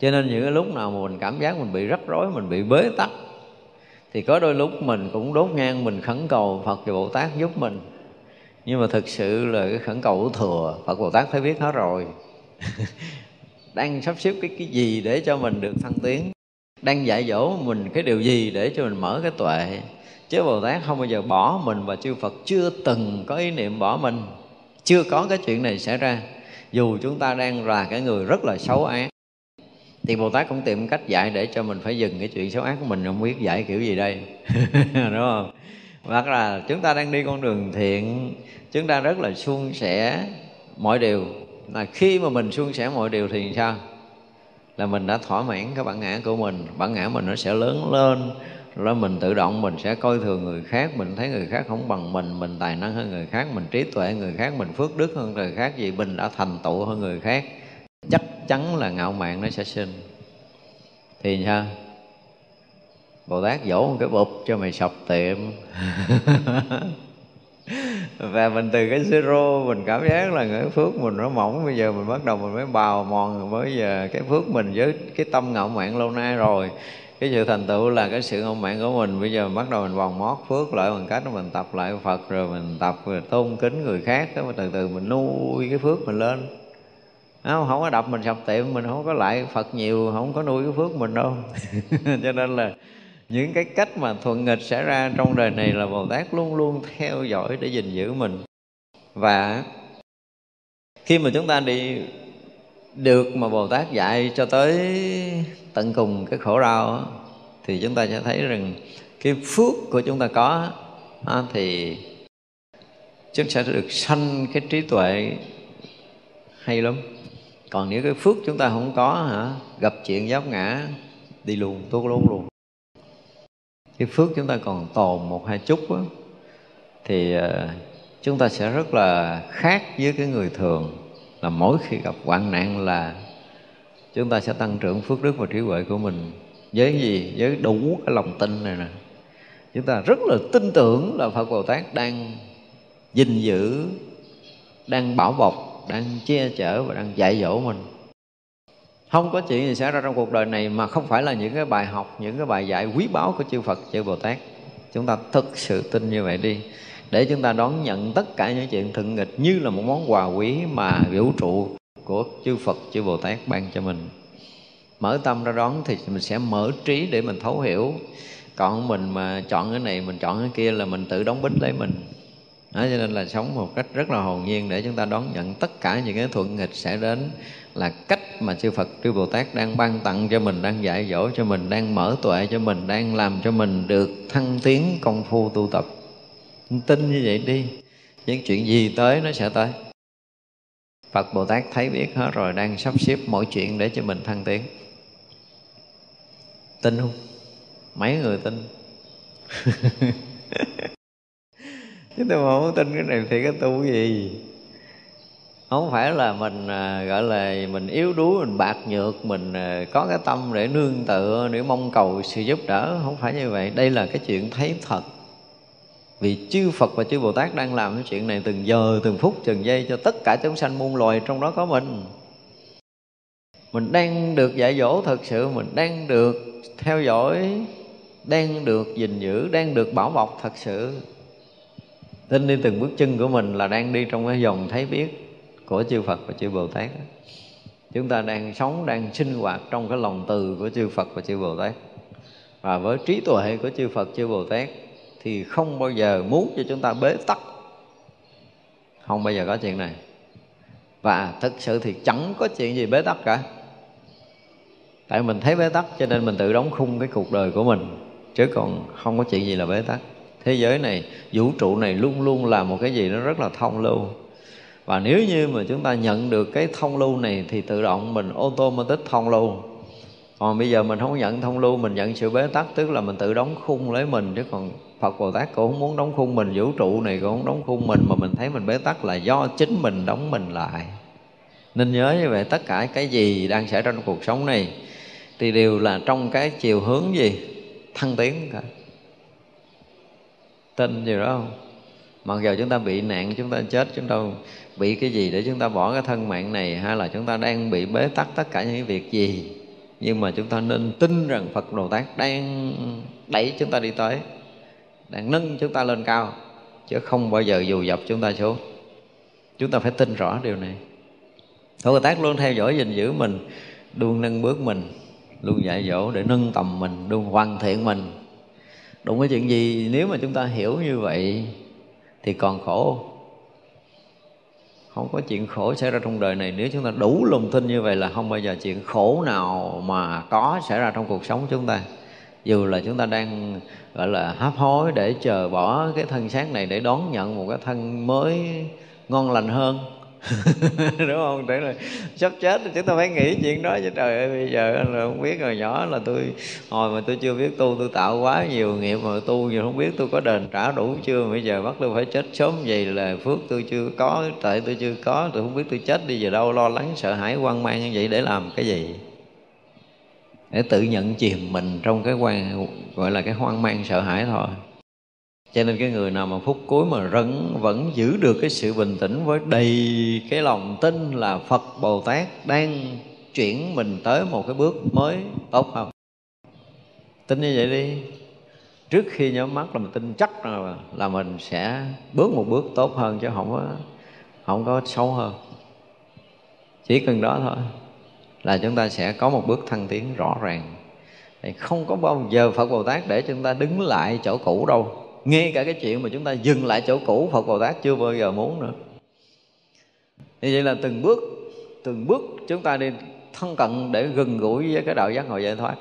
Cho nên những cái lúc nào mà mình cảm giác mình bị rắc rối, mình bị bế tắc thì có đôi lúc mình cũng đốt ngang, mình khẩn cầu Phật và Bồ Tát giúp mình. Nhưng mà thực sự là cái khẩn cầu của thừa, Phật Bồ Tát thấy biết hết rồi. Đang sắp xếp cái cái gì để cho mình được thăng tiến? Đang dạy dỗ mình cái điều gì để cho mình mở cái tuệ? Chứ Bồ Tát không bao giờ bỏ mình và chư Phật chưa từng có ý niệm bỏ mình. Chưa có cái chuyện này xảy ra. Dù chúng ta đang là cái người rất là xấu ác thì bồ tát cũng tìm cách dạy để cho mình phải dừng cái chuyện xấu ác của mình, không biết dạy kiểu gì đây. Đúng không? Hoặc là chúng ta đang đi con đường thiện, chúng ta rất là suôn sẻ mọi điều. Là khi mà mình suôn sẻ mọi điều thì sao? Là mình đã thỏa mãn cái bản ngã của mình. Bản ngã mình nó sẽ lớn lên, rồi mình tự động mình sẽ coi thường người khác, mình thấy người khác không bằng mình mình tài năng hơn người khác, mình trí tuệ hơn người khác, mình phước đức hơn người khác gì mình đã thành tựu hơn người khác. Chắc chắn là ngạo mạn nó sẽ sinh. Thì sao? Bồ tát dỗ một cái bụp cho mày sập tiệm. Và mình từ cái zero mình cảm giác là cái phước mình nó mỏng. Bây giờ mình bắt đầu mình mới bào mòn mới giờ à, cái phước mình với cái tâm ngạo mạn lâu nay rồi. Cái sự thành tựu là cái sự ngạo mạn của mình. Bây giờ bắt đầu mình vòng mót phước lại bằng cách mình tập lại phật, rồi mình tập rồi tôn kính người khác. Đó mà từ từ mình nuôi cái phước mình lên không, không có đập mình sập tiệm mình không có lại phật nhiều không có nuôi cái phước mình đâu. Cho nên là những cái cách mà thuận nghịch xảy ra trong đời này là bồ tát luôn luôn theo dõi để gìn giữ mình. Và khi mà chúng ta đi được mà bồ tát dạy cho tới tận cùng cái khổ đau thì chúng ta sẽ thấy rằng cái phước của chúng ta có thì chúng sẽ được sanh cái trí tuệ hay lắm còn nếu cái phước chúng ta không có hả gặp chuyện giáp ngã đi luôn tốt luôn luôn. Cái phước chúng ta còn tồn một hai chút đó, thì ờ, chúng ta sẽ rất là khác với cái người thường. Là mỗi khi gặp hoạn nạn là chúng ta sẽ tăng trưởng phước đức và trí huệ của mình với gì? Với đủ cái lòng tin này nè. Chúng ta rất là tin tưởng là phật bồ tát đang gìn giữ đang bảo bọc đang che chở và đang dạy dỗ mình. Không có chuyện gì xảy ra trong cuộc đời này mà không phải là những cái bài học, những cái bài dạy quý báu của chư Phật, chư Bồ Tát chúng ta thực sự tin như vậy đi, để chúng ta đón nhận tất cả những chuyện thượng nghịch như là một món quà quý mà vũ trụ của chư Phật, chư Bồ Tát ban cho mình. Mở tâm ra đón thì mình sẽ mở trí để mình thấu hiểu. Còn mình mà chọn cái này, mình chọn cái kia là mình tự đóng bít lấy mình đó, cho nên là sống một cách rất là hồn nhiên để chúng ta đón nhận tất cả những cái thuận nghịch sẽ đến là cách mà chư Phật chư Bồ Tát đang ban tặng cho mình đang dạy dỗ cho mình đang mở tuệ cho mình đang làm cho mình được thăng tiến công phu tu tập. Tin như vậy đi những chuyện gì tới nó sẽ tới. Phật Bồ Tát thấy biết hết rồi đang sắp xếp mọi chuyện để cho mình thăng tiến. Tin không? Mấy người tin? chứ tôi không tin cái này thì cái tu cái gì không phải là mình à, gọi là mình yếu đuối mình bạc nhược mình à, có cái tâm để nương tựa để mong cầu sự giúp đỡ không phải như vậy đây là cái chuyện thấy thật vì chư Phật và chư Bồ Tát đang làm cái chuyện này từng giờ, từng phút, từng giây cho tất cả chúng sanh muôn loài trong đó có mình. Mình đang được dạy dỗ thật sự, mình đang được theo dõi, đang được gìn giữ, đang được bảo bọc thật sự. Tin đi từng bước chân của mình là đang đi trong cái dòng thấy biết của chư Phật và chư Bồ Tát. Chúng ta đang sống, đang sinh hoạt trong cái lòng từ của chư Phật và chư Bồ Tát. Và với trí tuệ của chư Phật, chư Bồ Tát thì không bao giờ muốn cho chúng ta bế tắc. Không bao giờ có chuyện này. Và thực sự thì chẳng có chuyện gì bế tắc cả. Tại mình thấy bế tắc cho nên mình tự đóng khung cái cuộc đời của mình. Chứ còn không có chuyện gì là bế tắc thế giới này, vũ trụ này luôn luôn là một cái gì nó rất là thông lưu. Và nếu như mà chúng ta nhận được cái thông lưu này thì tự động mình ô tô tích thông lưu. Còn bây giờ mình không nhận thông lưu, mình nhận sự bế tắc, tức là mình tự đóng khung lấy mình. Chứ còn Phật Bồ Tát cũng không muốn đóng khung mình, Vũ trụ này cũng không đóng khung mình, Mà mình thấy mình bế tắc là do chính mình đóng mình lại. Nên nhớ như vậy, Tất cả cái gì đang xảy ra trong cuộc sống này Thì đều là trong cái chiều hướng gì? Thăng tiến cả. Tin gì đó không? Mặc dù chúng ta bị nạn, Chúng ta chết, Chúng ta bị cái gì để chúng ta bỏ cái thân mạng này, Hay là chúng ta đang bị bế tắc tất cả những việc gì, Nhưng mà chúng ta nên tin rằng Phật Bồ Tát đang đẩy chúng ta đi tới, đang nâng chúng ta lên cao, chứ không bao giờ dù dập chúng ta xuống. Chúng ta phải tin rõ điều này. Phật Bồ Tát luôn theo dõi gìn giữ mình, luôn nâng bước mình, luôn dạy dỗ để nâng tầm mình, luôn hoàn thiện mình đụng cái chuyện gì? Nếu mà chúng ta hiểu như vậy, thì còn khổ không? Có chuyện khổ xảy ra trong đời này. Nếu chúng ta đủ lòng tin như vậy là không bao giờ chuyện khổ nào mà có xảy ra trong cuộc sống chúng ta. Dù là chúng ta đang, gọi là, hấp hối để chờ bỏ cái thân xác này để đón nhận một cái thân mới ngon lành hơn đúng không? Để là sắp chết thì chúng ta phải nghĩ chuyện đó chứ. Trời ơi, bây giờ là không biết rồi nhỏ là tôi, hồi mà tôi chưa biết tu, tôi tạo quá nhiều nghiệp mà tu nhưng không biết tôi có đền trả đủ chưa. Bây giờ bắt tôi phải chết sớm vậy là phước tôi chưa có tại tôi chưa có. Tôi không biết tôi chết đi giờ đâu, lo lắng, sợ hãi, hoang mang như vậy để làm cái gì? Để tự nhận chìm mình trong cái quan gọi là cái hoang mang, sợ hãi thôi cho nên cái người nào mà phút cuối mà vẫn vẫn giữ được cái sự bình tĩnh với đầy cái lòng tin là Phật Bồ Tát đang chuyển mình tới một cái bước mới tốt không tin như vậy đi. Trước khi nhắm mắt là mình tin chắc là, là mình sẽ bước một bước tốt hơn chứ không có không có xấu hơn. Chỉ cần đó thôi là chúng ta sẽ có một bước thăng tiến rõ ràng. Thì không có bao giờ Phật Bồ Tát để chúng ta đứng lại chỗ cũ đâu ngay cả cái chuyện mà chúng ta dừng lại chỗ cũ, Phật Bồ Tát chưa bao giờ muốn nữa. Như vậy là từng bước từng bước chúng ta đi thân cận để gần gũi với cái đạo giác ngộ giải thoát.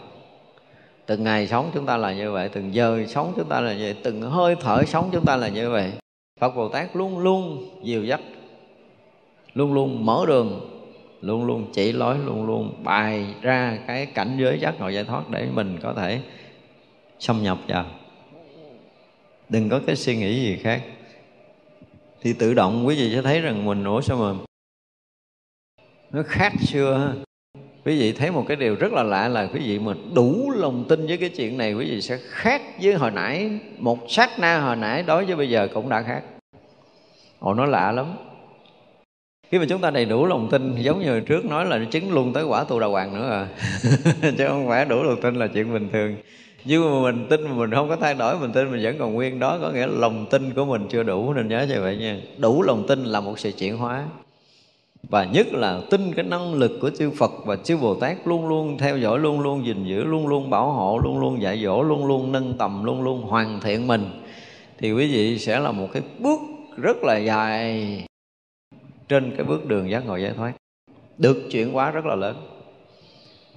Từng ngày sống chúng ta là như vậy, từng giờ sống chúng ta là như vậy, từng hơi thở sống chúng ta là như vậy. Phật Bồ Tát luôn luôn dìu dắt, luôn luôn mở đường, luôn luôn chỉ lối, luôn luôn bày ra cái cảnh giới giác ngộ giải thoát để mình có thể xâm nhập vào đừng có cái suy nghĩ gì khác. Thì tự động quý vị sẽ thấy rằng mình ủa sao mà nó khác xưa quý vị thấy một cái điều rất là lạ là quý vị mà đủ lòng tin với cái chuyện này, quý vị sẽ khác với hồi nãy, một sát na hồi nãy đối với bây giờ cũng đã khác. Ồ, nó lạ lắm. Khi mà chúng ta đầy đủ lòng tin, giống như trước nói là chứng luôn tới quả tu đà hoàng nữa à. Chứ không phải đủ lòng tin là chuyện bình thường nhưng mà mình tin mà mình không có thay đổi, mình tin mình vẫn còn nguyên. Đó có nghĩa là lòng tin của mình chưa đủ, nên nhớ như vậy nha. Đủ lòng tin là một sự chuyển hóa. Và nhất là tin cái năng lực của chư Phật và chư Bồ Tát luôn luôn theo dõi, luôn luôn gìn giữ, luôn luôn bảo hộ, luôn luôn dạy dỗ, luôn luôn nâng tầm, luôn luôn hoàn thiện mình. Thì quý vị sẽ là một cái bước rất là dài trên cái bước đường giác ngộ giải thoát. Được chuyển hóa rất là lớn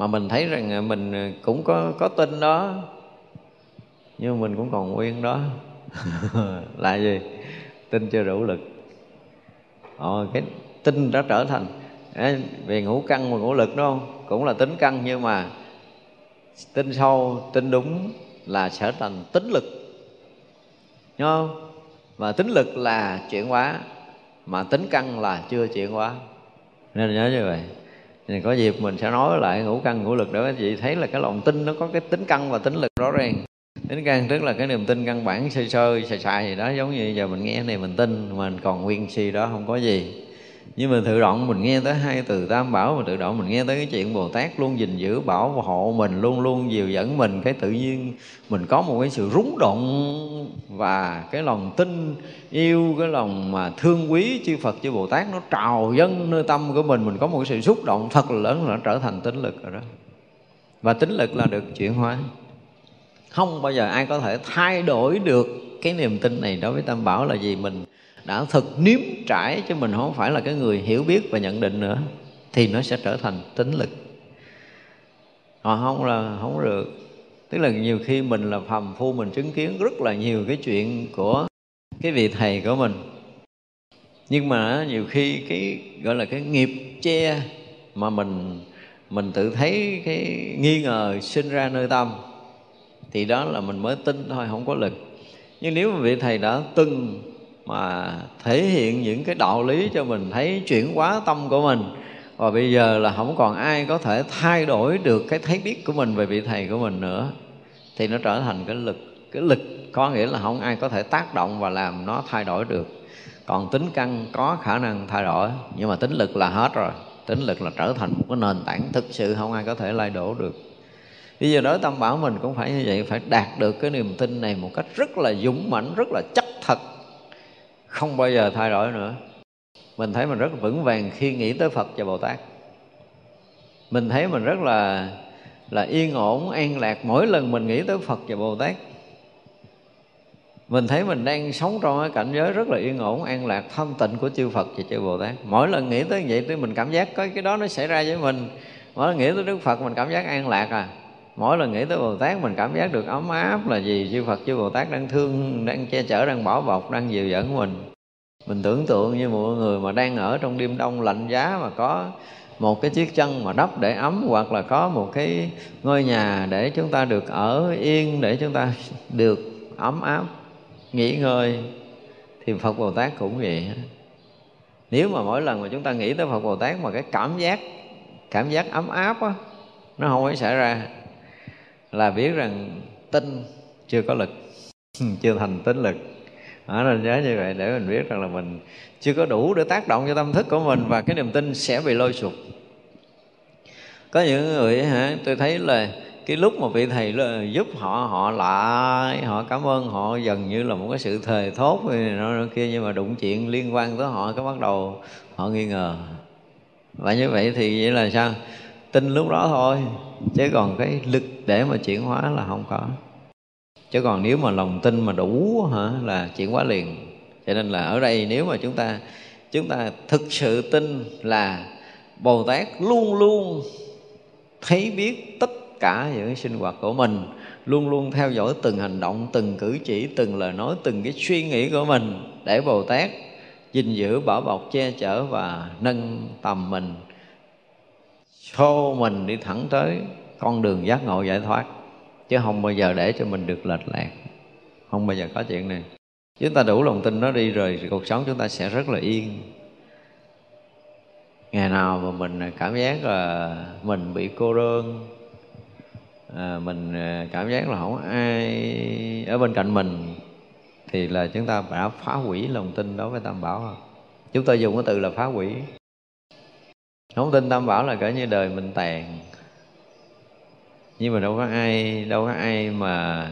mà mình thấy rằng à, mình à, cũng có có tin đó. Nhưng mình cũng còn nguyên đó. Là gì? Tin chưa đủ lực. Ồ, cái tinh đã trở thành à, về ngũ căn và ngũ lực đúng không? Cũng là tính căn nhưng mà tinh sâu tinh đúng là trở thành tính lực. Đúng không? Và tính lực là chuyển hóa Mà tính căn là chưa chuyển hóa. Nên nhớ như vậy thì có dịp mình sẽ nói lại ngũ căn ngũ lực để các chị thấy là cái lòng tin nó có cái tính căn và tính lực rõ ràng. Tính căn tức là cái niềm tin căn bản sơ sơ xài xài gì đó. Giống như giờ mình nghe này mình tin, mình còn nguyên si đó, không có gì nhưng mà tự động mình nghe tới hai từ tam bảo mà tự động mình nghe tới cái chuyện bồ tát luôn gìn giữ, bảo hộ mình, luôn luôn dìu dẫn mình. Cái tự nhiên mình có một cái sự rúng động và cái lòng tin yêu, cái lòng mà thương quý chư phật, chư bồ tát nó trào dâng nơi tâm của mình. Mình có một cái sự xúc động thật là lớn là nó trở thành tính lực rồi đó. Và tính lực là được chuyển hóa. Không bao giờ ai có thể thay đổi được cái niềm tin này đối với tam bảo là gì mình đã thực nếm trải chứ mình không phải là cái người hiểu biết và nhận định nữa, thì nó sẽ trở thành tính lực. Họ không là, không được. Tức là nhiều khi mình là phàm phu, mình chứng kiến rất là nhiều cái chuyện của cái vị thầy của mình. Nhưng mà nhiều khi cái, gọi là cái nghiệp che mà mình mình tự thấy cái nghi ngờ sinh ra nơi tâm, thì đó là mình mới tin thôi, không có lực. Nhưng nếu mà vị thầy đã từng mà thể hiện những cái đạo lý cho mình, thấy chuyển hóa tâm của mình. Và bây giờ là không còn ai có thể thay đổi được cái thấy biết của mình về vị thầy của mình nữa. Thì nó trở thành cái lực cái lực, có nghĩa là không ai có thể tác động và làm nó thay đổi được. Còn tính căn có khả năng thay đổi, nhưng mà tính lực là hết rồi. Tính lực là trở thành một cái nền tảng thực sự không ai có thể lay đổ được. Bây giờ đối tâm bảo mình cũng phải như vậy, phải đạt được cái niềm tin này một cách rất là dũng mãnh, rất là chắc thật không bao giờ thay đổi nữa. Mình thấy mình rất vững vàng khi nghĩ tới phật và bồ tát. Mình thấy mình rất là là yên ổn, an lạc mỗi lần mình nghĩ tới phật và bồ tát. Mình thấy mình đang sống trong cái cảnh giới rất là yên ổn, an lạc, thanh tịnh của chư phật và chư bồ tát. Mỗi lần nghĩ tới vậy thì mình cảm giác có cái đó nó xảy ra với mình. Mỗi lần nghĩ tới đức phật mình cảm giác an lạc à mỗi lần nghĩ tới bồ tát, mình cảm giác được ấm áp là gì chư phật, chư bồ tát đang thương, đang che chở, đang bảo bọc, đang dìu dẫn mình. Mình tưởng tượng như một người mà đang ở trong đêm đông lạnh giá mà có một cái chiếc chân mà đắp để ấm, hoặc là có một cái ngôi nhà để chúng ta được ở yên, để chúng ta được ấm áp, nghỉ ngơi, thì Phật Bồ Tát cũng vậy. Nếu mà mỗi lần mà chúng ta nghĩ tới Phật Bồ Tát mà cái cảm giác cảm giác ấm áp á, nó không phải xảy ra là biết rằng tinh chưa có lực chưa thành tính lực. Đó, nên nhớ như vậy để mình biết rằng là mình chưa có đủ để tác động cho tâm thức của mình và cái niềm tin sẽ bị lôi sụp. Có những người hả tôi thấy là cái lúc mà vị thầy giúp họ họ lại họ cảm ơn họ dần như là một cái sự thề thốt này nó kia nhưng mà đụng chuyện liên quan tới họ cái bắt đầu họ nghi ngờ. Và như vậy thì vậy là sao? Tin lúc đó thôi chứ còn cái lực để mà chuyển hóa là không có. Chứ còn nếu mà lòng tin mà đủ hả, là chuyển hóa liền. Cho nên là ở đây nếu mà chúng ta chúng ta thực sự tin là bồ tát luôn luôn thấy biết tất cả những sinh hoạt của mình, luôn luôn theo dõi từng hành động, từng cử chỉ, từng lời nói, từng cái suy nghĩ của mình để bồ tát gìn giữ, bảo bọc, che chở và nâng tầm mình xô mình đi thẳng tới con đường giác ngộ giải thoát chứ không bao giờ để cho mình được lệch lạc. Không bao giờ có chuyện này. Chúng ta đủ lòng tin nó đi rồi cuộc sống chúng ta sẽ rất là yên. Ngày nào mà mình cảm giác là mình bị cô đơn à, mình à, cảm giác là không ai ở bên cạnh mình thì là chúng ta đã phá hủy lòng tin đối với tam bảo chúng ta dùng cái từ là phá hủy không tin tam bảo là cỡ như đời mình tàn. Nhưng mà đâu có ai, đâu có ai mà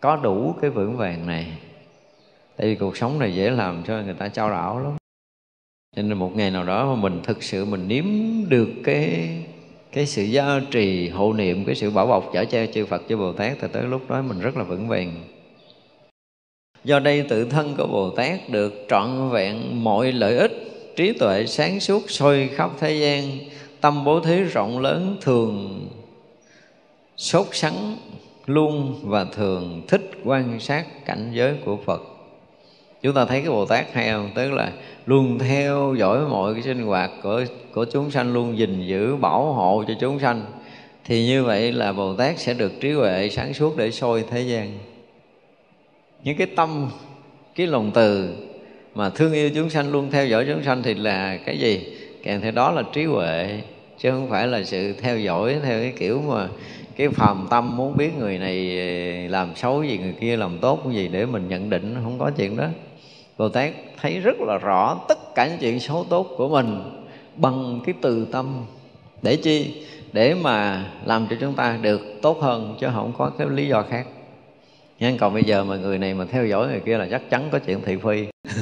có đủ cái vững vàng này. Tại vì cuộc sống này dễ làm cho người ta trao đảo lắm. Cho nên một ngày nào đó mà mình thực sự mình nếm được cái cái sự gia trì hộ niệm, cái sự bảo bọc chở che chư Phật, chư Bồ Tát, thì tới lúc đó mình rất là vững vàng. Do đây tự thân của Bồ Tát được trọn vẹn mọi lợi ích trí tuệ sáng suốt soi khắp thế gian, tâm bố thí rộng lớn thường. Sốt sắng luôn và thường thích quan sát cảnh giới của Phật. Chúng ta thấy cái Bồ Tát hay không? Tức là luôn theo dõi mọi cái sinh hoạt của của chúng sanh, luôn gìn giữ, bảo hộ cho chúng sanh. Thì như vậy là Bồ Tát sẽ được trí huệ sáng suốt để soi thế gian. Những cái tâm, cái lòng từ mà thương yêu chúng sanh, luôn theo dõi chúng sanh thì là cái gì? Kèm theo đó là trí huệ, chứ không phải là sự theo dõi theo cái kiểu mà cái phàm tâm muốn biết người này ờ, làm xấu gì, người kia làm tốt gì để mình nhận định, không có chuyện đó. Bồ Tát thấy rất là rõ tất cả những chuyện xấu tốt của mình bằng cái từ tâm. Để chi? Để mà làm cho chúng ta được tốt hơn, chứ không có cái lý do khác nhưng còn bây giờ mà người này mà theo dõi người kia là chắc chắn có chuyện thị phi.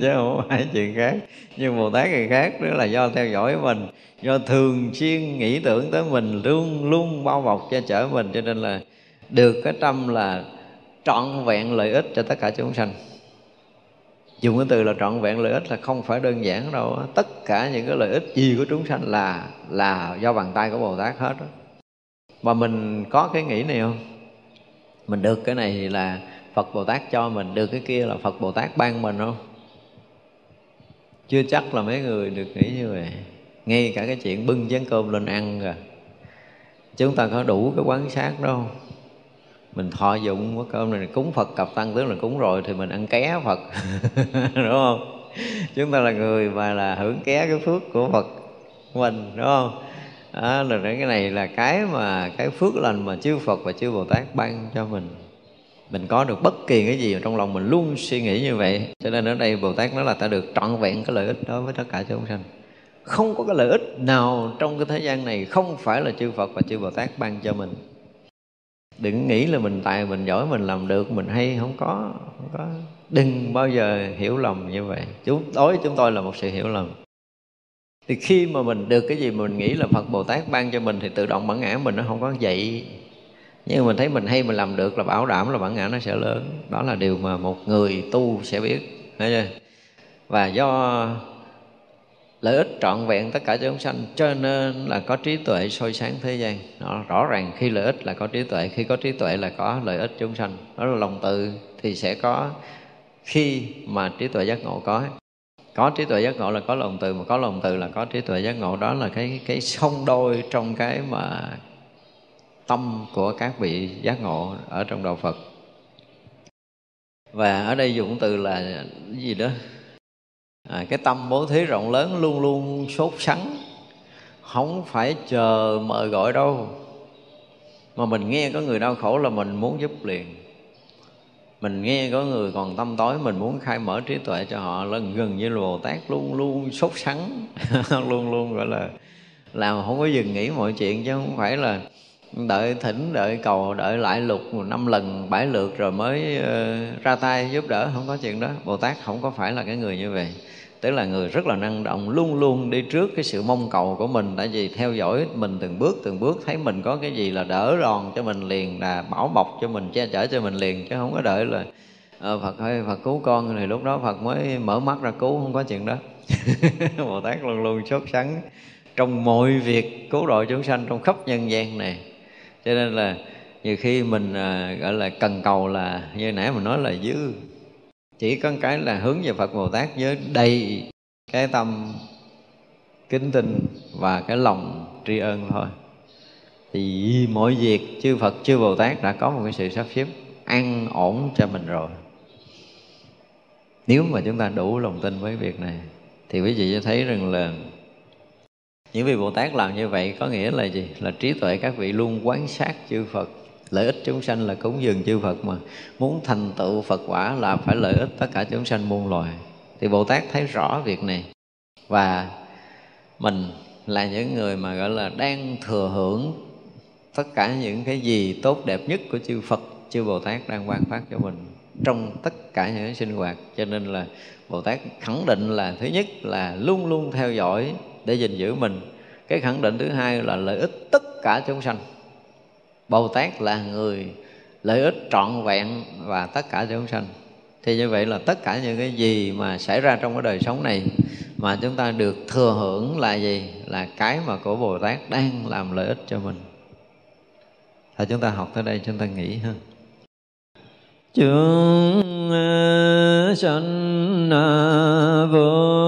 Chứ không phải chuyện khác. Nhưng bồ tát người khác, đó là do theo dõi mình, do thường xuyên nghĩ tưởng tới mình, luôn luôn bao bọc che chở mình. Cho nên là được cái tâm là trọn vẹn lợi ích cho tất cả chúng sanh. Dùng cái từ là trọn vẹn lợi ích là không phải đơn giản đâu tất cả những cái lợi ích gì của chúng sanh là là do bàn tay của bồ tát hết đó. mà mình có cái nghĩ này không? Mình được cái này thì là phật bồ tát cho mình, được cái kia là phật bồ tát ban mình không? Chưa chắc là mấy người được nghĩ như vậy. Ngay cả cái chuyện bưng chén cơm lên ăn rồi chúng ta có đủ cái quán sát đâu mình thọ dụng cái cơm này, cúng phật cặp tăng tướng là cúng rồi thì mình ăn ké phật. Đúng không? Chúng ta là người mà là hưởng ké cái phước của phật mình, đúng không? Đó, là cái này là cái mà cái phước lành mà chư Phật và chư Bồ Tát ban cho mình. Mình có được bất kỳ cái gì trong lòng mình luôn suy nghĩ như vậy. Cho nên ở đây Bồ Tát nói là ta được trọn vẹn cái lợi ích đó với tất cả chúng sanh. Không có cái lợi ích nào trong cái thế gian này không phải là chư Phật và chư Bồ Tát ban cho mình. Đừng nghĩ là mình tài mình giỏi mình làm được mình hay không có không có. Đừng bao giờ hiểu lầm như vậy. Chúng đối với chúng tôi là một sự hiểu lầm thì khi mà mình được cái gì mà mình nghĩ là phật bồ tát ban cho mình thì tự động bản ngã mình nó không có vậy. Nhưng mà mình thấy mình hay mình làm được là bảo đảm là bản ngã nó sẽ lớn. Đó là điều mà một người tu sẽ biết chưa? Và do lợi ích trọn vẹn tất cả chúng sanh cho nên là có trí tuệ soi sáng thế gian. Đó, rõ ràng khi lợi ích là có trí tuệ khi có trí tuệ là có lợi ích chúng sanh. Đó là lòng từ thì sẽ có khi mà trí tuệ giác ngộ có có trí tuệ giác ngộ là có lòng từ mà có lòng từ là có trí tuệ giác ngộ. Đó là cái cái song đôi trong cái mà tâm của các vị giác ngộ ở trong đạo Phật. Và ở đây dùng từ là cái gì đó? À, cái tâm bố thí rộng lớn luôn luôn sốt sắng không phải chờ mời gọi đâu. Mà mình nghe có người đau khổ là mình muốn giúp liền mình nghe có người còn tâm tối mình muốn khai mở trí tuệ cho họ là gần như là bồ tát luôn luôn sốt sắng luôn luôn gọi là làm không có dừng nghĩ mọi chuyện chứ không phải là đợi thỉnh đợi cầu đợi lại lục năm lần bảy lượt rồi mới uh, ra tay giúp đỡ không có chuyện đó. Bồ tát không có phải là cái người như vậy tức là người rất là năng động luôn luôn đi trước cái sự mong cầu của mình tại vì theo dõi mình từng bước từng bước thấy mình có cái gì là đỡ đòn cho mình liền là bảo bọc cho mình che chở cho mình liền chứ không có đợi là ờ, Phật ơi Phật cứu con. Thì lúc đó Phật mới mở mắt ra cứu không có chuyện đó. Bồ Tát luôn luôn sốt sắng trong mọi việc cứu độ chúng sanh trong khắp nhân gian này. Cho nên là nhiều khi mình à, gọi là cần cầu là như nãy mình nói là dư chỉ có cái là hướng về Phật Bồ Tát với đầy cái tâm kính tin và cái lòng tri ân thôi thì mọi việc chư Phật, chư Bồ Tát đã có một cái sự sắp xếp an ổn cho mình rồi nếu mà chúng ta đủ lòng tin với việc này, thì quý vị sẽ thấy rằng là những vị Bồ Tát làm như vậy có nghĩa là gì? Là trí tuệ các vị luôn quán sát chư Phật Lợi ích chúng sanh là cúng dường chư Phật mà. Muốn thành tựu Phật quả là phải lợi ích tất cả chúng sanh muôn loài. Thì Bồ Tát thấy rõ việc này. Và mình là những người mà gọi là đang thừa hưởng tất cả những cái gì tốt đẹp nhất của chư Phật, chư Bồ Tát đang ban phát cho mình trong tất cả những sinh hoạt. Cho nên là Bồ Tát khẳng định là thứ nhất là luôn luôn theo dõi để gìn giữ mình. Cái khẳng định thứ hai là lợi ích tất cả chúng sanh. Bồ Tát là người lợi ích trọn vẹn và tất cả chúng sanh. Thì như vậy là tất cả những cái gì mà xảy ra trong cái đời sống này mà chúng ta được thừa hưởng là gì? Là cái mà của Bồ Tát đang làm lợi ích cho mình. Thì chúng ta học tới đây, chúng ta nghĩ ha. Chúng ờ, sanh ờ, vô